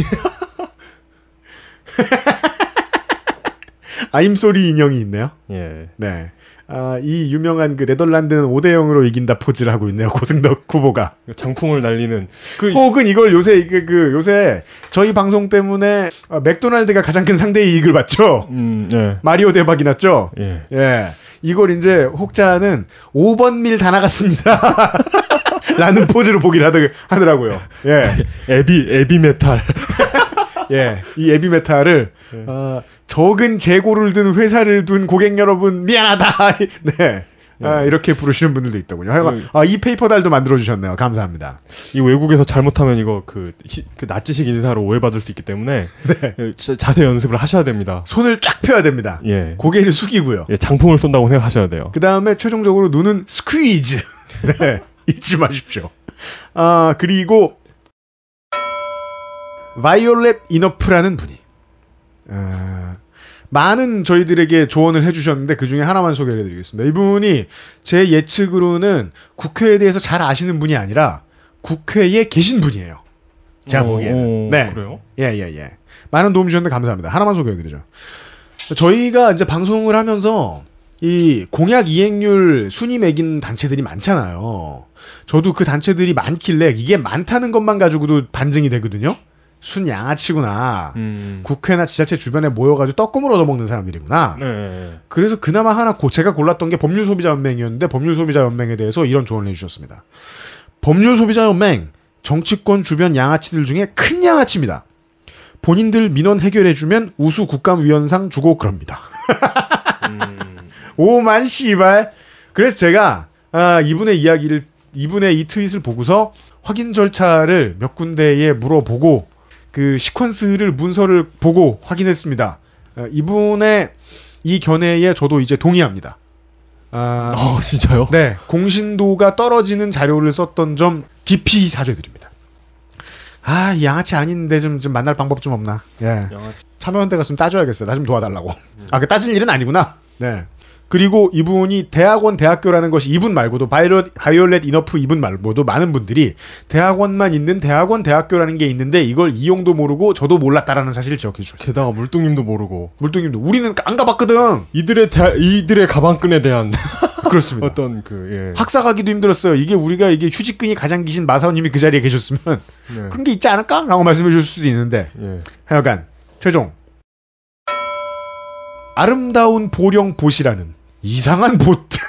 아임소리 인형이 있네요. 예. 네. 아, 이 유명한 그 네덜란드는 5대 0으로 이긴다 포즈를 하고 있네요. 고승덕 후보가. 장풍을 날리는 그 혹은 이걸 요새 그, 그 요새 저희 방송 때문에 어, 맥도날드가 가장 큰 상대 이익을 받죠. 음, 예. 마리오 대박이 났죠. 예. 예. 이걸 이제 혹자는 5번 밀 다 나갔습니다. 라는 포즈로 하더, 하더라고요. 예. 에비 에비 메탈. 예. 이 에비메탈을, 어, 적은 재고를 든 회사를 둔 고객 여러분, 미안하다. 네. 아, 이렇게 부르시는 분들도 있더군요. 하여간, 아, 이 페이퍼 달도 만들어 주셨네요. 감사합니다. 이 외국에서 잘못하면 이거 그, 히- 그 나치식 인사로 오해받을 수 있기 때문에 예, 자- 자세 연습을 하셔야 됩니다. 손을 쫙 펴야 됩니다. 예. 고개를 숙이고요. 예, 장풍을 쏜다고 생각하셔야 돼요. 그 다음에 최종적으로 눈은 스퀴즈. 네. 잊지 마십시오. 아, 그리고, 바이올렛 이너프라는 분이, 아, 많은 저희들에게 조언을 해주셨는데 그 중에 하나만 소개를 해드리겠습니다. 이분이 제 예측으로는 국회에 대해서 잘 아시는 분이 아니라 국회에 계신 분이에요. 제가 오, 보기에는. 오, 네. 그래요? 예, 예, 예. 많은 도움 주셨는데 감사합니다. 하나만 소개해드리죠. 저희가 이제 방송을 하면서 이 공약 이행률 순위 매긴 단체들이 많잖아요. 저도 그 단체들이 많길래 이게 많다는 것만 가지고도 반증이 되거든요. 순 양아치구나. 음. 국회나 지자체 주변에 모여가지고 떡국을 얻어먹는 사람들이구나. 네. 그래서 그나마 하나 고 제가 골랐던 게 법률 소비자 연맹이었는데 법률 소비자 연맹에 대해서 이런 조언을 해주셨습니다. 법률 소비자 연맹 정치권 주변 양아치들 중에 큰 양아치입니다. 본인들 민원 해결해주면 우수 국감위원상 주고 그럽니다. 오만 씨발. 그래서 제가 아, 이분의 이야기를 이분의 이 트윗을 보고서 확인 절차를 몇 군데에 물어보고 그 시퀀스를 문서를 보고 확인했습니다. 아, 이분의 이 견해에 저도 이제 동의합니다. 아, 어, 진짜요? 네, 공신도가 떨어지는 자료를 썼던 점 깊이 사죄드립니다. 아, 이 양아치 아닌데 좀, 좀 만날 방법 좀 없나? 예. 양아치. 참여연대 갔으면 따져야겠어요. 나 좀 도와달라고. 아, 그 따질 일은 아니구나. 네. 그리고 이분이 대학원 대학교라는 것이 이분 말고도 바이올렛, 바이올렛 이너프 이분 말고도 많은 분들이 대학원만 있는 대학원 대학교라는 게 있는데 이걸 이용도 모르고 저도 몰랐다라는 사실을 기억해 주셨어요. 게다가 물뚱님도 모르고 물뚱님도 우리는 안 가봤거든. 이들의 대, 이들의 가방끈에 대한 그렇습니다. 어떤 그 예. 학사 가기도 힘들었어요. 이게 우리가 이게 휴직근이 가장 기신 마사오님이 그 자리에 계셨으면 네. 그런 게 있지 않을까라고 말씀해 주실 수도 있는데 예. 하여간 최종 아름다운 보령 보시라는 이상한 보트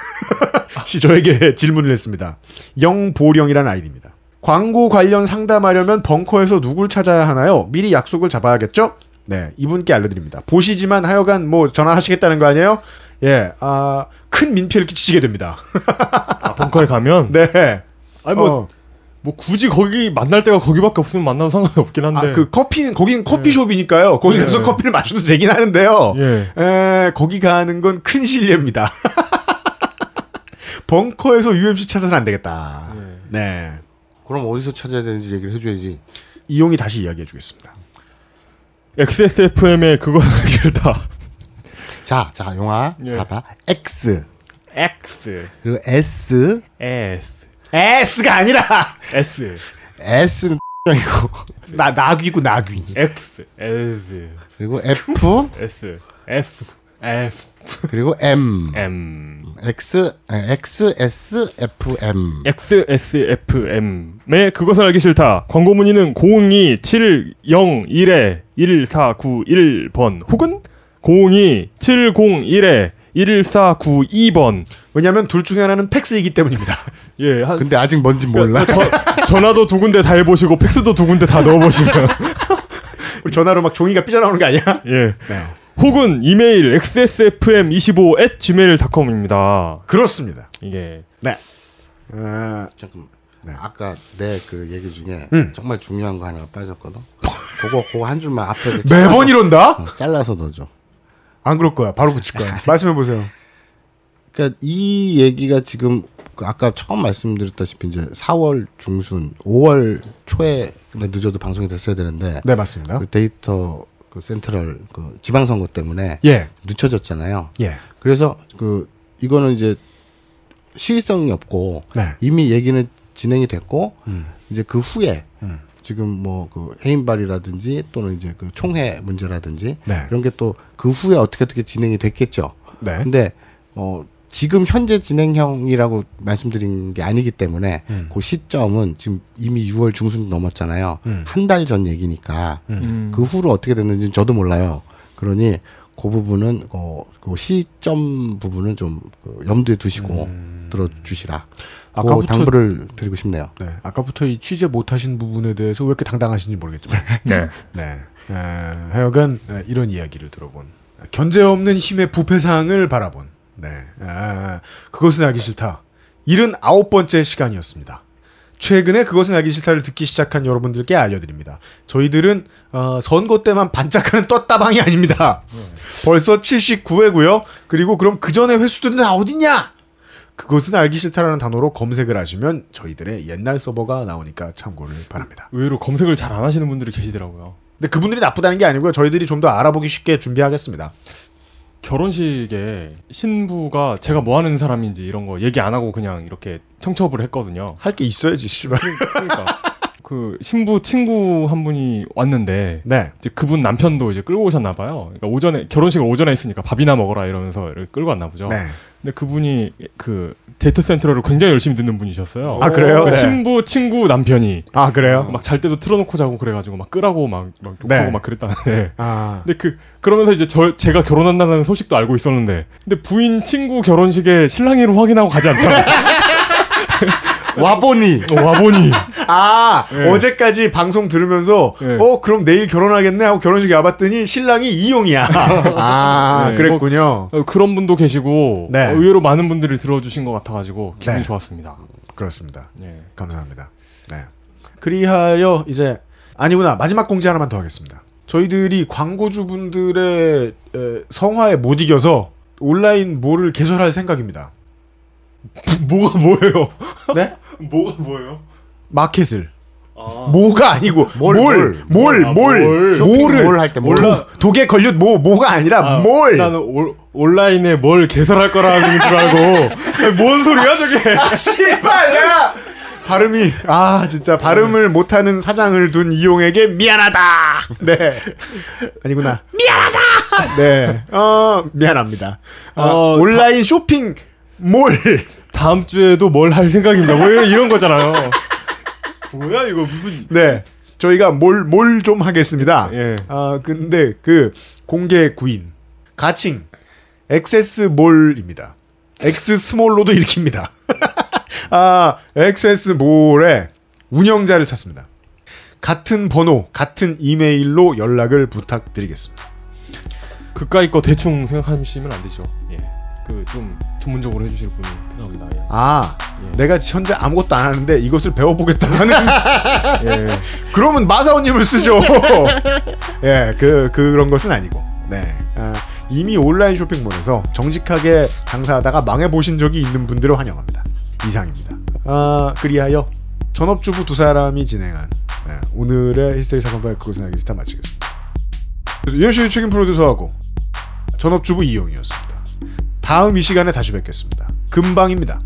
저에게 질문을 했습니다. 영보령이라는 아이디입니다. 광고 관련 상담하려면 벙커에서 누굴 찾아야 하나요? 미리 약속을 잡아야겠죠? 네, 이분께 알려드립니다. 보시지만 하여간 뭐 전화하시겠다는 거 아니에요? 예, 아, 큰 민폐를 끼치게 됩니다. 아, 벙커에 가면 네. 아니 뭐, 어. 뭐 굳이 거기 만날 데가 거기밖에 없으면 만나도 상관이 없긴 한데 아, 그 커피는 거기는 커피숍이니까요. 거기 가서 네. 커피를 마셔도 되긴 하는데요. 예. 에, 거기 가는 건 큰 실례입니다. 벙커에서 UMC 찾아서는 안 되겠다. 네. 그럼 어디서 찾아야 되는지 얘기를 해줘야지. 이용이 다시 이야기해 주겠습니다. XSFM의 그것은 싫다. 자, 자, 용아. 예. 자, 봐. X. X 그리고 S. S S가 아니라 S S는 이고 나 나귀고 나귀. X S 그리고 F. S F F 그리고 M. M X, 에, X, S, F, M. XSFM의 그것을 알기 싫다. 광고 문의는 02701에 1491번 혹은 02701에 1492번. 왜냐하면 둘 중에 하나는 팩스이기 때문입니다. 예, 한, 근데 아직 뭔지 몰라. 저, 전화도 두 군데 다 해보시고 팩스도 두 군데 다 넣어보시면 우리 전화로 막 종이가 삐져나오는 거 아니야? 예. 네. 혹은 이메일 xsfm25 at gmail.com입니다. 그렇습니다. 이게 네. 어, 잠깐만. 아까 내 그 얘기 중에 음. 정말 중요한 거 하나가 빠졌거든. 그거 그거 한 줄만 앞에 매번 이런다? 어, 잘라서 넣어줘. 안 그럴 거야. 바로 붙일 거야. 말씀해 보세요. 그러니까 이 얘기가 지금 그 아까 처음 말씀드렸다시피 이제 4월 중순, 5월 초에 늦어도 방송이 됐어야 되는데 네, 맞습니다. 그 데이터 그 센트럴 그 지방선거 때문에 예. 늦춰졌잖아요. 예. 그래서 그 이거는 이제 시의성이 없고 네. 이미 얘기는 진행이 됐고 음. 이제 그 후에 음. 지금 뭐 그 해임발이라든지 또는 이제 그 총회 문제라든지 네. 이런 게 또 그 후에 어떻게 어떻게 진행이 됐겠죠. 네. 근데 어 지금 현재 진행형이라고 말씀드린 게 아니기 때문에 음. 그 시점은 지금 이미 6월 중순 넘었잖아요. 음. 한달 전 얘기니까 음. 그 후로 어떻게 됐는지는 저도 몰라요. 그러니 그 부분은 어, 그 시점 부분은 좀그 염두에 두시고 들어주시라. 그 음. 아까부터- 당부를 드리고 싶네요. 네. 아까부터 이 취재 못하신 부분에 대해서 왜 이렇게 당당하신지 모르겠지만. 네. 네. 에, 하여간 에, 이런 이야기를 들어본 견제 없는 힘의 부패상을 바라본 네. 아, 그것은 알기 싫다. 79번째 시간이었습니다. 최근에 그것은 알기 싫다를 듣기 시작한 여러분들께 알려드립니다. 저희들은 어, 선거 때만 반짝하는 떴다방이 아닙니다. 벌써 79회고요. 그리고 그럼 그 전에 횟수들은 다 어딨냐? 그것은 알기 싫다라는 단어로 검색을 하시면 저희들의 옛날 서버가 나오니까 참고를 바랍니다. 의외로 검색을 잘 안 하시는 분들이 계시더라고요. 근데 그분들이 나쁘다는 게 아니고요. 저희들이 좀 더 알아보기 쉽게 준비하겠습니다. 결혼식에 신부가 제가 뭐 하는 사람인지 이런 거 얘기 안 하고 그냥 이렇게 청첩을 했거든요. 할 게 있어야지, 씨발. 그러니까 그 신부 친구 한 분이 왔는데 네. 이제 그분 남편도 이제 끌고 오셨나 봐요. 그러니까 오전에 결혼식을 오전에 했으니까 밥이나 먹어라 이러면서 끌고 왔나 보죠. 네. 근데 그분이 그 데이터 센트럴을 굉장히 열심히 듣는 분이셨어요. 아, 그래요? 그러니까 네. 신부 친구 남편이 아, 그래요? 막 잘 때도 틀어놓고 자고 그래가지고 막 끄라고 막, 막 욕하고 네. 막 그랬다는데. 아. 근데 그 그러면서 이제 저 제가 결혼한다는 소식도 알고 있었는데, 근데 부인 친구 결혼식에 신랑이로 확인하고 가지 않잖아. 와보니 어, 와보니. 아, 네. 어제까지 방송 들으면서, 네. 어, 그럼 내일 결혼하겠네 하고 결혼식에 와봤더니 신랑이 이용이야. 아, 네, 그랬군요. 어, 그런 분도 계시고 네. 어, 의외로 많은 분들이 들어주신 것 같아가지고 기분이 네. 좋았습니다. 그렇습니다. 예. 감사합니다. 네. 그리하여 이제, 아니구나. 마지막 공지 하나만 더 하겠습니다. 저희들이 광고주분들의 에, 성화에 못 이겨서 온라인 몰을 개설할 생각입니다. 뭐가 뭐예요? 네? 뭐가 뭐예요? 마켓을. 아. 뭐가 아니고 몰, 아, 몰을 할때 몰. 도- 독에 걸렸 뭐 뭐가 아니라 아, 몰. 나는 올, 온라인에 뭘 개설할 거라는 줄 알고 뭔 소리야 저게? 아, 씨발, 내가 발음이, 아, 진짜 발음을 못하는 사장을 둔 이용에게 미안하다! 네. 아니구나. 미안하다! 네. 어, 미안합니다. 어, 어, 온라인 쇼핑 몰. 다음 주에도 뭘 할 생각입니다. 뭐 이런, 거잖아요. 뭐야 이거 무슨? 네. 저희가 몰, 몰좀 하겠습니다. 예. 아, 근데 그 공개 구인. 가칭. XS몰입니다. X small로도 읽힙니다. 아, XS몰의 운영자를 찾습니다. 같은 번호, 같은 이메일로 연락을 부탁드리겠습니다. 그까이 거 대충 생각하시면 안 되죠. 예. 그좀 전문적으로 해주실 분이 필요합니다. 예. 아, 내가 현재 아무것도 안 하는데 이것을 배워보겠다 하는. 예. 그러면 마사오님을 쓰죠. 예, 그, 그런 것은 아니고. 네. 아, 이미 온라인 쇼핑몰에서 정직하게 장사하다가 망해보신 적이 있는 분들을 환영합니다. 이상입니다. 아, 그리하여 전업주부 두 사람이 진행한 예, 오늘의 히스테리 사건바의 그것은 알기 싫다 마치겠습니다. 그래서 유현씨 책임 프로듀서하고 전업주부 이용이었습니다. 다음 이 시간에 다시 뵙겠습니다. 금방입니다.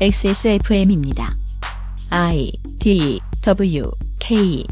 XSFM입니다. I D W K